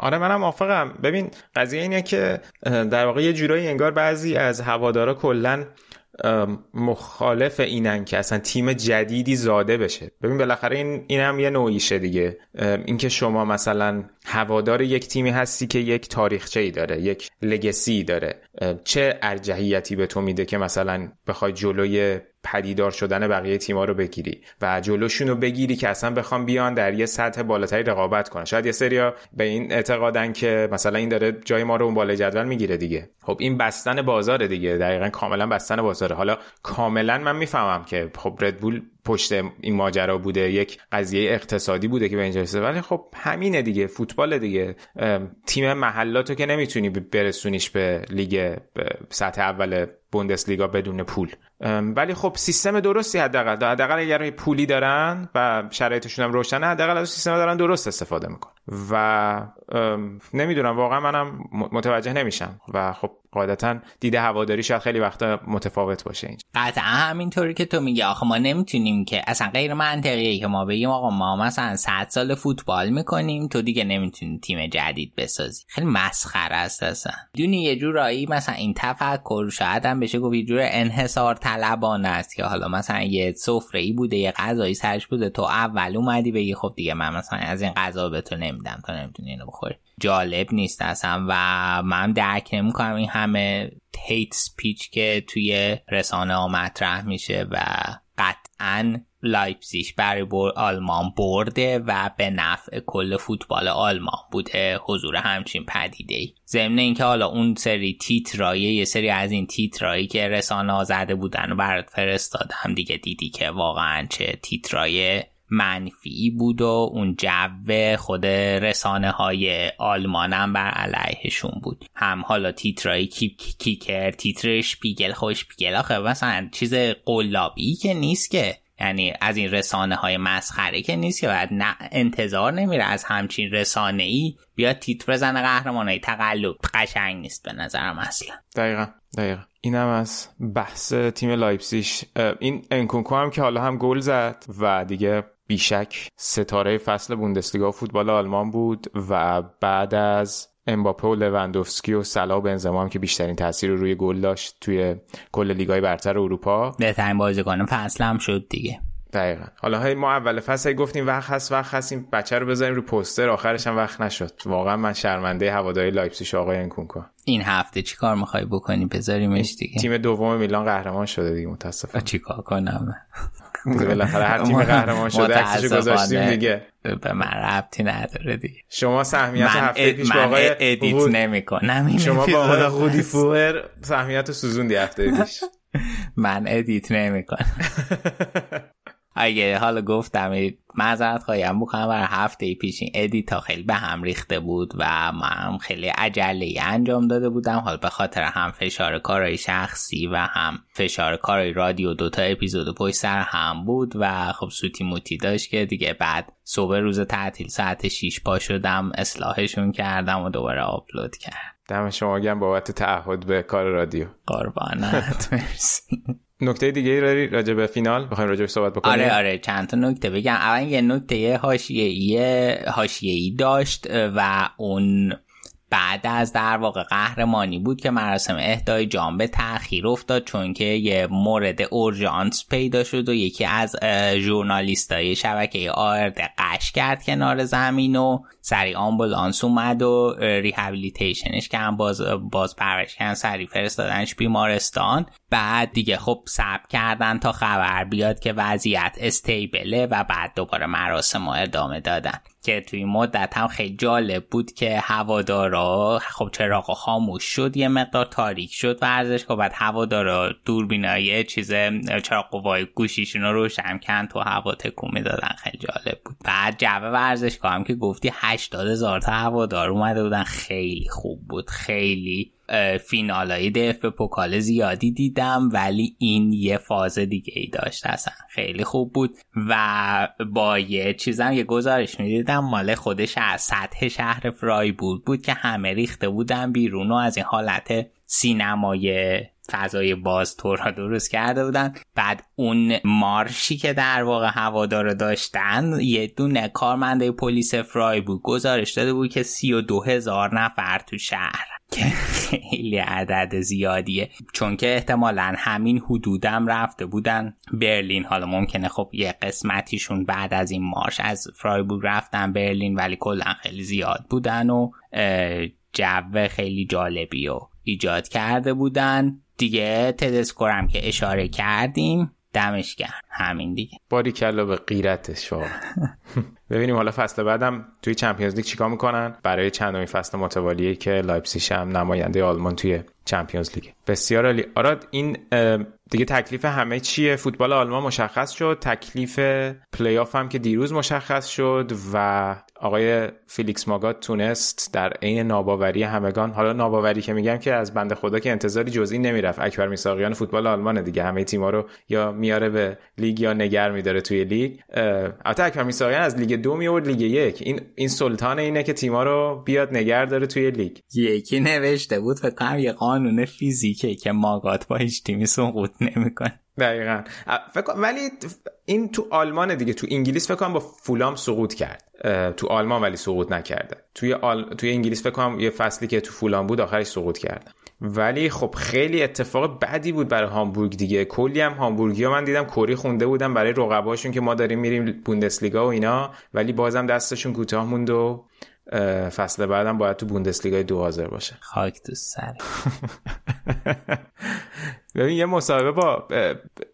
آره منم موافقم ببین قضیه اینه که در واقع یه جورایی انگار بعضی از هوادارا کلا مخالف اینن که اصلا تیم جدیدی زاده بشه. ببین بالاخره این اینم یه نوعیشه دیگه. اینکه شما مثلا هوادار یک تیمی هستی که یک تاریخچه ای داره یک لگسی داره. چه ارجحیتی به تو میده که مثلا بخوای جلوی پدیدار شدن بقیه تیما رو بگیری و جلوشون رو بگیری که اصلا بخوام بیان در یه سطح بالاتری رقابت کنن. شاید یه سریا به این اعتقادن که مثلا این داره جای ما رو اون بالای جدول می‌گیره دیگه. خب این بستن بازاره دیگه. دقیقا کاملا بستن بازاره. حالا کاملا من می‌فهمم که خب ردبول پشت این ماجرا بوده یک قضیه اقتصادی بوده که به اینجا رسیده. ولی خب همینه دیگه فوتبال دیگه. تیم محلاتو که نمی‌تونی برسونیش به لیگ سطح اول بوندسلیگا بدون پول. ولی خب سیستم درستی حداقل. حداقل اگر پولی دارن و شرایطشون هم روشنه حداقل از سیستم دارن درست استفاده میکن و نمی‌دونم واقعا منم متوجه نمیشم. و خب قاعدتا دیده هواداری شاید خیلی وقتا متفاوت باشه اینجا. قطعا همینطوری که تو میگی آخه ما نمی‌تونیم که اصلا غیر منطقیه که ما بگیم آقا ما مثلا 100 سال فوتبال می‌کنیم تو دیگه نمی‌تونی تیم جدید بسازی. خیلی مسخره است اصلا. دونی یه جورایی مثلا این تفکر شاید هم بشه گفت یه جور انحصار طلبانه است که حالا مثلا یه سفره ای بوده یه غذایی سرش بوده تو اول اومدی بگی خب دیگه من مثلا از این غذا به تو نمیدم تو نمی‌تونی اینو بخوری. جالب نیست اصلا و من درک نمی‌کنم این همه هیت سپیچ که توی رسانه ها مطرح میشه و قطعا لایپزیش برای بر آلمان برده و به نفع کل فوتبال آلمان بوده. حضور همچین پدیده ای ضمن اینکه حالا اون سری تیترایی یه سری از این تیترایی که رسانه ها زده بودن و برات فرستادم دیگه دیدی که واقعا چه تیترای منفی بود و اون جو خود رسانه های آلمانم بر علیهشون بود. هم حالا تیترای کیک کیکر تیترش پیگل خوش پیگل. آخه مثلا چیز قلابی که نیست که. یعنی از این رسانه های مسخره که نیست که باید نه انتظار نمیره از همچین رسانه ای بیاد تیتر بزنه قهرمان های تقلب. قشنگ نیست به نظرم اصلا. دقیقا دقیقا. اینم از بحث تیم لایپسیش این انکونکو هم که حالا هم گل زد و دیگه بیشک ستاره فصل بوندسلیگا فوتبال آلمان بود و بعد از امباپه و لواندوفسکی و صلاح و بنزما هم که بیشترین تاثیر رو روی گل داشت توی کل لیگای برتر اروپا. بهترین بازیکن فصل هم شد دیگه. دقیقا. حالا های ما اول فصل گفتیم وقت هست وقت هست این بچه رو بذاریم رو پوستر آخرش هم وقت نشد. واقعا من شرمنده هواداری لایپزیگ آقای انکونکو این هفته چی کار می‌خوای بکنی؟ بذاریمش دیگه. تیم دوم میلان قهرمان شده دیگه متاسفانه. چیکار کنم؟ بالاخره هر تیم قهرمان شده عکسشو گذاشتیم دیگه. به من ربطی نداره دیگه. شما سهمیت هفته پیش با آقای edit نمی‌کنم شما با آقای رودی فولر سهمیت سوزوندی هفته پیش. من edit نمی‌کنم. اگه حالا گفتم معذرت خواهیم بکنم برای هفته پیش این edit ا خیلی به هم ریخته بود و من خیلی عجله انجام داده بودم. حالا به خاطر هم فشار کارهای شخصی و هم فشار کارهای رادیو دوتا اپیزود پشت سر هم بود و خب سوتی موتی داشت که دیگه بعد صبح روز تعطیل ساعت 6 پا شدم اصلاحشون کردم و دوباره آپلود کردم دم شما گرم بابت تعهد به کار رادیو. قربانت مرسی. نکته دیگه ای راجع به فینال؟ بخوایم راجع صحبت بکنیم. آره آره چند تا نکته بگم. اول یه نکته حاشیه‌ای حاشیه‌ای داشت و اون بعد از در واقع قهرمانی بود که مراسم اهدای جام به تاخیر افتاد چون که یه مورد اورژانس پیدا شد و یکی از ژورنالیستای شبکه ARD غش کرد کنار زمین و سری آمبولانس اومد و rehabilitation ش که هم باز, باز پرورش کردن سری فرستادنش بیمارستان. بعد دیگه خب سب کردن تا خبر بیاد که وضعیت استیبله و بعد دوباره مراسم ادامه دادن. که توی مدت هم خیلی جالب بود که هوادارا خب چراغ خاموش شد یه مقدار تاریک شد ورزش که بعد هوادارا دوربینای چیز چراغ قوای گوشیشون رو روشن کن تو هوا تکون می‌دادن. خیلی جالب بود. بعد جو ورزشگاه هم که گفتی 80 هزار تا هوادار اومده بودن. خیلی خوب بود. خیلی فینال های DFB-Pokal زیادی دیدم ولی این یه فاز دیگه ای داشت. اصلا خیلی خوب بود. و با یه چیزم یه گزارش می‌دیدم مال خودش از سطح شهر فرایبورگ بود که همه ریخته بودن بیرون و از این حالت سینمای فضای باز طورها درست کرده بودن. بعد اون مارشی که در واقع هوادار داشتن یه دونه کارمنده پلیس فرایبورگ گزارش داده بود که سی و دو هزار نفر تو شهر که خیلی عدد زیادیه. چون که احتمالا همین حدودم رفته بودن برلین. حالا ممکنه خب یه قسمتیشون بعد از این مارش از فرایبورگ رفتن برلین ولی کلا خیلی زیاد بودن و جو خیلی جالبی و ایجاد کرده بودن. دیگه تدسکورم که اشاره کردیم دمش گرم. همین دیگه. باری کلا به غیرتش ببینیم حالا فصل بعدم توی Champions League چیکار می‌کنن؟ برای چندمین فصل متوالیه که لایپزیگ هم نماینده آلمان توی Champions League. بسیار عالی. آراد این دیگه تکلیف همه چیه؟ فوتبال آلمان مشخص شد. تکلیف پلی آف هم که دیروز مشخص شد و آقای فیلیکس ماگات تونست در عین ناباوری همگان حالا ناباوری که میگم که از بنده خدا که انتظاری جزئی نمی‌رفت. اکبر میثاقیان فوتبال آلمان دیگه همه تیما رو یا میاره به لیگ یا نگر میداره توی لیگ. البته اکبر میثاقیان از لیگ دو میاورد لیگ یک. این این سلطان اینه که تیما رو بیاد نگر داره توی لیگ. یکی نوشته بود فکر کنم یه قانون فیزیکه که ماگات با هیچ تیمی سقوط نمی‌کنه. دقیقا. فکر ولی این تو آلمان دیگه تو انگلیس فکر کنم با فولام سقوط کرد. تو آلمان ولی سقوط نکرده. توی آل... توی انگلیس فکر کنم یه فصلی که تو فولام بود آخرش سقوط کرد. ولی خب خیلی اتفاق بدی بود برای هامبورگ دیگه. کلی هم هامبورگی ها من دیدم کوری خونده بودم برای رقباشون که ما داریم میریم بوندسلیگا و اینا. ولی بازم دستشون کوتاه موند و فصل بعدم باید تو بوندسلیگای دو حاضر باشه. خاک تو سر. ببین یه مصاحبه با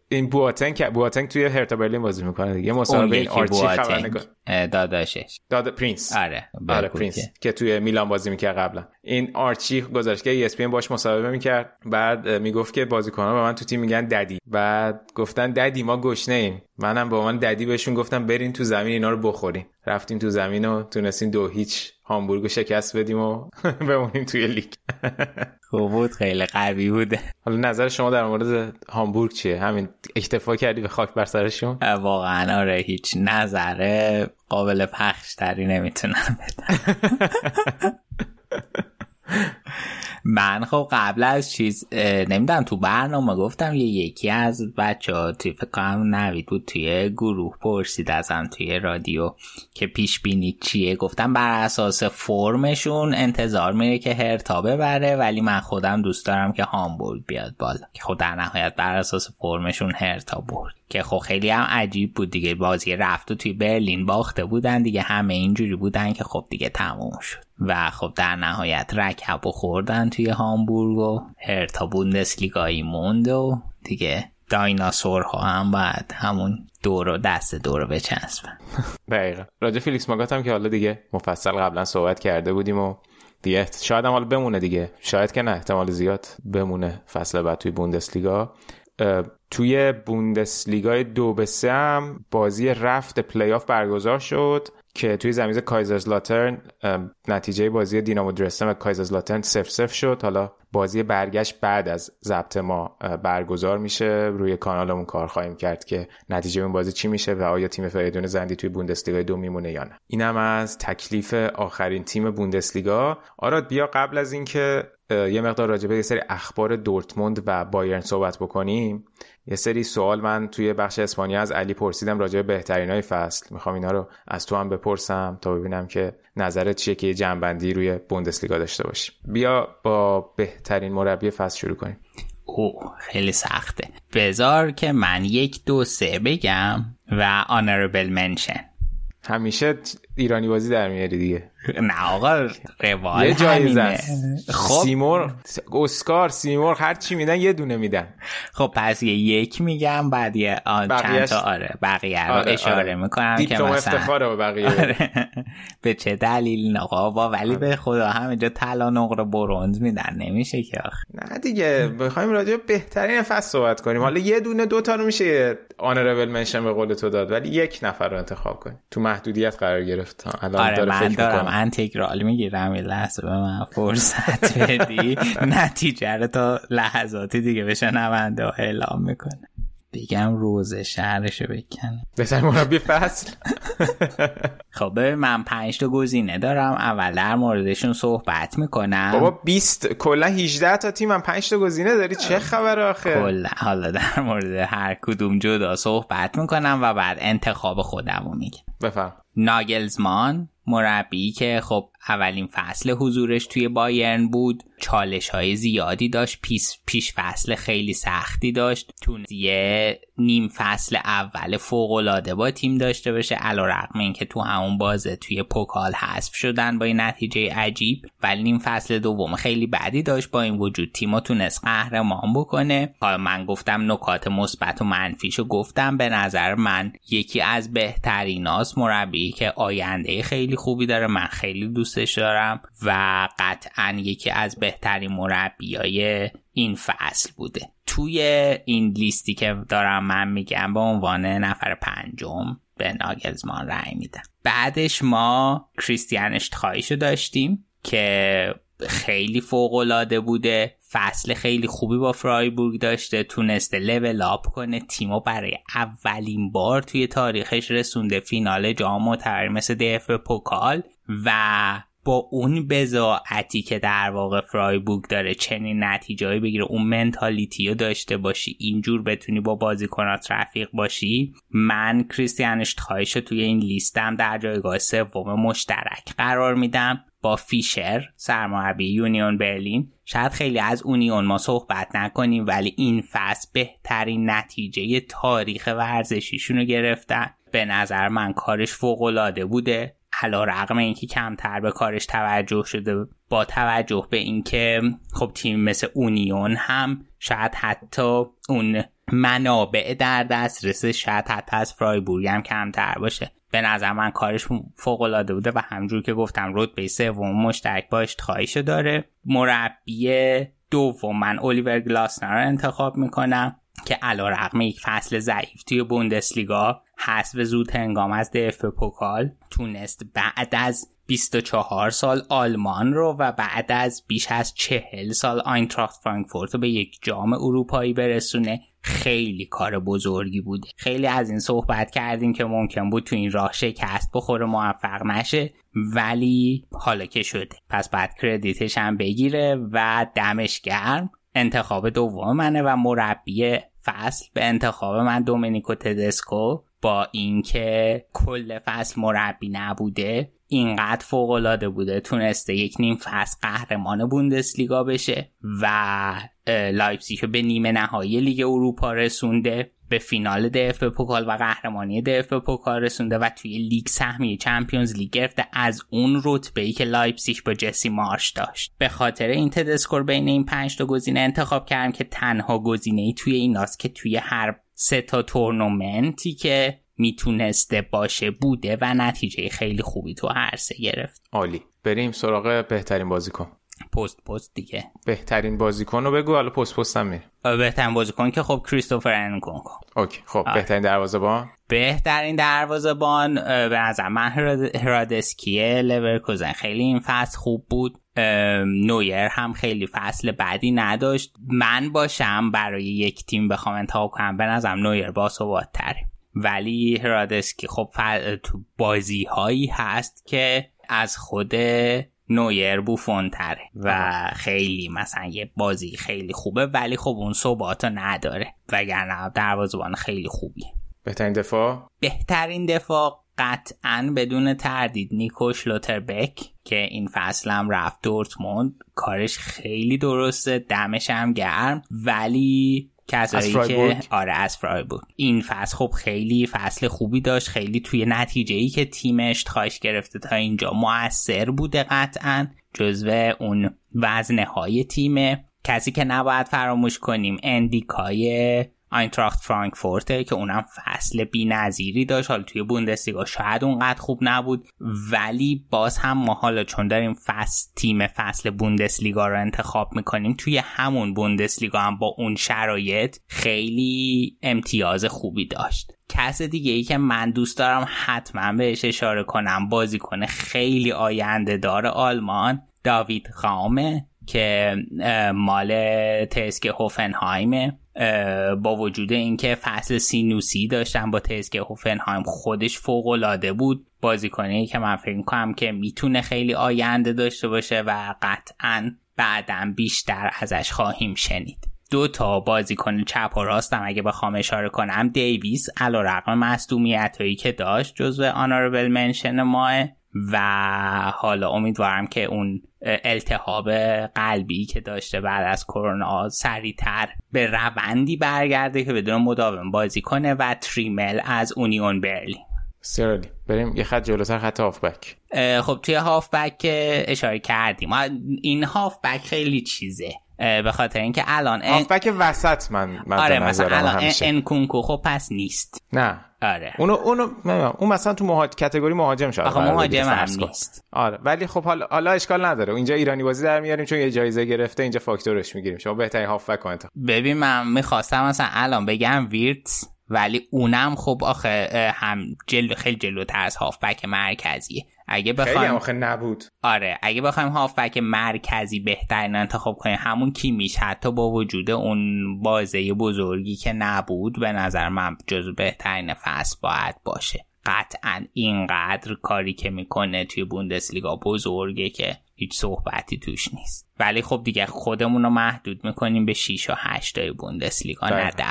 این بواتنگ بواتنگ توی هرتا برلین بازی می‌کنه دیگه. مصاحبه این آرچی خبرنگار داداشش. داد پرینس. آره آره پرینس که. توی میلان بازی می‌کرد قبلا. این آرچی گزارشگر ای اس باش مصاحبه می‌کرد. بعد می‌گفت که بازیکن‌ها به من تو تیم میگن daddy. بعد گفتن daddy ما گشنه ایم. منم به من daddy بهشون گفتم برین تو زمین اینا رو بخورین. رفتیم تو زمین و تونستیم دو هیچ هامبورگ رو شکست بدیم و بمونیم توی لیگ. خوب بود خیلی قوی بوده حالا نظر شما در مورد هامبورگ چیه؟ همین اکتفا کردی به خاک بر سرشون؟ واقعا آره هیچ نظره قابل پخش تری نمی‌تونم بدم. من خب قبل از چیز نمی‌دونم تو برنامه گفتم یه یکی از بچه ها توی فکر نوید بود توی گروه پرسید ازم توی رادیو که پیش بینی چیه. گفتم بر اساس فرمشون انتظار میره که هرتا ببره ولی من خودم دوست دارم که هامبورگ بیاد بالا. که خود در نهایت بر اساس فرمشون هرتا برد. که خب خیلی هم عجیب بود دیگه. بازی رفت و توی برلین باخته بودن دیگه. همه اینجوری بودن که خب دیگه تموم شد. و خب در نهایت رکب و خوردن توی هامبورگ و هرتا بوندسلیگایی موند و دیگه دایناسورها هم باید همون دور و دست دور رو بچسبن. دقیقا. راجع فیلیکس ماگات هم که حالا دیگه مفصل قبلا صحبت کرده بودیم و دیگه شاید هم حالا بمونه دیگه. شاید که نه. احتمال زیاد بمونه فصل بعد توی بوندسلیگا. توی بوندسلیگای دو به سه هم بازی رفت پلی آف برگزار شد که توی زمین کایزرزلاترن نتیجه بازی دینامو درستن و کایزرزلاترن سف سف شد. حالا بازی برگشت بعد از ضبط ما برگزار میشه. روی کانالمون کار خواهیم کرد که نتیجه اون بازی چی میشه و آیا تیم فریدون زندی توی بوندسلیگا دو میمونه یا نه. اینم از تکلیف آخرین تیم بوندسلیگا. آراد بیا قبل از اینکه یه مقدار راجع به یه سری اخبار دورتموند و بایرن صحبت بکنیم. یه سری سوال من توی بخش اسپانیا از علی پرسیدم راجع به بهترین های فصل. می‌خوام اینا رو از تو هم بپرسم تا ببینم که نظرت چیه که یه جنبندی روی بوندسلیگا داشته باشیم. بیا با بهترین مربی فصل شروع کنیم. او خیلی سخته. بذار که من یک دو سه بگم و آنربل منشن همیشه ایرانی بازی در میاری دیگه. نه آقا روال یه جایزه. است. خب. سیمور اسکار سیمور هر چی میدن یه دونه میدن. خب پس یه یک میگم بعد یه آن چند تا آره بقیه رو آره، اشاره آره. می‌کنم که مثلا افتخاره به بقیه. آره. به چه دلیل؟ آقا ولی به خدا همینجا طلا نقره برونز میدن. نمیشه که آخه. نه دیگه بخوایم راجع به بهترین فصل صحبت کنیم. حالا یه دونه دو تا رو میشه آنربل منشن به قول تو داد ولی یک نفر رو انتخاب کنیم. تو محدودیت قرار گرفت. الان آره داره من فکر دارم. انتگرال می‌گیرم. یه لحظه به من فرصت بدی. نتیجه رو تا لحظاتی دیگه به شنونده ها اعلام می‌کنه. بگم روز شهرشو بکنه. بهترین مربی فصل. خب من پنج تا گزینه دارم. اول در موردشون صحبت می‌کنم. بابا 20 کلا 18 تا تیم هم 5 تا گزینه داری؟ چه خبر آخه؟ کلا. حالا در مورد هر کدوم جدا صحبت می‌کنم و بعد انتخاب خودم رو میگم. بفهم. ناگلزمان مربی که خب اولین فصل حضورش توی بایرن بود. چالش های زیادی داشت پیش, پیش فصل خیلی سختی داشت. تونست یه نیم فصل اول فوقلاده با تیم داشته باشه علا رقم این که تو همون بازه توی پوکال حذف شدن با این نتیجه عجیب. ولی نیم فصل دوم خیلی بدی داشت با این وجود تیمو تونست قهرمان بکنه. حالا من گفتم نکات مثبت و منفیشو گفتم. به نظر من یکی از بهتریناست مربی که آینده خیلی خوبی داره من خیلی دوستش دارم و قطعا یکی از بهترین مربیای این فصل بوده. توی این لیستی که دارم من میگم به عنوان نفر پنجم به ناگلزمان رأی میدم. بعدش ما کریستیان اشتخایشو داشتیم که خیلی فوقالعاده بوده. فصل خیلی خوبی با فرایبورگ داشته تونسته لول آپ کنه. تیمو برای اولین بار توی تاریخش رسونده. فینال جام معتبر مثل دف پوکال. و با اون بزاعتی که در واقع فرایبورگ داره چنین نتیجهایی بگیره اون منتالیتی رو داشته باشی اینجور بتونی با بازیکنات رفیق باشی. من کریستیان اشتخایش رو توی این لیستم در جایگاه سوم مشترک قرار میدم. با فیشر سرمربی یونیون برلین شاید خیلی از اونیون ما صحبت نکنیم ولی این فصل بهترین نتیجه تاریخ ورزشیشون رو گرفتن. به نظر من کارش فوقالعاده بوده. علا رقم اینکه کمتر به کارش توجه شده با توجه به اینکه خب تیم مثل اونیون هم شاید حتی اون منابع در دسترس شاید حتی از فرایبورگ هم کمتر باشه. به نظر من کارش فوق العاده بوده و همجور که گفتم رتبه سوم مشترک با اشتخایشو داره. مربی دوم من الیور گلاسنر رو انتخاب می‌کنم که علا رقم یک فصل ضعیف توی بوندسلیگا حذف زود هنگام از دف پوکال تونست بعد از 24 سال آلمان رو و بعد از بیش از 40 سال آینتراخت فرانکفورت رو به یک جام اروپایی برسونه. خیلی کار بزرگی بوده خیلی از این صحبت کردیم که ممکن بود تو این راه شکست بخوره موفق نشه ولی حالا که شده پس بعد کردیتش هم بگیره و دمش گرم. انتخاب دوم منه و مربی فصل به انتخاب من دومینیکو تدسکو. با اینکه کل فصل مربی نبوده اینقدر فوق العاده بوده تونسته یک نیم فصل قهرمان بوندسلیگا بشه و لایپزیگ به نیمه نهایی لیگ اروپا رسونده به فینال DFB-Pokal و قهرمانی DFB-Pokal رسونده و توی لیگ سهمیه Champions League گرفته. از اون رتبه ای که لایپزیگ با جسی مارش داشت. به خاطر این تدسکور بین این پنج تا گزینه انتخاب کردم که تنها گزینه ای توی ایناست که توی هر سه تا تورنمنتی که می‌تونسته باشه بوده و نتیجه خیلی خوبی تو هر سه گرفت. عالی. بریم سراغ بهترین بازیکن. پست پست دیگه. بهترین بازیکن رو بگو حالا پست پستم میریم. بهترین بازیکن که خب کریستوفر انکونکو. okay خب بهترین دروازه‌بان بهترین دروازه‌بان به نظر من هرادسکیه لورکوزن خیلی این فصل خوب بود. نویر هم خیلی فصل بعدی نداشت. من باشم برای یک تیم بخوام انتخاب کنم. به نظرم نویر با تره ولی هرادسکی خب تو بازی هایی هست که از خود نویر بوفون تره و خیلی مثلا یه بازی خیلی خوبه ولی خب اون ثبات نداره. وگرنه دروازه‌بان خیلی خوبیه. بهترین دفاع؟ بهترین دفاع قطعا بدون تردید نیکوش لوتربک که این فصل هم رفت دورتموند. کارش خیلی درسته دمش هم گرم. ولی کسایی که آره از فرایبورگ. این فصل خب خیلی فصل خوبی داشت. خیلی توی نتیجه ای که تیمش تاش گرفته تا اینجا موثر بوده قطعا جزو اون وزنه های تیمه. کسی که نباید فراموش کنیم اندیکای آینتراخت فرانکفورته که اونم فصل بی نظیری داشت. حالا توی بوندسلیگا شاید اونقدر خوب نبود ولی باز هم ما حالا چون داریم فصل تیم فصل بوندسلیگا رو انتخاب می‌کنیم توی همون بوندسلیگا هم با اون شرایط خیلی امتیاز خوبی داشت. کس دیگه ای که من دوست دارم حتما بهش اشاره کنم بازی کنه خیلی آینده دار آلمان داوید خامه که مال تسک هوفنهایمه. با وجود اینکه فصل سینوسی داشتن با تسک هوفنهایم خودش فوق العاده بود. بازیکنی که من فکر کنم که می‌تونه خیلی آینده داشته باشه و قطعا بعدا بیشتر ازش خواهیم شنید. دو تا بازیکن چپ و راستم اگه بخوام اشاره کنم. دیویس علا رقم مصدومیت هایی که داشت جزو آناربل منشن ماه و حالا امیدوارم که اون التهاب قلبی که داشته بعد از کرونا سریعتر به روندی برگرده که بدون مداوم بازی کنه و تریمل از اونیون برلین سیرلی بریم یه خط جلوتر خط هافبک. خب توی هافبک اشاره کردیم این هافبک خیلی چیزه. به خاطر اینکه الان هافبک وسط من من آره مثلا الان انکونکو خب پس نیست. نه. آره. اونو اونو اون مثلا تو مهاج... کاتگوری مهاجم شاید آخه مهاجم هم نیست. آره ولی خب حالا حالا اشکال نداره. اینجا ایرانی بازی در میاریم چون یه جایزه گرفته اینجا فاکتورش می‌گیریم. شما بهترین هافبک انتخاب ببین من می‌خواستم مثلا الان بگم ویرتس ولی اونم خب آخه هم جلو خیلی جلوتر از هافبک مرکزیه. اگه بخوایم خیلی آخه نبود. آره اگه بخوایم هافبک مرکزی بهترین انتخاب کنیم همون کی میشه حتی با وجود اون بازه بزرگی که نبود به نظر من جزو بهترین فصل باید باشه. قطعا اینقدر کاری که می‌کنه توی بوندسلیگا بزرگه که هیچ صحبتی توش نیست. ولی خب دیگه خودمون رو محدود می‌کنیم به 6 و 8 تای بوندسلیگا نه 10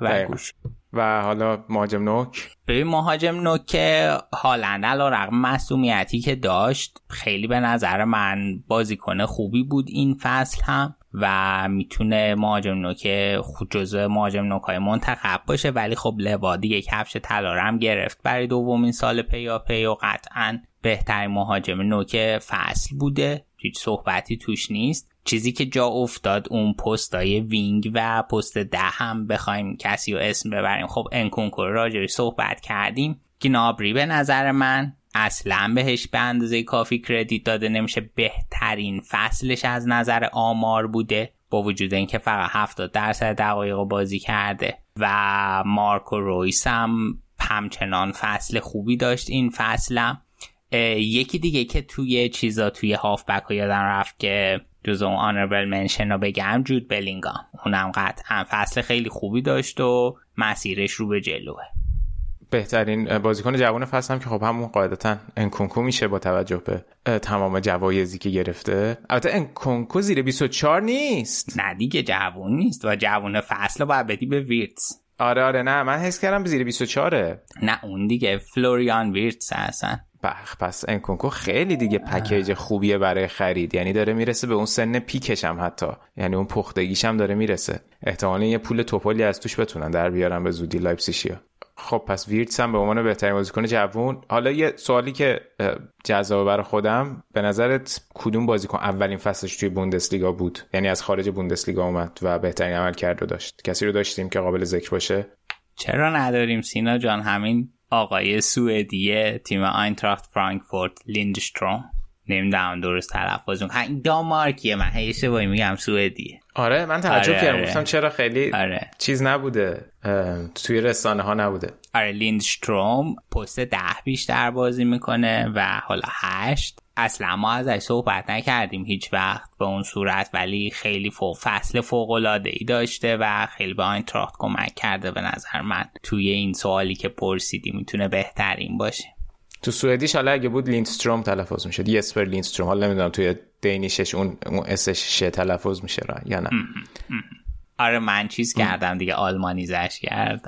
و گوش. و حالا مهاجم نوک؟ ببین مهاجم نوک که هالند علی‌رغم مسئولیتی که داشت خیلی به نظر من بازیکن خوبی بود این فصل هم. و می‌تونه مهاجم نوک خود جزو مهاجم نوک های منتخب باشه ولی خب لوا دیگه کفش طلا هم گرفت. برای دومین سال پیاپی و قطعا بهترین مهاجم نوک فصل بوده. هیچ صحبتی توش نیست. چیزی که جا افتاد اون پستای wing و پست ده هم بخوایم کسی رو اسم ببریم. خب انکونکور راجعش صحبت کردیم. گنابری به نظر من اصلا بهش به اندازه کافی credit داده نمیشه. بهترین فصلش از نظر آمار بوده. با وجود اینکه فقط 70 درصد دقایق بازی کرده و مارکو رویس هم همچنان فصل خوبی داشت این فصلم. یکی دیگه که توی چیزا توی هافبک ها یادم رفت که جز اون آنربل منشن رو بگم جود بلینگام. اونم قطعا فصل خیلی خوبی داشت و مسیرش رو به جلوه. بهترین بازیکن جوان فصل هم که خب همون قاعدتا انکونکو میشه با توجه به تمام جوایزی که گرفته. البته انکونکو زیر 24 نیست. نه دیگه جوان نیست و جوان فصل باید بدی به ویرتس آره آره نه من حس کردم زیر 24 نه اون دیگه فلوریان ویرتس هستن. خب پس انکونکو خیلی دیگه package خوبیه برای خرید. یعنی داره می‌رسه به اون سن peak ش هم حتی. یعنی اون پختگیش هم داره می‌رسه. احتمالا یه پول تپلی از توش بتونن در بیارن به زودی لایپزیشیا خب پس ویرتس هم به عنوان بهترین بازیکن جوون. حالا یه سوالی که جذاب برای خودم به نظرت کدوم بازیکن اولین فصلش توی بوندسلیگا بود؟ یعنی از خارج بوندسلیگا اومد و بهترین عمل کرد رو داشت. کسی رو داشتیم که قابل ذکر باشه؟ چرا نداریم؟ سینا جان همین آقای سوئدی تیم آینتراخت فرانکفورت لیندشتروم. نمی‌دونم درست تلفظ این دامارکیه من. هی اشتباهی میگم سوئدیه. آره من تعجب آره، کردم آره. گفتم چرا خیلی آره. چیز نبوده توی رسانه ها نبوده آره لیندشتروم پست ده بیشتر بازی می‌کنه و حالا هشت اصلا ما ازش صحبت نکردیم هیچ وقت به اون صورت ولی خیلی فوق فصل فوق العاده ای داشته و خیلی به آینتراخت کمک کرده به نظر من توی این سوالی که پرسیدی می‌تونه بهترین باشه تو سوئدیش حالا اگه بود لیندستروم تلفظ می‌شد. یسپر لیندستروم. حالا نمی‌دونم توی دینیشش اون اون اسش شه تلفظ میشه را یا نه. آره من چیز کردم دیگه. آلمانی زش کرد.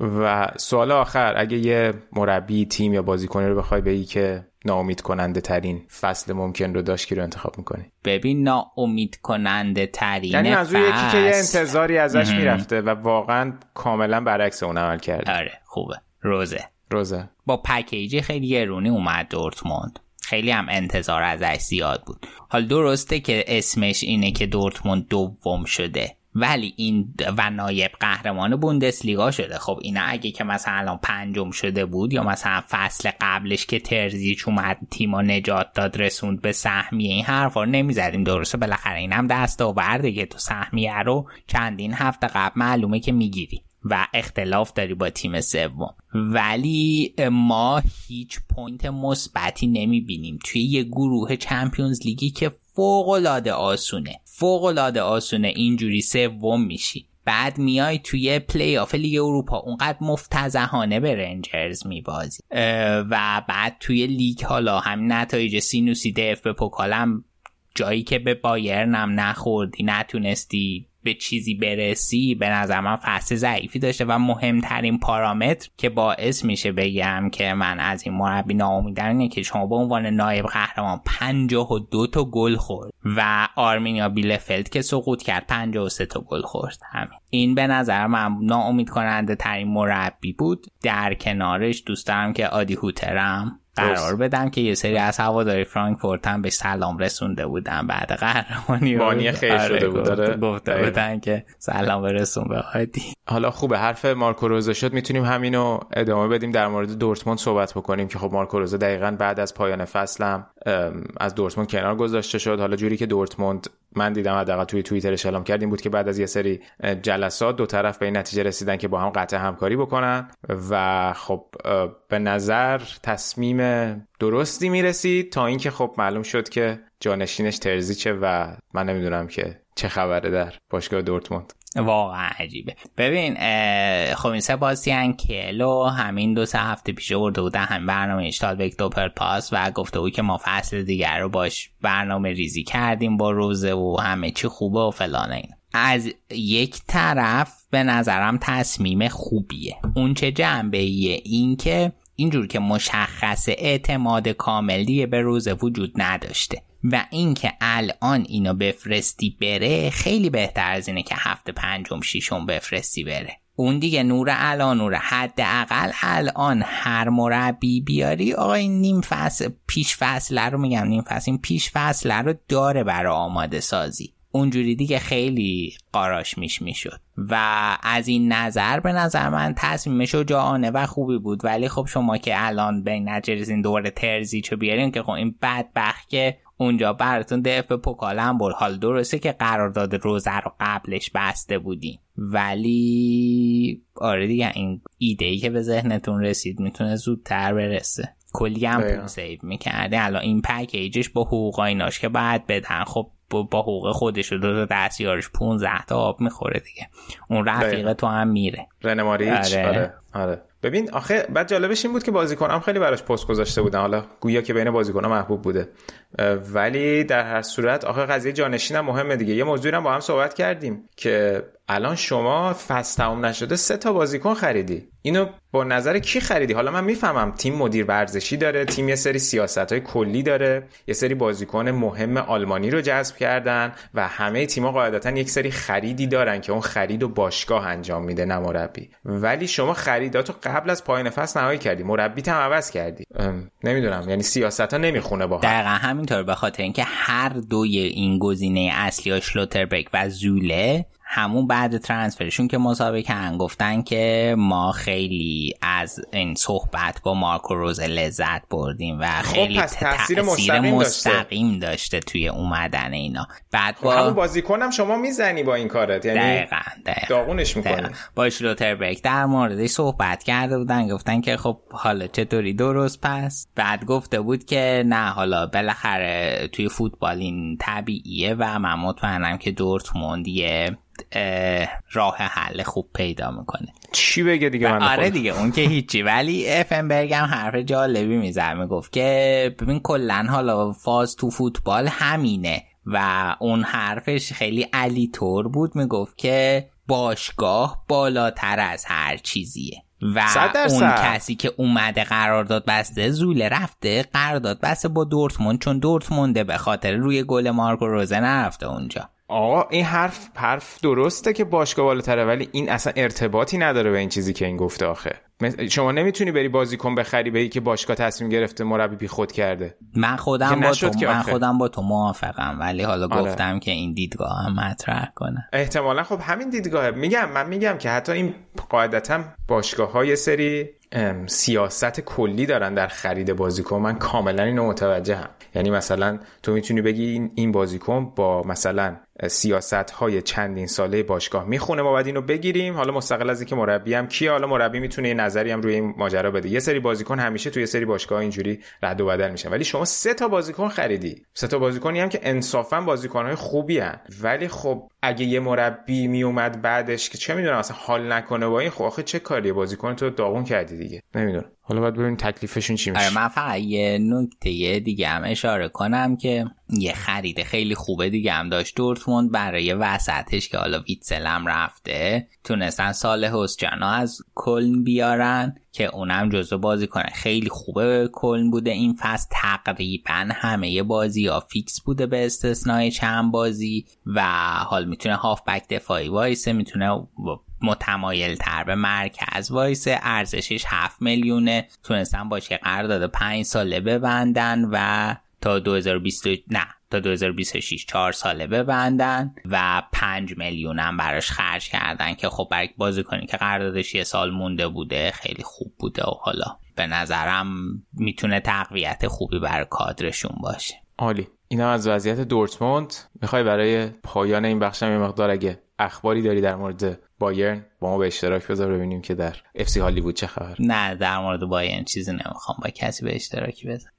و سوال آخر اگه یه مربی تیم یا بازیکنی رو بخوای بگی که ناامید کننده ترین فصل ممکن رو داشت که رو انتخاب می‌کنی؟ ببین ناامید کننده ترین یعنی از یکی که یه انتظاری ازش می‌رفته و واقعا کاملا برعکس اون عمل کرده. آره خوبه. روزه. روزه. با پکیجی خیلی گرونی اومد دورتموند. خیلی هم انتظار ازش زیاد بود. حال درسته که اسمش اینه که دورتموند دوم شده. ولی این و نایب قهرمان بوندسلیگا شده. خب اینا اگه که مثلا الان پنجم شده بود یا مثلا فصل قبلش که ترزیچ اومد تیما نجات داد رسوند به سهمیه این حرفا رو نمی‌زدیم. درسته بالاخره اینم دست آورده که تو سهمیه رو چندین هفته قبل معلومه که می‌گیری. و اختلاف داری با تیم سوم. ولی ما هیچ point مثبتی نمی‌بینیم. توی یه گروه Champions League ی که فوق العاده آسونه. فوق العاده آسونه اینجوری سوم میشی. بعد میای توی پلی آف لیگ اروپا. اونقدر مفتضحانه به رنجرز میبازی. و بعد توی لیگ حالا همین نتایج سینوسی DFB Pokal م جایی که به بایرنم نخوردی نتونستی به چیزی برسی به نظر من فصل ضعیفی داشته و مهمترین پارامتر که باعث میشه بگم که من از این مربی ناامیدم اینه که شما به عنوان نایب قهرمان 52 تا گل خورد و آرمینیا بیلفلد که سقوط کرد 53 تا گل خورد. همین. این به نظر من ناامید کننده ترین مربی بود. در کنارش دوست که آدی هوترم قرار بدم که یه سری از هواداری فرانکفورت هم به سلام رسونده بودن بعد قهرمانی بانی خیر شده بود. داره گفته بودن که سلام برسون به آدی حالا خوبه حرف مارکو روزه شد. می‌تونیم همینو ادامه بدیم در مورد دورتموند صحبت بکنیم که خب مارکو روزه دقیقا بعد از پایان فصلم از دورتموند کنار گذاشته شد. حالا جوری که دورتموند من دیدم حداقل توی توییترش اعلام کردیم بود که بعد از یه سری جلسات دو طرف به این نتیجه رسیدن که با هم قطع همکاری بکنن و خب به نظر تصمیم درستی می‌رسید تا اینکه خب معلوم شد که جانشینش ترزیچه و من نمی‌دونم که چه خبره در باشگاه دورتموند. واقعا عجیبه. ببین خب این سه بازی کلو همین دو سه هفته پیش برده بودن هم برنامه اشتال بک دوپر پاس و گفته بود که ما فصل دیگر رو باش برنامه ریزی کردیم با روزه و همه چی خوبه و فلان این از یک طرف به نظرم تصمیم خوبیه. اون چه جنبه ایه این که اینجور که مشخص اعتماد کامل دیگه به روزه وجود نداشته و اینکه الان اینو بفرستی بره خیلی بهتر از اینه که هفته پنجم شیشم بفرستی بره. اون دیگه نور الان نور حداقل الان هر مربی بیاری آقای نیم فصل پیش فصل رو میگم نیم فصل این پیش فصل رو داره برای آماده سازی. اونجوری دیگه خیلی قاراش میش می‌شد. و از این نظر به نظر من تصمیم شجاعانه و خوبی بود. ولی خب شما که الان به نجرزین دور ترزی چو بیارین که خب این بدبخت که اونجا براتون دف به پوکالم برد حال درسته که قرارداد روزه رو قبلش بسته بودیم ولی آره دیگه این ایده ای که به ذهنتون رسید می‌تونه زودتر برسه. کلی هم پول سیو می‌کرده الان این پکیجش با حقوق ایناش که بعد بدن. خب با حقوق خودش و دو تا دستیارش 15 تا آب می‌خوره دیگه اون رفیق تو هم میره رنماریچ آره. آره. آره. ببین آخه بعد جالبش این بود که بازیکنام خیلی براش پست گذاشته بودن حالا گویا که بین بازیکن‌ها محبوب بوده ولی در هر صورت آخه قضیه جانشین هم مهمه دیگه. یه موضوعی هم با هم صحبت کردیم که الان شما فصل تموم نشده سه تا بازیکن خریدی. اینو با نظر کی خریدی؟ حالا من می‌فهمم تیم مدیر ورزشی داره تیم یه سری سیاست های کلی داره یه سری بازیکن مهم آلمانی رو جذب کردن و همه تیم‌ها قاعدتا یک سری خریدی دارن که اون خرید و باشگاه انجام میده نه مربی ولی شما خریداتو قبل از پایان فصل نهایی کردی. مربی هم عوض کردی. نمی‌دونم یعنی سیاست ها نمی‌خونه با هم. همینطور به خاطر اینکه هر دوی این گزینه اصلی شلوتربک و زوله همون بعد ترانسفرشون که مسابقه گفتن که ما خیلی از این صحبت با مارکو روز لذت بردیم و خب خیلی پس تاثیر مستقیم, مستقیم داشته. توی اومدن اینا. بعد خب با همون بازیکنم شما می‌زنی با این کارت یعنی دقیقا, دقیقا. داغونش می‌کنی. با شلوتربک در موردش صحبت کرده بودن گفتن که خب حالا چطوری؟ درست پس. بعد گفته بود که نه حالا بالاخره توی فوتبال این طبیعیه و من مطمئنم که دورتموند یه راه حل خوب پیدا می‌کنه. چی بگه دیگه من آره دیگه اون که هیچی. ولی افنبرگ هم حرف جالبی می‌زد می‌گفت که ببین کلا حالا فاز تو فوتبال همینه. و اون حرفش خیلی علی طور بود می‌گفت که باشگاه بالاتر از هر چیزیه. و اون کسی که اومده قرارداد بسته زوله رفته قرارداد بسته با دورتموند چون دورتمونده به خاطر روی گل مارکو روزه نرفته اونجا. آقا این حرف حرف درسته که باشگاه بالاتره ولی این اصلا ارتباطی نداره به این چیزی که این گفته آخه. شما نمی‌تونی بری بازیکن بخری بگی که باشگاه تصمیم گرفته مربی بی خود کرده. من خودم با تو من خودم با تو موافقم ولی حالا آره. گفتم که این دیدگاه هم مطرح کنه. احتمالا خب همین دیدگاه. میگم من میگم که حتی این قاعدتا باشگاه های سری سیاست کلی دارن در خرید بازیکن. من کاملا اینو متوجهم. یعنی مثلا تو می‌تونی بگی این بازیکن با مثلا سیاست های چندین ساله باشگاه می‌خونه. ما باید اینو بگیریم. حالا مستقل از اینکه مربی هم کیه. حالا مربی می‌تونه یه نظری هم روی این ماجرا بده. یه سری بازیکن همیشه توی یه سری باشگاه اینجوری رد و بدل میشن. ولی شما سه تا بازیکن خریدی. سه تا بازیکنی هم که انصافا بازیکنهای خوبی هن. ولی خب اگه یه مربی میومد بعدش که چه می‌دونم مثلا حال نکنه با این خب آخه چه کاریه؟ بازیکن تو داغون کردی دیگه. نمی‌دونم. حالا باید ببینیم تکلیفشون چی میشه. آره من فقط یه نکته دیگه هم اشاره کنم که یه خرید خیلی خوبه دیگه هم داشت دورتموند برای وسطش که حالا ویتسلم رفته. تونستن سال هوسجانا از کلن بیارن که اونم جزو بازی کنه خیلی خوبه کلن بوده. این فصل تقریبا همه بازی ها فیکس بوده به استثنای چند بازی و حال می‌تونه هافبک دفاعی وایسه می‌تونه متمایل تر به مرکز وایسه ارزشش 7 میلیونه. تونستن باشه یه قرارداد 5 ساله ببندن و تا 2020 نه تا 2026 4 ساله ببندن و 5 میلیون هم براش خرج کردن که خب برای بازی کنی که قراردادش یه سال مونده بوده خیلی خوب بوده و حالا به نظرم می‌تونه تقویت خوبی برای کادرشون باشه. عالی. اینا از وضعیت دورتموند. می‌خوای برای پایان این بخشم یه مقدار اگه اخباری داری در مورد بایرن؟ با ما به اشتراک بذار ببینیم که در اف سی هالیوود چه خبر. نه در مورد بایرن چیزی نمی‌خوام. با کسی به اشتراکی بذار.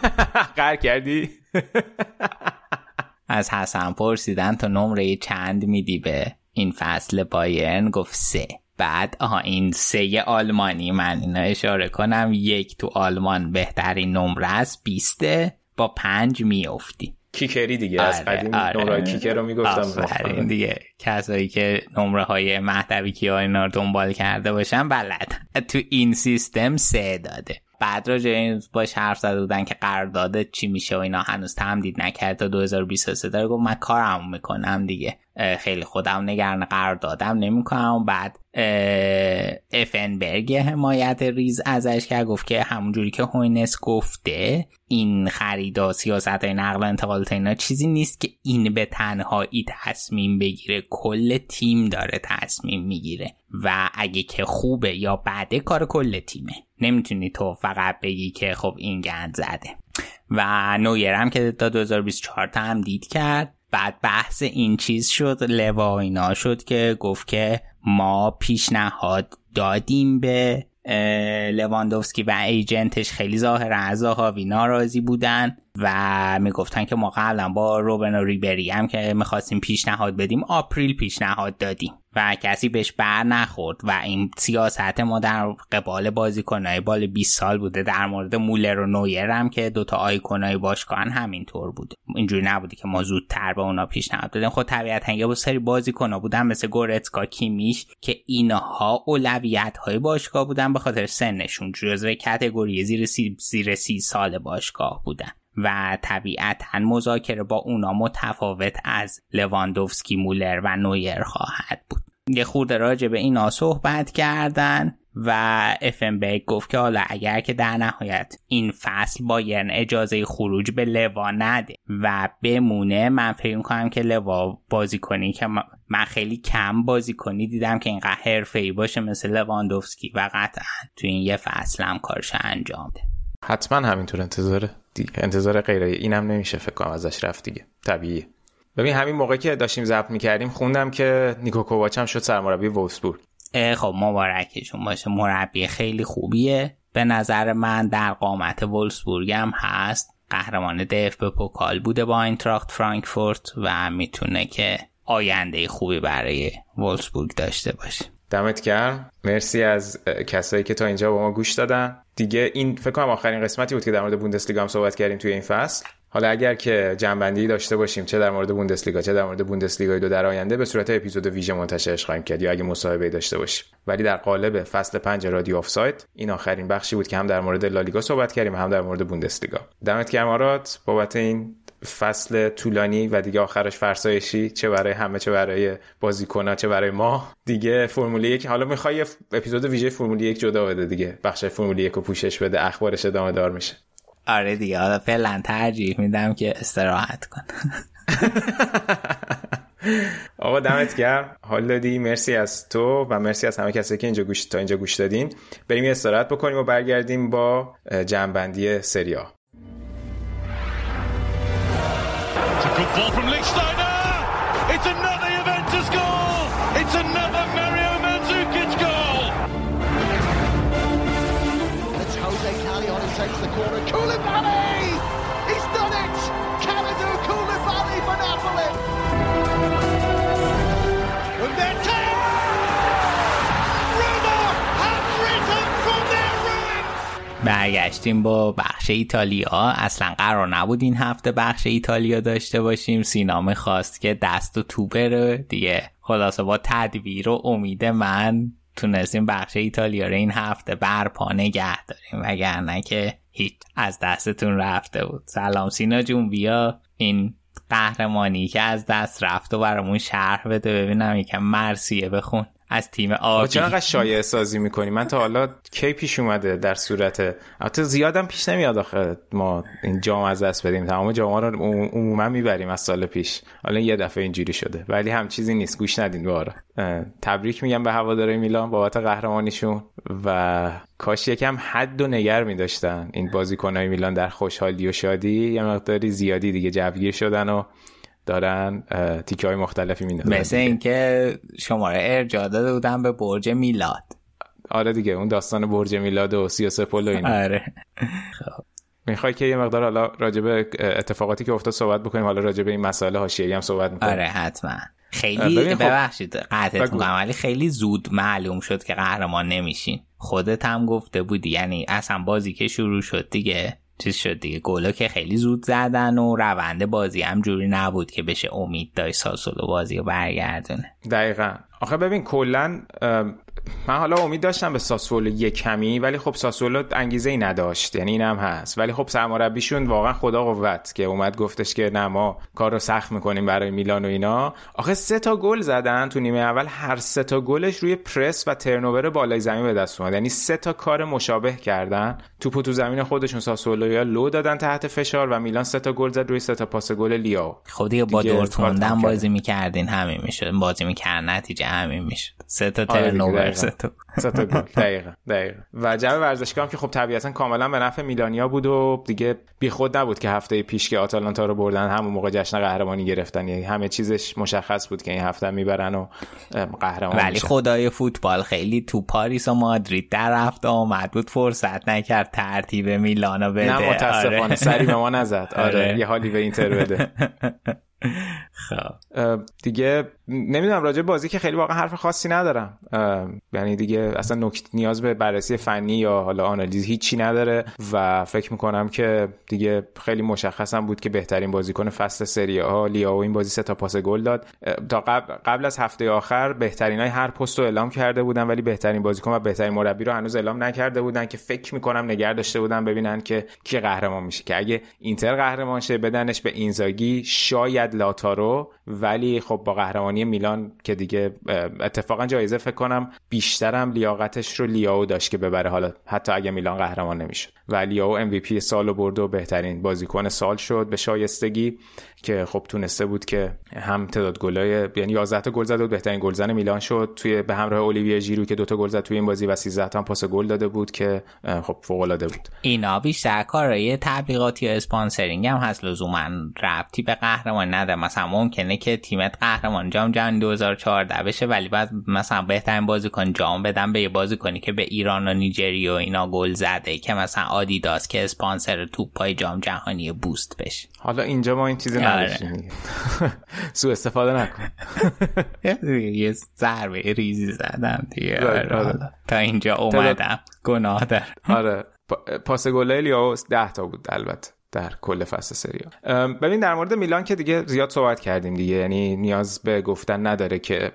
قهر کردی؟ از حسن پرسیدن تا نمره چند میدی به این فصل بایرن؟ گفت سه. بعد آها این سه آلمانی. من اینا اشاره کنم. یک تو آلمان بهترین نمره است. بیسته با پنج میافتی. کیکری دیگه. آره، از قدیم آره. نمره کیکر رو می‌گفتم. دیگه. کسایی که نمره های مهدوی کی اینا رو دنبال کرده باشن بلد. تو این سیستم سه داده. بعد راجع این باش حرف زده بودن که قرارداد چی میشه و اینا هنوز تمدید نکرد تا 2023 داره گفت من کارم می‌کنم دیگه. خیلی خودم نگران قراردادم نمی‌کنم. بعد افنبرگ حمایت ریز ازش کرد گفت که همونجوری که هوینس گفته این خریدا سیاست های نقل و انتقالات اینا چیزی نیست که این به تنهایی تصمیم بگیره کل تیم داره تصمیم می‌گیره و اگه که خوبه یا بعده کار کل تیمه. نمی‌تونی تو فقط بگی که خب این گند زده. و نویرم که تا 2024 تمدید کرد. بعد بحث این چیز شد لوا اینا شد که گفت که ما پیشنهاد دادیم به لواندوفسکی و ایجنتش. خیلی ظاهر از هاوی ناراضی بودن. و می‌گفتن که ما قبلا با روبن و ریبری هم که می‌خواستیم پیشنهاد بدیم آپریل پیشنهاد دادیم و کسی بهش بر نخورد و این سیاست ما در قبال بازیکنهای بال 20 سال بوده در مورد مولر و نویر هم که دوتا آیکونای باشگاه همینطور بود. اینجوری نبوده که ما زودتر به اونا پیشنهاد دادیم. خود طبیعتا یه سری بازیکنها بودن مثل گورتسکا کیمیش که اینها اولویت های باشگاه بودن به خاطر سنشون جزو کتگوری زیر سی, زیر سی سال باشگاه بودن. و طبیعتا مذاکره با اونا متفاوت از لواندوفسکی مولر و نویر خواهد بود. یه خورده راجع به اینا صحبت کردن و افنبرگ گفت که حالا اگر که در نهایت این فصل بایرن اجازه خروج به لوا نده و بمونه من فکر کنم که لوا بازی کنی که من خیلی کم بازی کنی. دیدم که اینقدر حرفه ای باشه مثل لواندوفسکی و قطعا تو این یه فصل هم کارش انجام ده حتما همینطور انتظاره انتظار غیره. اینم نمیشه فکر کنم ازش رفت دیگه. طبیعیه. ببین همین موقع که داشتیم ضبط می‌کردیم خوندم که نیکو کوواچ هم شد سرمربی وولفسبورگ. خب مبارکشون باشه. مربی خیلی خوبیه. به نظر من در قامت وولفسبورگ هم هست. قهرمان دف به پوکال بوده با اینتراخت فرانکفورت و می‌تونه که آینده خوبی برای وولفسبورگ داشته باشه. دمت گرم. مرسی از کسایی که تا اینجا با ما گوش دادن. دیگه این فکر کنم آخرین قسمتی بود که در مورد بوندسلیگا هم صحبت کردیم توی این فصل. حالا اگر که جنبندی داشته باشیم چه در مورد بوندسلیگا چه در مورد بوندسلیگا دو در آینده به صورت اپیزود ویژه منتشرش خواهیم کرد یا اگه مصاحبه داشته باشیم. ولی در قالب فصل 5 رادیو آف سایت این آخرین بخشی بود که هم در مورد لالیگا صحبت کردیم هم در مورد بوندسلیگا. دمت گرم آرات بابت این فصل طولانی و دیگه آخرش فرسایشی چه برای همه چه برای بازیکن‌ها چه برای ما. دیگه فرمول یک حالا می‌خوای اپیزود ویژه فرمول یک جدا بده دیگه. بخش فرمول یک رو پوشش بده اخبارش ادامه دار میشه. آره دیگه حالا فعلا ترجیح میدم که استراحت کن آقا دمت گرم. حال دادی؟ مرسی از تو و مرسی از همه کسایی که اینجا گوش تا اینجا گوش دادین. بریم یه استراحت بکنیم و برگردیم با جنبندی سریا It's a good ball from Lichtsteiner. It's another Juventus goal. It's another. برگشتیم با بخش ایتالیا. اصلا قرار نبود این هفته بخش ایتالیا داشته باشیم. سینا می‌خواست که دست و تو بره دیگه. خلاصه با تدبیر و امید من تونستیم بخش ایتالیا رو این هفته برپا نگه داریم. وگرنه که هیچ از دستتون رفته بود. سلام سینا جون بیا. این قهرمانی که از دست رفت و برامون شرح بده. ببینم یکم مرسیه بخون. از تیم آبی. چرا شایعه سازی می‌کنی؟ من تا حالا کی پیش اومده در صورت؟ البته زیادم پیش نمیاد آخه ما این جام از دست بدیم. تمام جام رو عموما می‌بریم از سال پیش. حالا یه دفعه اینجوری شده. ولی هم چیزی نیست. گوش ندین بارا تبریک میگم به هواداره میلان بابت قهرمانیشون و کاش یکم حد و نگر میداشتن. این بازیکنهای میلان در خوشحالی و شادی یه مقداری زیادی دیگه جوگیر شدن و دارن تیکه های مختلفی میدن مثل اینکه شماره ارجاع داده بودن به برج میلاد. آره دیگه اون داستان برج میلاد و سیاسه پل و اینا. آره. خب. می‌خوای که یه مقدار حالا راجب اتفاقاتی که افتاد صحبت بکنیم حالا راجب این مسائل حاشیه‌ای هم صحبت می‌کنیم. آره حتما. خیلی خب، ببخشید قطعتون ولی خیلی زود معلوم شد که قهرمان نمیشین. خودت هم گفته بودی یعنی اصلا بازی که شروع شد دیگه چیز شد دیگه. گلا که خیلی زود زدن و روند بازی هم جوری نبود که بشه امید داشت ساسولو بازی رو برگردونه. دقیقا. آخه ببین کلا من حالا امید داشتم به ساسولو یه کمی ولی خب ساسولو انگیزه ای نداشت. یعنی این هم هست. ولی خب سرمربیشون واقعا خدا قوت که اومد گفتش که نه ما کار رو سخت می‌کنیم برای میلان و اینا. آخه سه تا گل زدن تو نیمه اول. هر سه تا گلش روی پرس و ترنوور بالای زمین به دست اومد. یعنی سه تا کار مشابه کردن. توپو تو زمین خودشون ساسولو یا لو دادن تحت فشار و میلان سه تا گل زد روی سه تا پاس گل لیاو. خب دیگه با دورتموند بازی می‌کردین همین می‌شد. بازی می‌کردن نتیجه همین می‌شد. سه تا آره ترنوور. گل. دقیقاً دقیقاً و جو ورزشگاه هم که خب طبیعتا کاملا به نفع میلانیا بود و دیگه بیخود نبود که هفته پیش که آتالانتا رو بردن همون موقع جشن قهرمانی گرفتن. یعنی همه چیزش مشخص بود که این هفته می‌برن و قهرمان ولی خدای فوتبال خیلی تو پاریس و مادرید در رفت آمد. بود فرصت نکرد ترتیب میلانو بده. نه متاسفانه. آره. سری به ما نزد. آره. آره. یه حالی به اینتر بده. خب. دیگه نمی‌دونم راجع بازی که خیلی واقعا حرف خاصی ندارم. یعنی دیگه اصلا نکت نیاز به بررسی فنی یا حالا آنالیز هیچی نداره و فکر می‌کنم که دیگه خیلی مشخصم بود که بهترین بازیکن فصل سری ها لیاو این بازی سه تا پاس گل داد. تا قبل, قبل از هفته آخر بهترین های هر پست رو اعلام کرده بودن ولی بهترین بازیکن و بهترین مربی رو هنوز اعلام نکرده بودن که فکر می‌کنم نگه داشته بودن ببینن که کی قهرمان میشه. که اگه اینتر قهرمان شه بدنش به اینزاگی شاید لاتارو ولی خب با قهرمانی میلان که دیگه اتفاقا جایزه فکر کنم بیشترم لیاقتش رو لیاو داشت که ببره. حالا حتی اگه میلان قهرمان نمی‌شد. و لیاو MVP سال برد و بهترین بازیکن سال شد به شایستگی که خب تونسته بود که هم تعداد گلای یعنی 11 تا گل زد و بهترین گلزن میلان شد. توی به همراه اولیویه ژیرو که دوتا گل زد توی این بازی و 13 تا پاس گل داده بود که خب فوق العاده بود. اینا بیشتر کارای تبلیغاتی و sponsoring هم هست. لزوما ربطی به قهرمان نده مثلا ممکنه که تیمت قهرمان جام جهانی 2014 بشه ولی بعد مثلا بهترین بازیکن جام بدم به یه بازیکنی که به ایران و نیجریه و اینا گل زده که مثلا آدیداس که اسپانسر توپای جام جهانی boost بشه. حالا اینجا ما این چیزی آره. نداشتیم سو استفاده نکن. یه ضربه ریزی زدم دیگه. آره، آره، تا اینجا اومدم. گناه دارم. آره. پا- پاس گله لیاو 10 تا بود البته. در کل فصل سری آ. ببین در مورد میلان که دیگه زیاد صحبت کردیم دیگه یعنی نیاز به گفتن نداره که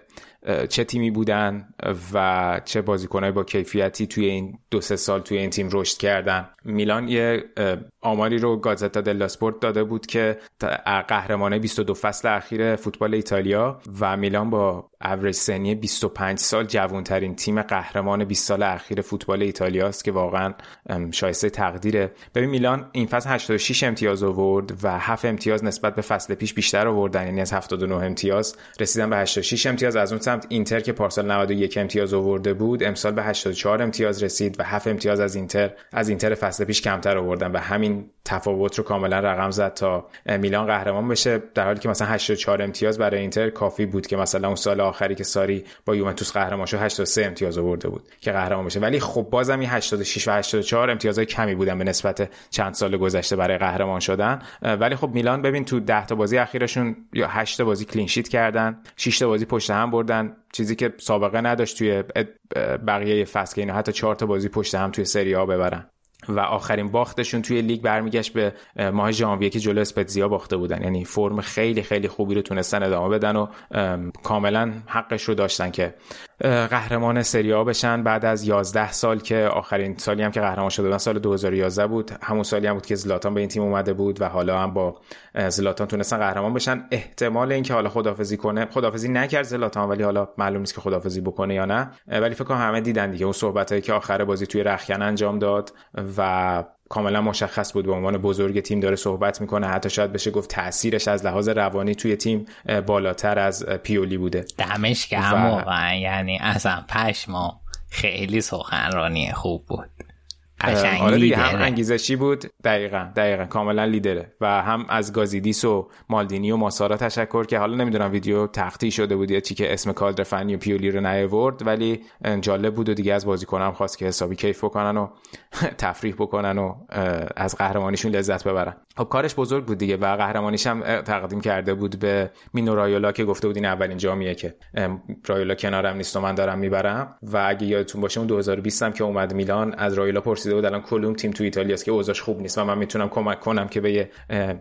چه تیمی بودن و چه بازیکنهای با کیفیتی توی این دو سه سال توی این تیم رشد کردن. میلان یه آماری رو گازتا دلا اسپورت داده بود که قهرمانه 22 فصل اخیر فوتبال ایتالیا و میلان با اوریج سنی 25 سال جوانترین تیم قهرمان 20 سال اخیر فوتبال ایتالیا است که واقعا شایسته تقدیره. ببین میلان این فصل 86 امتیاز آورد و 7 امتیاز نسبت به فصل پیش بیشتر آوردن یعنی از 79 امتیاز رسیدن به 86 امتیاز از اون سمت اینتر که پارسال 91 امتیاز آورده بود امسال به 84 امتیاز رسید و 7 امتیاز از اینتر از اینتر فصل پیش کمتر آوردن و همین تفاوت رو کاملا رقم زد تا میلان قهرمان بشه. در حالی که مثلا 84 امتیاز برای اینتر کافی بود که مثلا اون سال آخری که ساری با یوونتوس قهرمان شد 83 امتیاز آورده بود که قهرمان بشه. ولی خب بازم این 86 و 84 امتیازهای کمی بودن به نسبت چند سال گذشته برای قهرمان شدن. ولی خب میلان ببین تو 10 تا بازی اخیرشون یا 8 تا بازی کلین شیت کردن 6 تا بازی پشت هم بردن. چیزی که سابقه نداشت توی بقیه فصل که اینا حتی 4 تا بازی پشت هم توی سری آ ببرن. و آخرین باختشون توی لیگ برمیگشت به ماه ژانویه که جلو اسپتزیا باخته بودن. یعنی فرم خیلی خیلی خوبی رو تونستن ادامه بدن و ام، کاملا حقش رو داشتن که قهرمان سری آ بشن بعد از 11 سال که آخرین سالی هم که قهرمان شده بودن سال 2011 بود. همون سالی هم بود که زلاتان به این تیم اومده بود و حالا هم با زلاتان تونستن قهرمان بشن. احتمال اینکه حالا خدافزی کنه خدافزی نکرد زلاتان ولی حالا معلوم نیست که خدافزی بکنه یا نه. ولی فکر کنم همه دیدن دیگه. اون صحبتایی که آخر بازی توی رخکن انجام داد و کاملا مشخص بود به عنوان بزرگ تیم داره صحبت می‌کنه. حتی شاید بشه گفت تاثیرش از لحاظ روانی توی تیم بالاتر از پیولی بوده. دمش گرم و- واقعا یعنی اصلا پشما خیلی سخنرانی خوب بود. آره دیگه هم. انگیزشی بود. دقیقا دقیقا. کاملا لیدره. و هم از گازیدیس و مالدینی و ماسارا تشکر که حالا نمی‌دونم ویدیو تختی شده بود یا چی که اسم کادر فنی و پیولی رو نیاورد ولی جالب بود و دیگه از بازیکنام خواست که حسابی کیف بکنن و تفریح بکنن و از قهرمانیشون لذت ببرن. خب کارش بزرگ بود دیگه و قهرمانیش هم تقدیم کرده بود به مینو رایولا که گفته بود این اولین جامیه که رایولا کنارم نیست و من دارم می‌برم. و اگه یادتون باشه اون 2020 هم که اومد میلان از رایولا پرسیده بود. الان کلوم تیم تو ایتالیاست که اوضاعش خوب نیست و من می‌تونم کمک کنم که به یه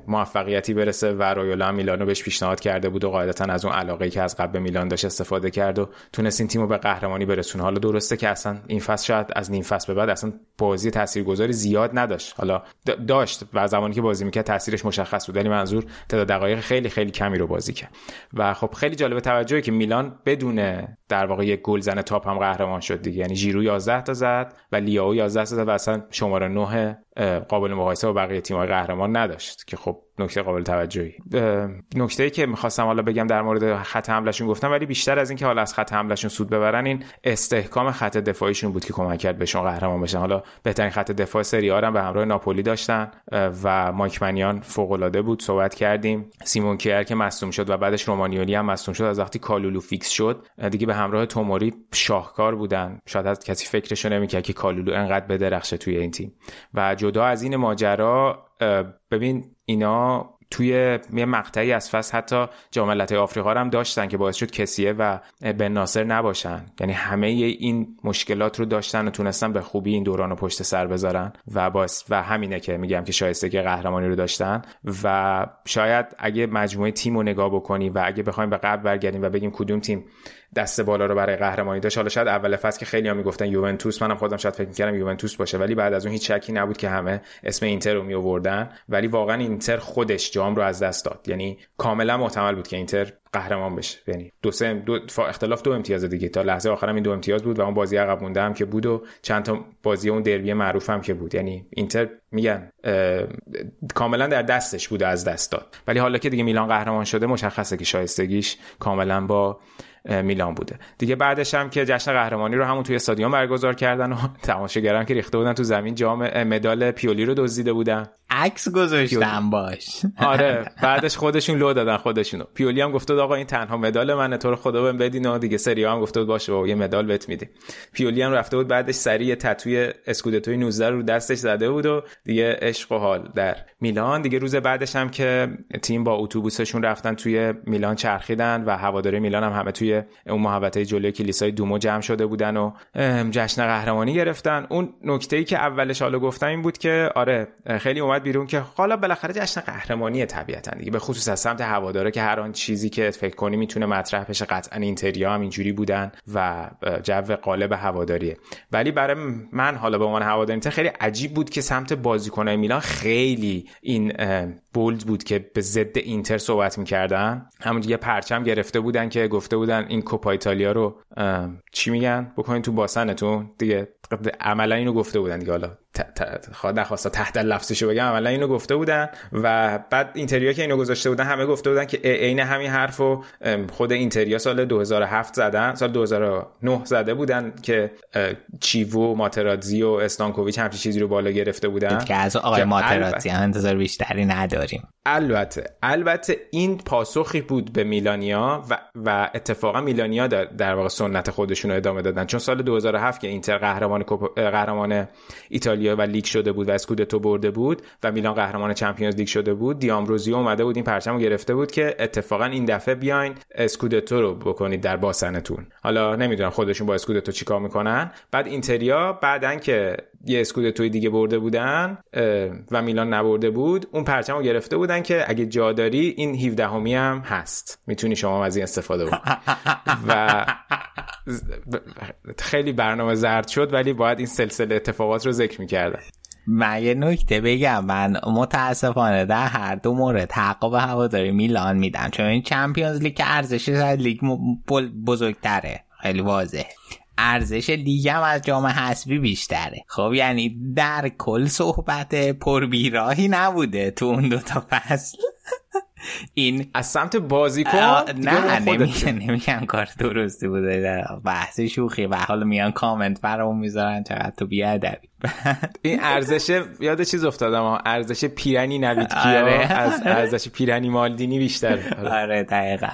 موفقیتی برسه و رایولا میلانو بهش پیشنهاد کرده بود و قاعدتا از اون علاقه که از قبل میلان داشت استفاده کرد و تونست این تیمو به قهرمانی برسونه. حالا درسته که اصلا این فصل شاید از نیم فصل به بعد اصلا بازی تاثیرگذاری زیاد نداشت. حالا داشت و زمانی که بازی می‌کرد تاثیرش مشخص بود ولی منظور تعداد دقایق خیلی خیلی کمی رو بازی کرد. و خب خیلی جالب توجهه که میلان بدون در واقع یک گلزن top هم قهرمان شد دیگه. یعنی ژیرو 11 تا زد و لیاو 11 تا زد و اصلا شماره 9 اه، قابل مقایسه با بقیه تیم‌های قهرمان نداشت که خب نکته قابل توجهی. نکته ای که می‌خواستم حالا بگم در مورد خط حملهشون گفتم ولی بیشتر از اینکه حالا از خط حملهشون سود ببرن این استحکام خط دفاعیشون بود که کمک کرد بهشون قهرمان بشن. حالا بهترین خط دفاع سری آ هم به همراه ناپولی داشتن و مایک منیان فوق العاده بود. صحبت کردیم. سیمون کیر که مصدوم شد و بعدش رومانیولی هم مصدوم شد. از وقتی کالولو fix شد دیگه به همراه توموری شاهکار بودن. شاید از کسی فکرشو نمی‌کرد که کالولو انقدر بدرخشه توی این تیم. و جدا از این ماجرا ببین اینا توی یه مقطعی از فصل حتی جام ملت‌های آفریقا هم داشتن که باعث شد کسیه و بن ناصر نباشن. یعنی همه این مشکلات رو داشتن و تونستن به خوبی این دوران رو پشت سر بذارن و باعث و همینه که میگم که شایستگی قهرمانی رو داشتن و شاید اگه مجموعه تیم رو نگاه بکنی و اگه بخوایم به قبل برگردیم و بگیم کدوم تیم دست بالا رو برای قهرمانی داشت. حالا شاید اول فصل که خیلی ها می‌گفتن یوونتوس منم خودم شاید فکر می‌کردم یوونتوس باشه ولی بعد از اون هیچ شکی نبود که همه اسم اینتر رو می آوردن ولی واقعا اینتر خودش جام رو از دست داد. یعنی کاملا محتمل بود که اینتر قهرمان بشه. یعنی دو سه دو اختلاف دو امتیاز دیگه. تا لحظه آخرم این دو امتیاز بود و اون بازی عقب مونده هم که بود و چند تا بازی اون دربی معروف هم که بود. یعنی اینتر میگن کاملا در دستش بوده از دست داد. ولی حالا که دیگه میلان قهرمان شده مشخصه که شایستگیش کاملا با میلان بوده. دیگه بعدش هم که جشن قهرمانی رو همون توی استادیوم برگزار کردن و تماشاگران که ریخته بودن تو زمین جام مدال پیولی رو دزدیده بودن. عکس گذاشتم باش. آره بعدش خودشون لو دادن خودشونو. پیولی هم گفته آقا این تنها مدال منه تو رو خدا بهم بدین و دیگه سری هم گفته بود باشه و یه مدال بهت میده پیولی هم رفته بود بعدش سری تتوی اسکودتوی 19 رو دستش زده بود و دیگه عشق و حال در میلان. دیگه روز بعدش هم که تیم با اتوبوسشون رفتن توی میلان چرخیدن و هواداری میلان هم همه توی اون محوطه جلوی کلیسای دومو جمع شده بودن و جشن قهرمانی گرفتن. اون نکته ای که اولش حالا گفتم این بود که آره خیلی اومد بیرون که حالا بالاخره جشن قهرمانی طبیعتا دیگه. به خصوص از سمت هواداره که هر آن چیزی که فکر کنی می‌تونه مطرح بشه. قطعا اینتریا هم اینجوری بودن و جو قالب هواداریه. ولی برای من حالا به عنوان هواداری خیلی عجیب بود که سمت بازیکنای میلان خیلی این بولد بود که به ضد اینتر صحبت می‌کردن. همون یه پرچم گرفته بودن که گفته بودن این کوپا ایتالیا رو چی میگن؟ بکنین تو باسنتون. دیگه عملا اینو گفته بودن دیگه. حالا نخواستا تحت لفظشو بگم عملا اینو گفته بودن و بعد اینتریا که اینو گذاشته بودن همه گفته بودن که عین همین حرفو خود اینتریا سال 2007 زدن سال 2009 زده بودن که چیوو ماتراتزی و استانکوویچ همچین چیزی رو بالا گرفته بودن. که از آقای ماتراتزی هم انتظار بیشتری نداریم. البته البته این پاسخی بود به میلانیا و, و اتفاقا میلانیا در, در واقع سنت خودشون رو ادامه دادن. چون سال 2007 که اینتر قهرمان قهرمان ایتالیا و لیگ شده بود و اسکودتو برده بود و میلان قهرمان چمپیونز لیگ شده بود دیامروزیو اومده بود این پرچم رو گرفته بود که اتفاقا این دفعه بیاین اسکودتو رو بکنید در باسنتون. حالا نمی‌دونم خودشون با اسکودتو چیکار می‌کنن. بعد اینتریا بعدن که یه اسکودتوی دیگه برده بودن و میلان نبرده بود اون پرچم رو گرفته بودن که اگه جا داری این 17 همی هم هست. می‌تونی شما از این استفاده بود و خیلی برنامه زرد شد ولی باید این سلسله اتفاقات رو ذکر می‌کردم. من یه نکته بگم من متاسفانه در هر دو مورد به هواداری میلان میدم چون این چمپیونز لیگ ارزش لیگ بزرگتره خیلی واضح ارزش لیگ هم از جام حسبی بیشتره. خب یعنی در کل صحبت پربیراهی نبوده تو اون دوتا فصل. این از سمت بازیکن نه نمیگن نمیگن کار درستی بوده بحث شوخی و حالا میان کامنت برامون می‌ذارن چقدر تو بیادبی. این ارزش یاد چیز افتادم ارزش پیرنی نوید کیا؟ آره. از ارزش پیرنی مالدینی بیشتر. آره. دقیقا.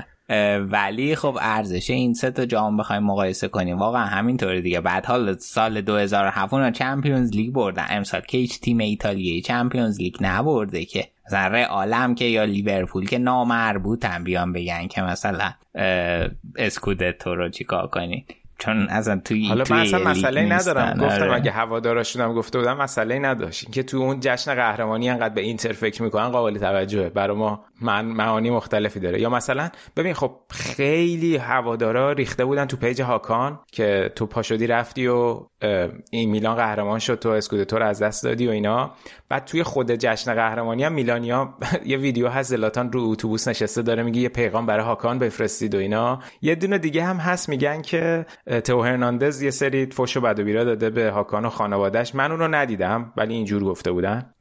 ولی خب ارزش این سه تا جام بخوایم مقایسه کنیم. واقعا همینطوری دیگه. بعد حال سال 2007 اونا چمپیونز لیگ بردن. امسال که هیچ تیم ایتالیایی چمپیونز لیگ نبرده که. ذره عالم که یا لیورپول که نامربوطن بیان بگن که مثلا اسکودتو رو چیکار کنین چون اصلا توی حالا من اصلا مسئله ندارم. گفتم آره. اگه هواداراشونم گفته بودم مسئله نداشت. اینکه تو اون جشن قهرمانی انقدر به اینتر فکر می‌کنن قابل توجهه. برای ما من معانی مختلفی داره. یا مثلا ببین خب خیلی هوادارا ریخته بودن تو page هاکان که تو پاشدی رفتی و این میلان قهرمان شد تو اسکودتو رو از دست دادی و اینا. بعد توی خود جشن قهرمانی هم میلانیا یه ویدیو هست زلاتان رو اتوبوس نشسته داره میگه یه پیغام برای هاکان بفرستید و اینا. یه دونه دیگه هم هست میگن که تئو هرناندز یه سری فوش و بد و بیرا داده به هاکان و خانوادهش من اون رو ندیدم ولی اینجور گفته بودن.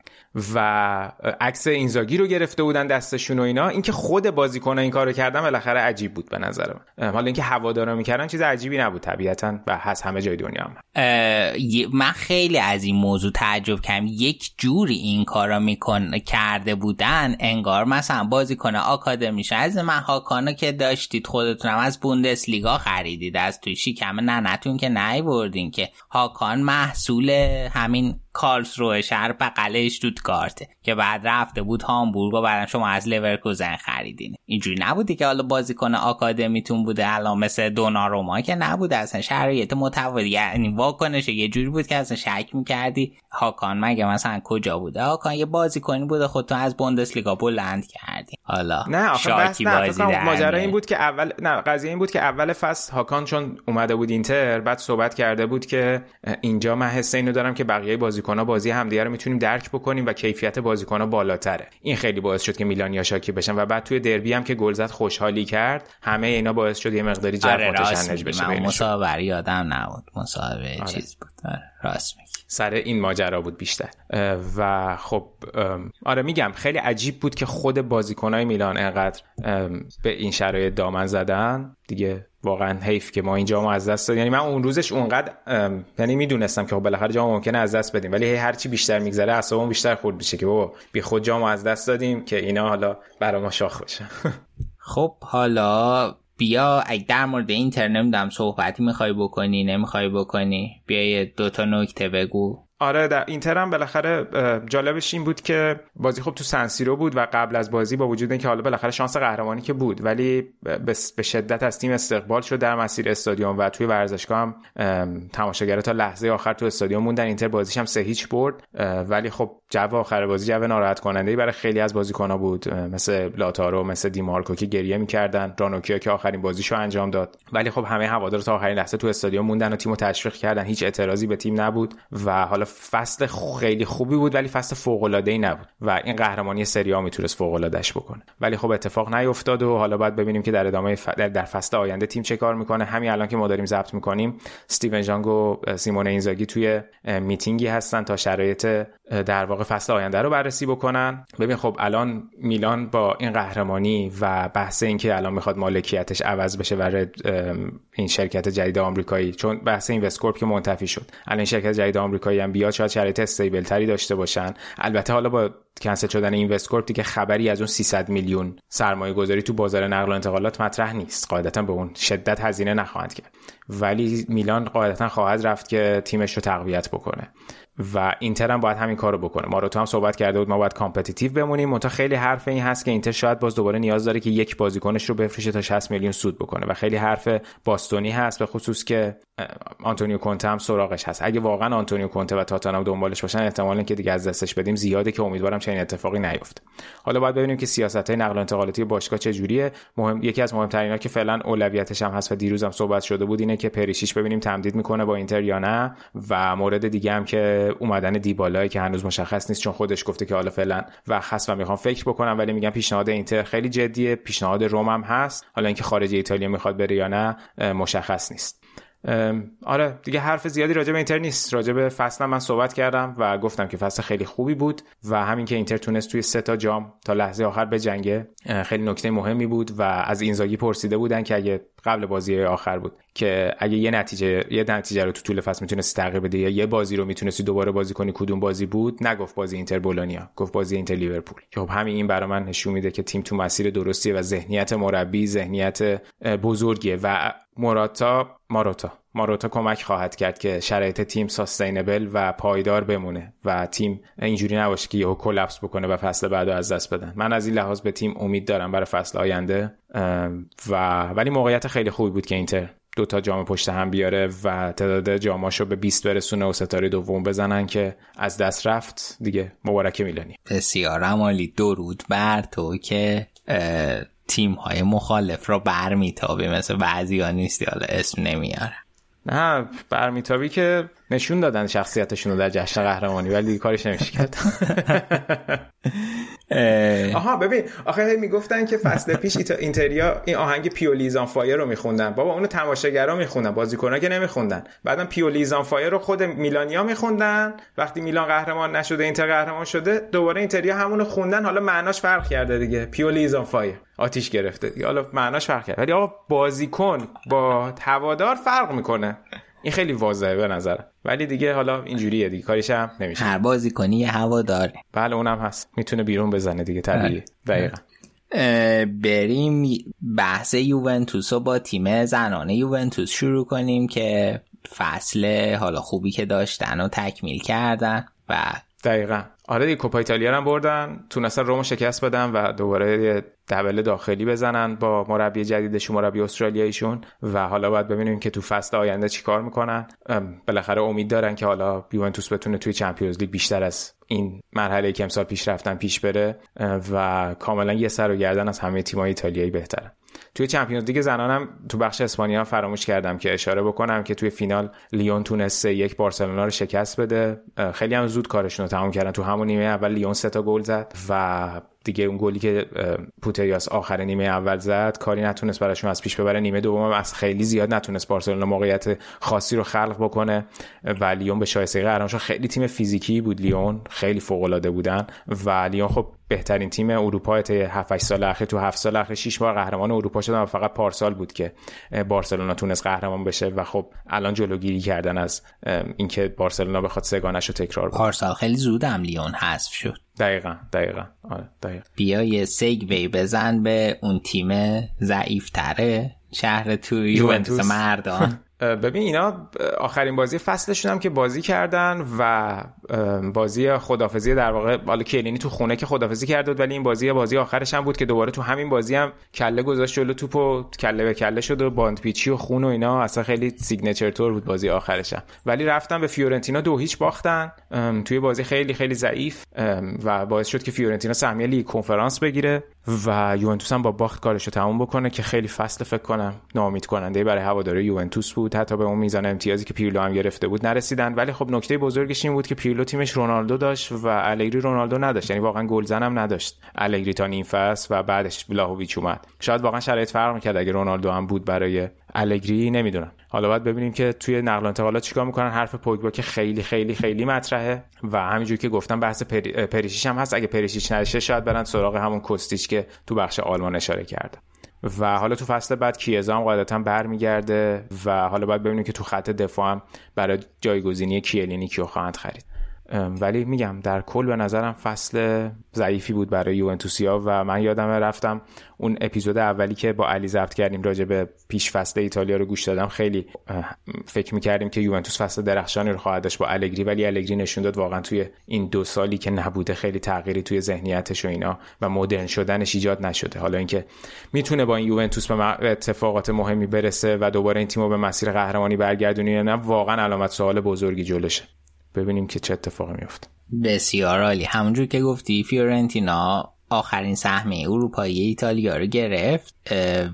و عکس اینزاگی رو گرفته بودن دستشون و اینا. اینکه خود بازیکن این کارو کردن بالاخره عجیب بود به نظر من. حالا اینکه هوادارا می‌کردن چیز عجیبی نبود طبیعتا و هست همه جای دنیا هم. من خیلی از این موضوع تعجب کردم. یک جوری این کارا میکن کرده بودن انگار مثلا بازیکن آکادمیش از من که داشتید خودتونم از بوندسلیگا خریدید از توی شیکم نه نتون که بردین که هاکان محصول همین کارلسروه شهر بغل کارته که بعد رفته بود هامبورگ و بعد شما از لورکوزن خریدین. اینجوری نبودی که حالا بازیکن آکادمیتون بوده الان مثل دوناروما که نبوده اصلا شرایط متفاوتی. یعنی واکنش یه جوری بود که اصلا شک می‌کردی. هاکان مگه مثلا کجا بوده؟ هاکان یه بازیکنی بوده خودتون از بوندسلیگا بلند کردی حالا نه آخه شاکی نه بازی ماجرا. این بود که اول نه قضیه این بود که اول فصل هاکان چون اومده بود اینتر بعد صحبت کرده بود که اینجا من حس اینو دارم که بقیه بازیکن‌ها بازی همدیگه رو می‌تونیم درک بکنیم و کیفیت بازیکن‌ها بالاتره. این خیلی باعث شد که میلان یا شاکی بشن و بعد توی دربی هم که گل زد خوشحالی کرد. همه اینا باعث شد یه مقداری جو آره متشنج بشه. مسابقه رو یادم نبود. مسابقه چیز بود. آره راست میگی. سر این ماجرا بود بیشتر. و خب آره میگم خیلی عجیب بود که خود بازیکنهای میلان انقدر به این شرایط دامن زدن. دیگه واقعا حیف که ما این جامو از دست دادیم. یعنی من اون روزش اونقدر یعنی می‌دونستم که خب بالاخره جامو ممکنه از دست بدیم. ولی هی هرچی بیشتر میگذره اعصابم بیشتر خورد میشه که بابا بی خود جامو از دست دادیم که اینا حالا برا ما شاخ بشن خب حالا بیا اگه در مورد اینتر نمی‌دونم صحبتی می‌خوای بکنی نمی‌خوای بکنی. بیا یه دوتا نکته بگو. آره در اینتر هم بالاخره جالبش این بود که بازی خب تو سنسیرو بود و قبل از بازی با وجود اینکه حالا بالاخره شانس قهرمانی که بود ولی به شدت از تیم استقبال شد در مسیر استادیوم و توی ورزشگاه هم تماشاگرها تا لحظه آخر تو استادیوم موندن اینتر بازیش هم سه هیچ برد ولی خب جو آخر بازی جو ناراحت کننده ای برای خیلی از بازیکن‌ها بود مثل لاتارو مثل دیمارکو که گریه می‌کردن رانوکیا که آخرین بازیشو انجام داد. ولی خب همه هوادار تا آخرین لحظه تو استادیوم موندن و تیمو تشویق کردن. هیچ اعتراضی به تیم نبود و حالا فصل خیلی خوبی بود ولی فصل فوق العاده ای نبود و این قهرمانی سری آ می‌تونست فوق العادهش بکنه. ولی خب اتفاق نیفتاد و حالا باید ببینیم که در ادامه ف... در, فصل آینده تیم چه کار می‌کنه. همین الان که ما داریم ضبط می‌کنیم استیون ژانگ و سیمون اینزاگی توی میتینگی هستن تا شرایط در واقع فصل آینده رو بررسی بکنن. ببین خب الان میلان با این قهرمانی و بحث اینکه الان می‌خواد مالکیتش عوض بشه برای این شرکت جدید آمریکایی چون بحث Investcorp که منتفی شد. الان شرکت جدید آمریکایی هم بیاد شاید شرایط stable تری داشته باشن. البته حالا با کنسل شدن Investcorp دیگه خبری از اون 300 میلیون سرمایه گذاری تو بازار نقل و انتقالات مطرح نیست. قاعدتا به اون شدت هزینه نخواهند کرد. ولی میلان قاعدتا خواهد رفت که تیمش رو تقویت بکنه. و اینتر هم باید همین کارو بکنه. ماروتا هم صحبت کرده بود ما باید competitive بمونیم. منتها خیلی حرف این هست که اینتر شاید باز دوباره نیاز داره که یک بازیکنش رو بفروشه تا 60 میلیون سود بکنه. و خیلی حرف باستونی هست به خصوص که آنتونیو کونته هم سراغش هست. اگه واقعا آنتونیو کونته و تاتنهام دنبالش باشن احتمال اینکه دیگه از دستش بدیم. زیاده که امیدوارم چنین اتفاقی نیفته. حالا باید ببینیم که سیاست های نقل و انتقالاتی باشگاه چه جوریه. مهم یکی از مهمترینها که فعلا اولویتش هم هست و دیروز هم صحبت شده بود اینه که پریشیش ببینیم تمدید می‌کنه با اینتر یا نه و مورد دیگه هم که اومدن دیبالایی که هنوز مشخص نیست چون خودش گفته که حالا فعلا وقت هست و می‌خوام فکر بکنم ولی میگم پیشنهاد اینتر خیلی جدیه. پیشنهاد روم هم هست. حالا اینکه خارج ایتالیا می‌خواد بره یا نه مشخص نیست. آره دیگه حرف زیادی راجع به اینتر نیست. راجع به فصل من صحبت کردم و گفتم که فصل خیلی خوبی بود و همین که اینتر تونست توی سه تا جام تا لحظه آخر به جنگه خیلی نکته مهمی بود و از اینزاگی پرسیده بودن که اگه قبل بازی آخر بود که اگه یه نتیجه یه نتیجه رو تو طول فصل می‌تونستی تغییر بدی یا یه بازی رو می‌تونستی دوباره بازی کنی کدوم بازی بود؟ نگفت بازی اینتر بولونیا گفت بازی اینتر لیورپول. که خب همین این برای من نشون میده که تیم تو مسیر درستیه و ذهنیت مربی ذهنیت بزرگیه و موراتا ماروتا. ماروتا کمک خواهد کرد که شرایط تیم ساستینبل و پایدار بمونه و تیم اینجوری نباشه که یهو کلپس بکنه و فصل بعدو از دست بدن. من از این لحاظ به تیم امید دارم برای فصل آینده و ولی موقعیت خیلی خوبی بود که اینتر دو تا جام پشت هم بیاره و تعداد جاماشو به 20 برسونه و ستاره دوم بزنن که از دست رفت دیگه. مبارک میلانی. بسیار عمالی. درود بر تو که تیم های مخالف رو برمیتابی مثل بعضی ها نیستی حالا اسم نمیاره نه برمیتابی که نشون دادن شخصیتشون رو در جشن قهرمانی ولی دیگه کارش نمیشه کرد آها ببین آخه می‌گفتن که فصل پیش اینتریا این آهنگ Pioli is on fire رو میخوندن. بابا اونو تماشاگرا میخوندن بازیکن‌ها که نمیخوندن. بعدم Pioli is on fire رو خود میلانیا میخوندن. وقتی میلان قهرمان نشده اینتر قهرمان شده دوباره اینتریا همونو خوندن. حالا معناش فرق کرده دیگه. Pioli is on fire. آتیش گرفته دیگه. حالا معناش فرق کرده. ولی آقا بازیکن با هوادار فرق می‌کنه. این خیلی واضحه به نظرم. ولی دیگه حالا اینجوریه دیگه کاریش هم نمیشه. هر بازیکنی یه هواداره. بله اونم هست. می‌تونه بیرون بزنه دیگه طبیعی دقیقا. بریم بحث یوونتوس رو با تیم زنانه یوونتوس شروع کنیم که فصل حالا خوبی که داشتن و تکمیل کردن و دقیقا. آره دیگه کوپا ایتالیا هم بردن تونستن رومو شکست بدن و دوباره دبل داخلی بزنن با مربی جدیدشون مربی استرالیاییشون. و حالا باید ببینیم که تو فصل آینده چیکار می‌کنن. بالاخره امید دارن که حالا یوونتوس بتونه توی چمپیونز لیگ بیشتر از این مرحله که امسال پیش رفتن پیش بره. و کاملا یه سر و گردن از همه تیم‌های ایتالیایی بهتره. توی چمپیونز لیگ زنانم تو بخش اسپانیا فراموش کردم که اشاره بکنم که توی فینال لیون تونست یک بارسلونا رو شکست بده. خیلی هم زود کارشون رو تمام کردن. تو همون نیمه اول لیون سه تا گل زد و دیگه اون گلی که پوتریاس آخر نیمه اول زد کاری نتونست براشون از پیش ببره. نیمه دوم از خیلی زیاد نتونست بارسلونا موقعیت خاصی رو خلق بکنه و لیون به شایستگی قهرمانشون خیلی تیم فیزیکی بود لیون. خیلی فوق العاده بودن و لیون خب بهترین تیم اروپا تا 7 8 سال اخیر تو 7 سال اخیر 6 بار قهرمان اروپا شدن و فقط پارسال بود که بارسلونا تونست قهرمان بشه و خب الان جلوگیری کردن از اینکه بارسلونا بخواد سگانش رو تکرار کنه. پارسال خیلی زود هم لیون حذف شد. دقیقا دقیقا. آره دقیقا. بیا یه سیگوی بزن به اون تیم ضعیف تره شهر توی یوونتوس. مردان ببین اینا آخرین بازی فصلشون هم که بازی کردن و بازی خدافظی در واقع حالا کیلینی تو خونه که خدافظی کرده بود ولی این بازی بازی آخرش هم بود که دوباره تو همین بازی هم کله گذاشت جلو توپ و کله به کله شد و باند پیچی و خون و اینا. اصلا خیلی signature طور بود بازی آخرش هم. ولی رفتن به فیورنتینا دو هیچ باختن. توی بازی خیلی خیلی ضعیف. و باعث شد که فیورنتینا سهمیه لیگ کنفرانس بگیره و یوونتوس هم با باخت کارش رو تموم بکنه که خیلی فصل فکر کنم ناامید کننده برای هواداره یوونتوس بود. حتی به اون میزان امتیازی که پیرلو هم گرفته بود نرسیدن. ولی خب نکته بزرگش این بود که پیرلو تیمش رونالدو داشت و الگری رونالدو نداشت. یعنی واقعا گلزن هم نداشت. الگری تا نیم و بعدش ولاهویچ اومد. شاید واقعا شرایط فرق می‌کرد اگه رونالدو هم بود برای الگری نمی‌دونم. حالا باید ببینیم که توی نقل و انتقالات چیکار می‌کنن. حرف پوگبا که خیلی خیلی خیلی مطرحه و همینجوری که گفتم بحث پری... پریشیش هم هست. اگه پریشیش نشه شاید برن سراغ همون کوستیچ که تو بخش آلمان اشاره کرده. و حالا تو فصل بعد کیزا هم قاعدتا برمیگرده و حالا باید ببینیم که تو خط دفاع هم برای جایگزینی کیلینی کیو خواهند خرید. ولی میگم در کل به نظرم فصل ضعیفی بود برای یوونتوسیا و من یادم رفتم اون اپیزود اولی که با علی ضبط کردیم راجع به پیش فصل ایتالیا رو گوش دادم خیلی فکر می‌کردیم که یوونتوس فصل درخشانی رو خواهد داشت با الگری ولی الگری نشون داد واقعا توی این دو سالی که نبوده خیلی تغییری توی ذهنیتش و اینا و مدرن شدنش ایجاد نشده. حالا اینکه می‌تونه با این یوونتوس به اتفاقات مهمی برسه و دوباره این تیمو به مسیر قهرمانی برگردونه نه واقعا علامت سوال بزرگی جلوشه. ببینیم که چه اتفاقی میفته بسیار عالی. همونجور که گفتی فیورنتینا آخرین سهمیه اروپایی ایتالیا رو گرفت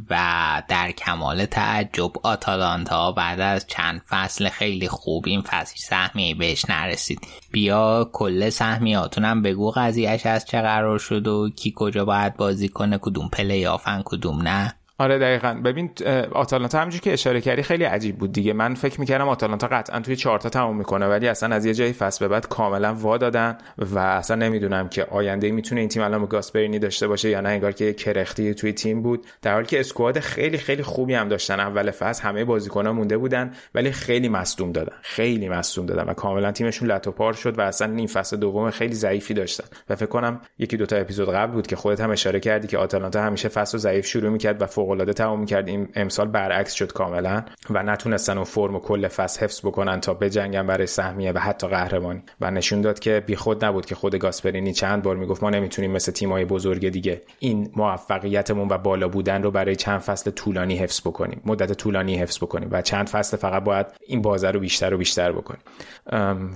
و در کمال تعجب آتالانتا بعد از چند فصل خیلی خوب این فصل سهمیه بهش نرسید. بیا کل سهمیاتونم بگو قضیهش از چه قرار شد و کی کجا باید بازی کنه کدوم پلی آفن کدوم نه. آره دقیقا. ببین آتالانتا همونجور که اشاره کردی خیلی عجیب بود دیگه. من فکر می‌کردم آتالانتا قطعا توی چهارتا تموم می‌کنه ولی اصلا از یه جایی فصل به بعد کاملا وا دادن و اصلا نمی‌دونم که آینده می‌تونه این تیم الان گاسپرینی داشته باشه یا نه. انگار که کرختی توی تیم بود. در حالی که squad خیلی خیلی خوبی هم داشتن. اول فصل همه بازیکن‌ها مونده بودن ولی خیلی مصدوم دادن. خیلی مصدوم دادن و کاملا تیمشون لتوپار شد و اصلا این فصل دوم خیلی ضعیفی داشتن. و فکر کنم یکی دو تا اپیزود قبل بود که خودت هم اشاره کردی که آتالانتا همیشه فصل ضعیف شروع می‌کرد و فوق العاده تموم می‌کرد این امسال برعکس شد کاملا و نتونستن اون فرم و کل فصل حفظ بکنن تا بجنگن برای سهمیه و حتی قهرمانی. و نشون داد که بیخود نبود که خود گاسپرینی چند بار می‌گفت ما نمی‌تونیم مثل تیمای بزرگ دیگه این موفقیتمون و بالا بودن رو برای چند فصل طولانی حفظ بکنیم. مدت طولانی حفظ بکنیم و چند فصل فقط باید این بازه رو بیشتر و بیشتر بکنیم.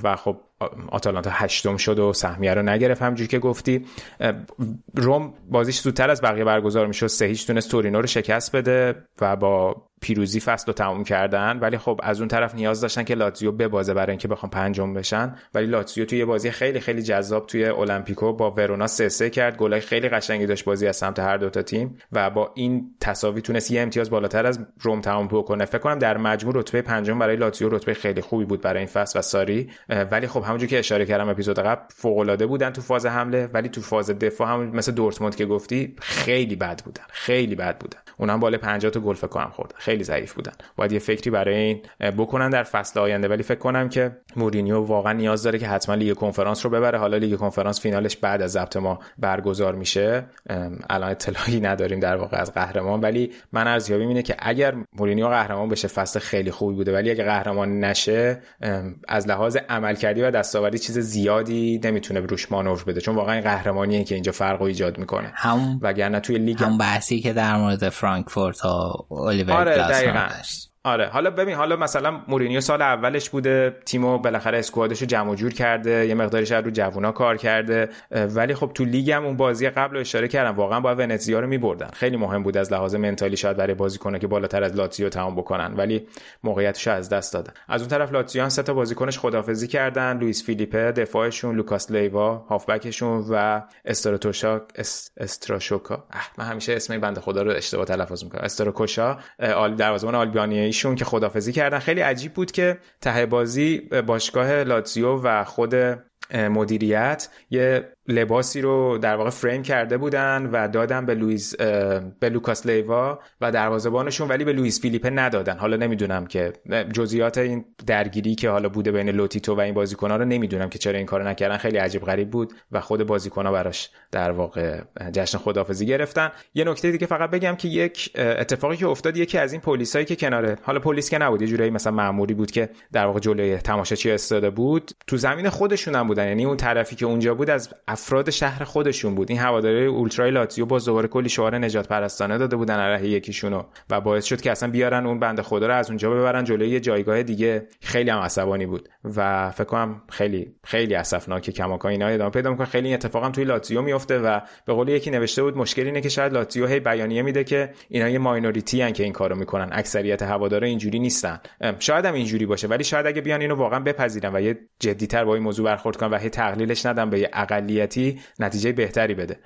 و خب آتالانتا هشتم شد و سهمیه رو نگرفت. همجوری که گفتی روم بازیش زودتر از بقیه برگزار می‌شد. سه هیچ تونست تورینو رو شکست بده و با پیروزی فصل رو تموم کردن ولی خب از اون طرف نیاز داشتن که لاتزیو ببازه برای اینکه بخوام پنجم بشن. ولی لاتزیو توی بازی خیلی خیلی جذاب توی المپیکو با ورونا سه سه کرد. گلای خیلی قشنگی داشت بازی از سمت هر دوتا تیم و با این تساوی تونست یه امتیاز بالاتر از روم تمام بکنه. فکر کنم در مجموع رتبه پنجم برای لاتزیو رتبه خیلی خوبی بود برای این فصل و ساری. ولی خب همونجوری که اشاره کردم اپیزود قبل فوق بودن تو فاز حمله ولی تو فاز دفاع هم مثل دورتموند که گفتی خیلی بد بودن. خیلی بد بودن. اونم بالا 50 تا گل فکر کنم خورد. خیلی ضعیف بودن. باید یه فکری برای این بکنن در فصل آینده. ولی فکر کنم که مورینیو واقعا نیاز داره که حتما لیگ کنفرانس رو ببره. حالا لیگ کنفرانس فینالش بعد از ضبط ما برگزار میشه. الان اطلاعی نداریم در واقع از قهرمان. ولی من ارزیابیم اینه که اگر مورینیو قهرمان بشه فصل خیلی خوبی بوده. ولی اگه قهرمان نشه از لحاظ عملکردی و دستاوردی چیز زیادی نمی‌تونه روش مانور بده. چون واقعا قهرمانیه که اینجا فرق ایجاد می‌کنه. هم وگرنه توی لیگ هم بحثی که در مورد فرانکفورت الیور آره دقیقاً آره حالا ببین حالا مثلا مورینیو سال اولش بوده تیمو بالاخره squad ش رو جمع جور کرده یه مقداری رو جوونا کار کرده ولی خب تو لیگ هم اون بازی قبل رو اشاره کردم واقعا باید ونتزیا رو میبردن. خیلی مهم بود از لحاظ mentally شاید برای بازیکنه که بالاتر از لاتزیو تمام بکنن ولی موقعیتش از دست دادن. از اون طرف لاتزیو هم سه تا بازیکنش خدافظی کردن لوئیس فیلیپه دفاعشون لوکاس لیوا هافبکشون و استراتوشا استراشوکا. من همیشه اسم بنده خدا رو اشتباه تلفظ می‌کنم. استراکوشا دروازه‌بان آلبانیایی ایشون که خدافظی کردن. خیلی عجیب بود که ته بازی باشگاه لاتزیو و خود مدیریت یه لباسی رو در واقع فریم کرده بودن و دادن به لوئیس به لوکاس لیوا و دروازه‌بانشون ولی به لوئیس فیلیپه ندادن. حالا نمی‌دونم که جزئیات این درگیری که حالا بوده بین لوتیتو و این بازیکن‌ها رو نمی‌دونم که چرا این کارو نکردن. خیلی عجیب غریب بود و خود بازیکن‌ها براش در واقع جشن خدافظی گرفتن. یه نکته دیگه فقط بگم که یک اتفاقی که افتاد یکی از این پلیسایی که کناره حالا پلیس که نبود یه جورایی مثلا مأموری بود که در واقع جلوی تماشاچی ایستاده بود تو زمین خودشون هم بودن. یعنی اون طرفی که اونجا بود از افراد شهر خودشون بود. این هواداری اولترای لاتزیو باز دوباره کلی شعار نجات پرستانه داده بودن علیه یکیشونو و باعث شد که اصلا بیارن اون بنده خدا رو از اونجا ببرن جلوی یه جایگاه دیگه. خیلی هم عصبانی بود و فکر کنم خیلی خیلی اسفناکه کماکان اینا ادامه پیدا می‌کنه. خیلی اتفاقا توی لاتزیو میفته و به قول یکی نوشته بود مشکل اینه که شاید لاتزیو هی بیانیه میده که اینا یه ماینوریتی ان که این کارو می‌کنن. اکثریت هوادارا اینجوری نیستن. شاید هم اینجوری باشه ولی شاید اگه بیان اینو واقعا بپذیرن و یه جدیتر با این موضوع برخورد کنن و هی تقلیلش ندن به یه اقلیتی نتیجه بهتری بده.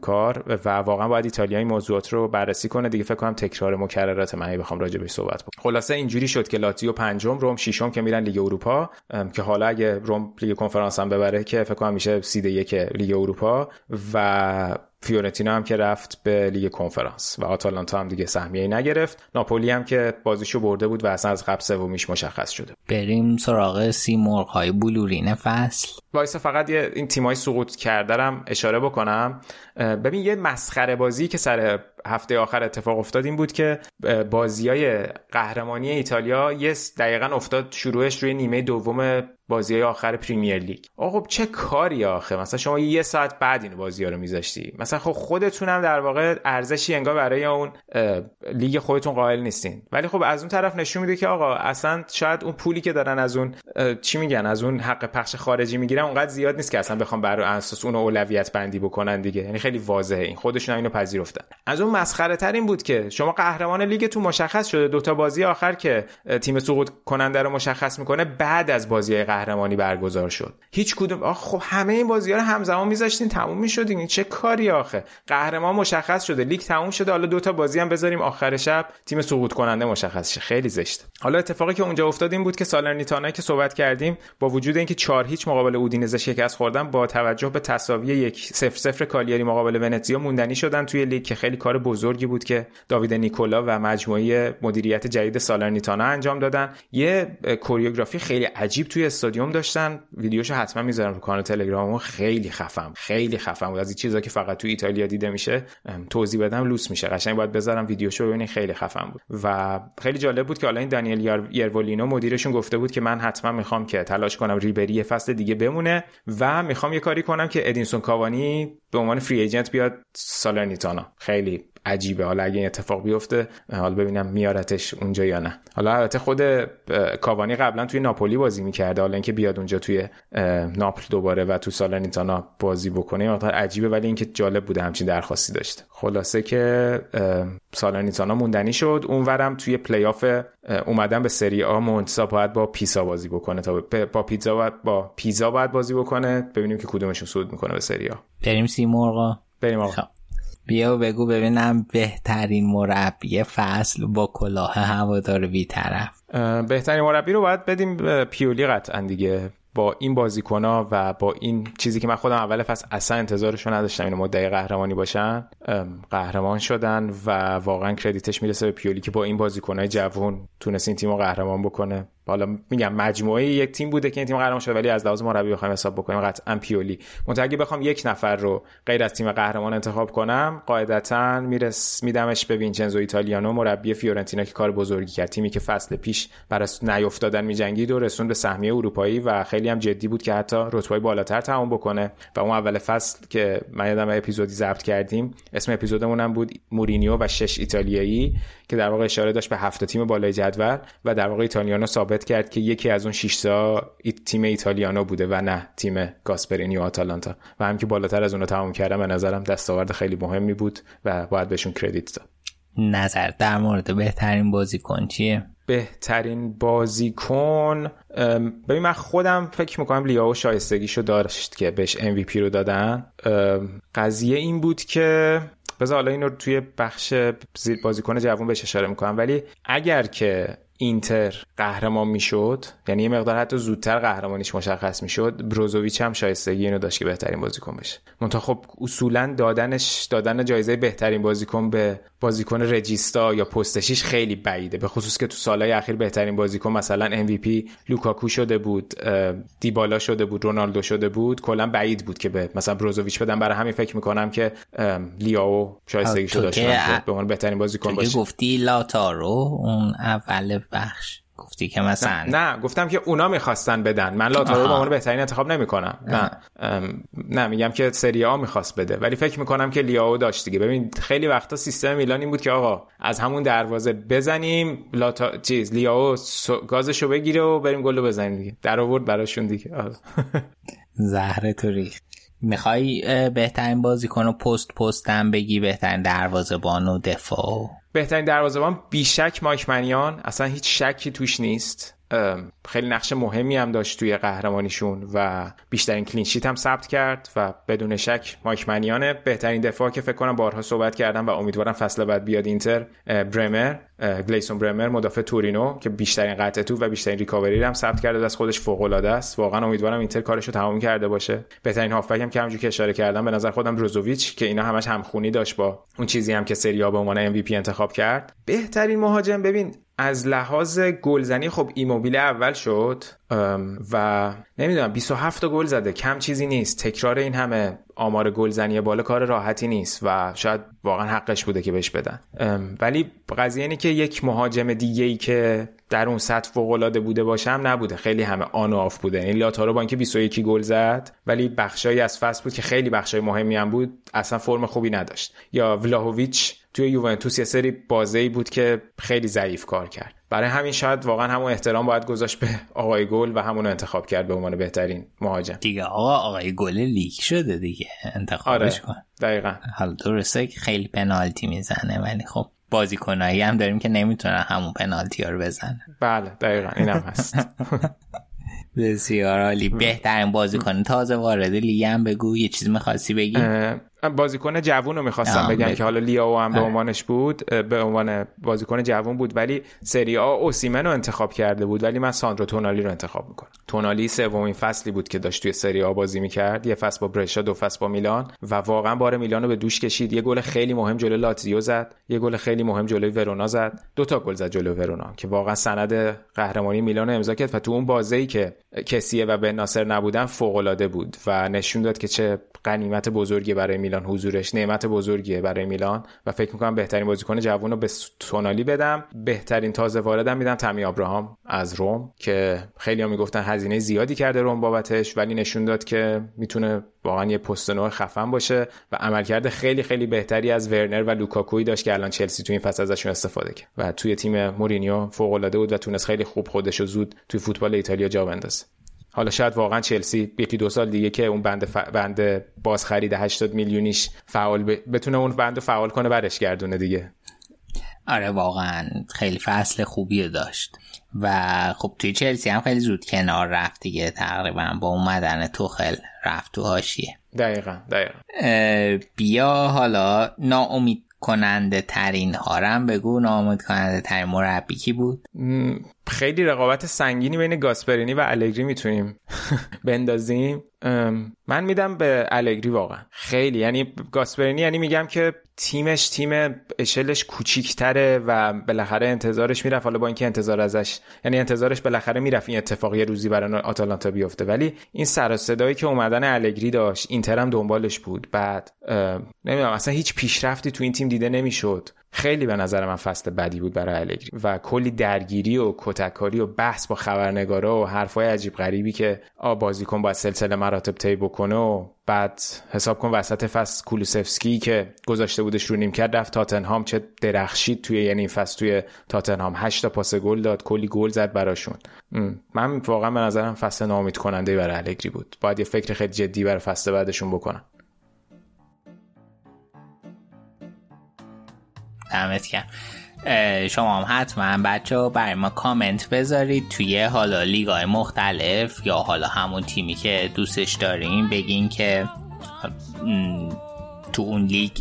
کار و واقعا باید ایتالیا این موضوعات رو بررسی کنه. دیگه فکر کنم تکرار مکررات من بخوام راجع بهش صحبت کنم. خلاصه اینجوری شد که لاتزیو پنجم روم ششم که میرن لیگ اروپا. که حالا اگه روم لیگ کنفرانس هم ببره که فکر کنم میشه seed یک لیگ اروپا. و فیورنتینا هم که رفت به لیگ کنفرانس و آتالانتا هم دیگه سهمیه نگرفت. ناپولی هم که بازیشو برده بود و اصلا از قبل سومیش مشخص شده. بریم سراغ سی مرغ های بلورین فصل. وایسا فقط یه این تیمای سقوط کردرم اشاره بکنم. ببین یه مسخره بازی که سر هفته آخر اتفاق افتاد این بود که بازی های قهرمانی ایتالیا یه دقیقا افتاد شروعش روی نیمه دوم بازی آخر پریمیر لیگ. آقا خب چه کاری آخه؟ مثلا شما یه ساعت بعد این بازی ها رو میذاشتی. مثلا خب خودتون هم در واقع ارزشی انگار برای اون لیگ خودتون قائل نیستین. ولی خب از اون طرف نشون میده که آقا اصلا شاید اون پولی که دارن از اون چی میگن؟ از اون حق پخش خارجی می‌گیرن اونقدر زیاد نیست که اصلا بخوام بر اساس اون اولویت بندی بکنن دیگه. یعنی خیلی واضحه این. خودشون اینو پذیرفتن. از اون مسخره تر این بود که شما قهرمان لیگتون مشخص شده. دوتا بازی آخر که تیم سقوط کننده رو مشخص می‌کنه بعد از بازی قهرمانی برگزار شد. هیچ کدوم خب همه این بازی ها رو همزمان میذاشتین تموم می‌شد این چه کاری آخه؟ قهرمان مشخص شده. لیگ تموم شده. حالا دوتا بازی هم بذاریم. آخر شب تیم سقوط کننده مشخص شه. خیلی زشت. حالا اتفاقی که اونجا افتاد این بود که سالرنیتانا که صحبت کردیم با وجود اینکه 4 هیچ مقابل اودینزه شکست خوردن با توجه به تساوی یک 0 0 کالیاری مقابل ونتزیا موندنی شدن توی لیگ که خیلی کار بزرگی بود که داوید نیکولا و مجموعه مدیریت جدید سالرنیتانا انجام دادن. یه choreography خیلی عجیب توی استادیوم داشتن. ویدیوشو حتما می‌ذارم رو کانال تلگرامم خیلی خفن. خیلی خفن بود. از این چیزا که فقط تو ایتالیا دیده میشه توضیح بدم لوس میشه. قشنگ باید بذارم ویدیوشو ببینید خیلی خفن بود. و خیلی جالب بود که حالا این دانیل یرولینو مدیرشون گفته بود که من حتما می‌خوام که تلاش کنم ریبری فصل دیگه بمونه و می‌خوام یه کاری کنم که ادینسون کاوانی به عنوان free agent بیاد سالرنیتانا خیلی عجیبه. حالا اگه این اتفاق بیفته حالا ببینم میارتش اونجا یا نه. حالا البته خود کاوانی قبلا توی ناپولی بازی می‌کرده. حالا اینکه بیاد اونجا توی ناپل دوباره و تو سالرنیتانا بازی بکنه مقدار عجیبه. ولی اینکه جالب بوده همچین درخواستی داشته. خلاصه که سالرنیتانا موندنی شد. اونورم توی پلی آف اومدن به سری آ مونتسا باید با پیسا بازی بکنه تا با پیزا باید با پیزا باید بازی بکنه. ببینیم که کدومشون صعود می‌کنه به سری آ. بریم سی مرغا بریم آقا. بیا بگو ببینم بهترین مربی فصل با کلاه هوادار بی طرف. بهترین مربی رو باید بدیم پیولی قطعا دیگه. با این بازیکنها و با این چیزی که من خودم اول فصل اصلا انتظارشون نداشتم اینو مدعی قهرمانی باشن قهرمان شدن و واقعا کردیتش می‌رسه به پیولی که با این بازیکنهای جوون تونست این تیم قهرمان بکنه. حالا میگم مجموعه یک تیم بوده که این تیم قهرمان شد ولی از لحاظ مربی بخوایم حساب بکنیم قطعا پیولی. منتها اگه بخوام یک نفر رو غیر از تیم قهرمان انتخاب کنم قاعدتا میرس میدمش به وینچنزو ایتالیانو مربی فیورنتینا که کار بزرگی کرد. تیمی که فصل پیش برای نیافتادن میجنگید و رسوند به سهمیه اروپایی و خیلی هم جدی بود که حتی رتبه بالاتر تمام بکنه. و اون اول فصل که من یادم اپیزودی ضبط کردیم اسم اپیزودمون هم بود مورینیو و شش ایتالیایی که در واقع اشاره داشت به هفت تیم بالای جدول و در واقع ایتالیانو ثابت کرد که یکی از اون 6 تا تیم ایتالیانو بوده و نه تیم گاسپرینی و آتالانتا. و هم که بالاتر از اون تمام کردم به نظرم دستاورد خیلی مهمی بود و باید بهشون کردیت داد. نظر در مورد بهترین بازیکن چیه؟ بهترین بازیکن ببین من خودم فکر می‌کنم لیاو شایستگیشو داشت که بهش MVP رو دادن. قضیه این بود که بذار حالا این رو توی بخش بازیکن جوان بهش اشاره می‌کنم. ولی اگر که اینتر قهرمان می‌شد یعنی یه مقدار حتی زودتر قهرمانیش مشخص می‌شد بروزوویچ هم شایستگی اینو داشت که بهترین بازیکن بشه. منتها خب اصولا دادنش دادن جایزه بهترین بازیکن به بازیکن رجیستا یا پستشیش خیلی بعیده به خصوص که تو سالهای اخیر بهترین بازیکن مثلا MVP لوکاکو شده بود دیبالا شده بود رونالدو شده بود کلا بعید بود که به مثلا بروزوویچ بدن. برای همین فکر می‌کنم که لیاو شایستگی شده به عنوان بهترین بازیکن باشه. گفتی لاتارو اون اول بخش. گفتی که مثلا. نه, گفتم که اونا می‌خواستن بدن. من لاتارو به عنوان بهترین انتخاب نمی‌کنم. نه. نه میگم که سری آ می‌خواست بده. ولی فکر می‌کنم که لیاو داشت دیگه. ببین خیلی وقتا سیستم میلان این بود که آقا از همون دروازه بزنیم لاتا چیز لیاو گازشو بگیره و بریم گلو بزنیم دیگه. در آورد براشون دیگه. زهره تو ریخت. می‌خوای بهترین بازیکن و پست پستم بگی بهترین دروازه‌بان و دفاع؟ بهترین دروازه‌بان بیشک مایک منیان. اصلا هیچ شکی توش نیست. خیلی نقش مهمی هم داشت توی قهرمانیشون و بیشترین کلینشیت هم ثبت کرد و بدون شک مایک بهترین دفاع که فکر کنم بارها صحبت کردم و امیدوارم فصل بعد بیاد اینتر برمر گلیسون برمر مدافع تورینو که بیشترین قطع تو و بیشترین ریکاوری هم ثبت کرده از خودش فوق العاده است. واقعا امیدوارم اینتر کارشو تمام کرده باشه. بهترین هافبک هم که همونجوری که اشاره کردم به نظر خودم روزوویچ که اینا همش همخونی داشت با اون چیزی هم که سری به عنوان MVP انتخاب کرد. بهترین مهاجم ببین از لحاظ گلزنی خب ایموبیل اول شد و نمی‌دونم 27 تا گل زده. کم چیزی نیست. تکرار این همه آمار گلزنی بالا کار راحتی نیست و شاید واقعا حقش بوده که بهش بدن. ولی قضیه اینه که یک مهاجم دیگه ای که در اون سطح فوق بوده باشم نبوده. خیلی همه on و off بوده. یعنی لائوتارو با اینکه 21 گل زد ولی بخشایی از فصل بود که خیلی بخشای مهمی هم بود اصلا فرم خوبی نداشت. یا ولاهویچ توی یوونتوس یه سری بازی بود که خیلی ضعیف کار کرد. برای همین شاید واقعا همون احترام باید گذاشت به آقای گل و همون انتخاب کرد به عنوان بهترین مهاجم. دیگه آقا آقای گل لیگ شده دیگه. انتخابش آره. کن. دقیقا. حالا درسته که خیلی پنالتی می‌زنه ولی خب بازیکنایی هم داریم که نمی‌تونن همون پنالتی ها رو بزنن. بله دقیقا اینم هست. بسیار عالی. بهترین بازیکن تازه وارد لیگ هم بگو یه چیز می‌خواستی بگی؟ بازیکن جوون رو می‌خواستم بگم که حالا لیاو هم به آره. عنوانش بود به عنوان بازیکن جوون بود ولی سری آ اوسیمن رو انتخاب کرده بود ولی من ساندرو تونالی رو انتخاب می‌کنم. تونالی سومین فصلی بود که داشت توی سری آ بازی می‌کرد. یه فصل با برشا دو فصل با میلان و واقعا بار میلان رو به دوش کشید. یه گل خیلی مهم جلو لاتزیو زد یه گل خیلی مهم جلوی ورونا زد. دو تا گل زد جلو ورونا که واقعا سند قهرمانی میلان رو امضا کرد. و تو اون بازی که کسیه و به ناصر نبودن فوق العاده بود و نشون داد که چه غنیمت بزرگی برای میلان حضورش نعمت بزرگیه برای میلان و فکر می‌کنم بهترین بازیکن جوون رو به تونالی بدم. بهترین تازه واردم میدم تمی ابراهام از روم که خیلی ها می‌گفتن هزینه زیادی کرده روم بابتش ولی نشون داد که می‌تونه واقعا یه پست نوع خفن باشه و عملکرد خیلی خیلی بهتری از ورنر و لوکاکوی داشت که الان چلسی تو این فصل ازشون استفاده کرد. و توی تیم مورینیو فوق العاده بود و تونست خیلی خوب خودش رو زود توی فوتبال ایتالیا جا بندازه. حالا شاید واقعا چلسی یکی دو سال دیگه که اون بند ف... بند باز خرید 80 میلیونیش فعال ب... بتونه اون بند فعال کنه برش گردونه دیگه. آره واقعا خیلی فصل خوبی داشت. و خب توی چلسی هم خیلی زود کنار رفت دیگه. تقریبا با اومدن توخل رفت تو هاشیه دقیقا دقیقا. بیا حالا ناامید کننده ترین هارم بگو. ناامید کننده ترین مربی کی بود؟ خیلی رقابت سنگینی بین گاسپرینی و الگری می‌تونیم بندازیم. من میدم به الگری واقعا. خیلی. یعنی گاسپرینی یعنی میگم که تیمش تیم اشلش کوچیکتره و بالاخره انتظارش می‌رفت. حالا با اینکه انتظار ازش یعنی انتظارش بالاخره می‌رفت این اتفاقی روزی برای آتالانتا بیفته. ولی این سر صدایی که اومدن الگری داشت اینتر هم دنبالش بود. بعد نمی‌دونم اصلا هیچ پیشرفتی تو این تیم دیده نمی‌شد. خیلی به نظر من فصل بدی بود برای الگری و کلی درگیری و کتککاری و بحث با خبرنگارا و حرفای عجیب غریبی که آ بازیکن باید سلسله مراتب طی بکنه و بعد حساب کن وسط فصل کولوسفسکی که گذاشته بودش رو نیم کرد رفت تاتنهام چه درخشید توی یعنی این فصل توی تاتنهام. 8 تا پاس گل داد کلی گل زد براشون. من واقعا به نظرم فصل ناامید کننده برای الگری بود. باید یه فکر خیلی جدی برای فصل بعدشون بکنن دمت کرد شما هم حتما بچه برای ما کامنت بذارید توی حالا لیگای مختلف یا حالا همون تیمی که دوستش داریم بگین که تو اون لیگ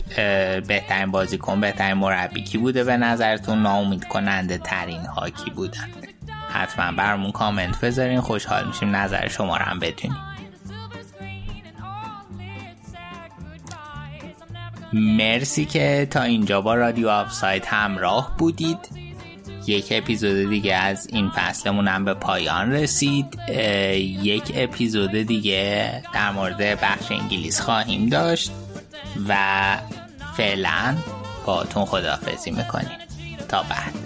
بهترین بازیکن بهترین مربی کی بوده به نظرتون؟ ناامید کننده ترین ها کی بودن؟ حتما برامون کامنت بذارین خوشحال میشیم نظر شما رو هم بدونیم. مرسی که تا اینجا با رادیو آفساید همراه بودید. یک اپیزود دیگه از این فصلمون هم به پایان رسید. یک اپیزود دیگه در مورد بخش انگلیس خواهیم داشت و فعلا با تون خدافزی می‌کنیم. تا بعد.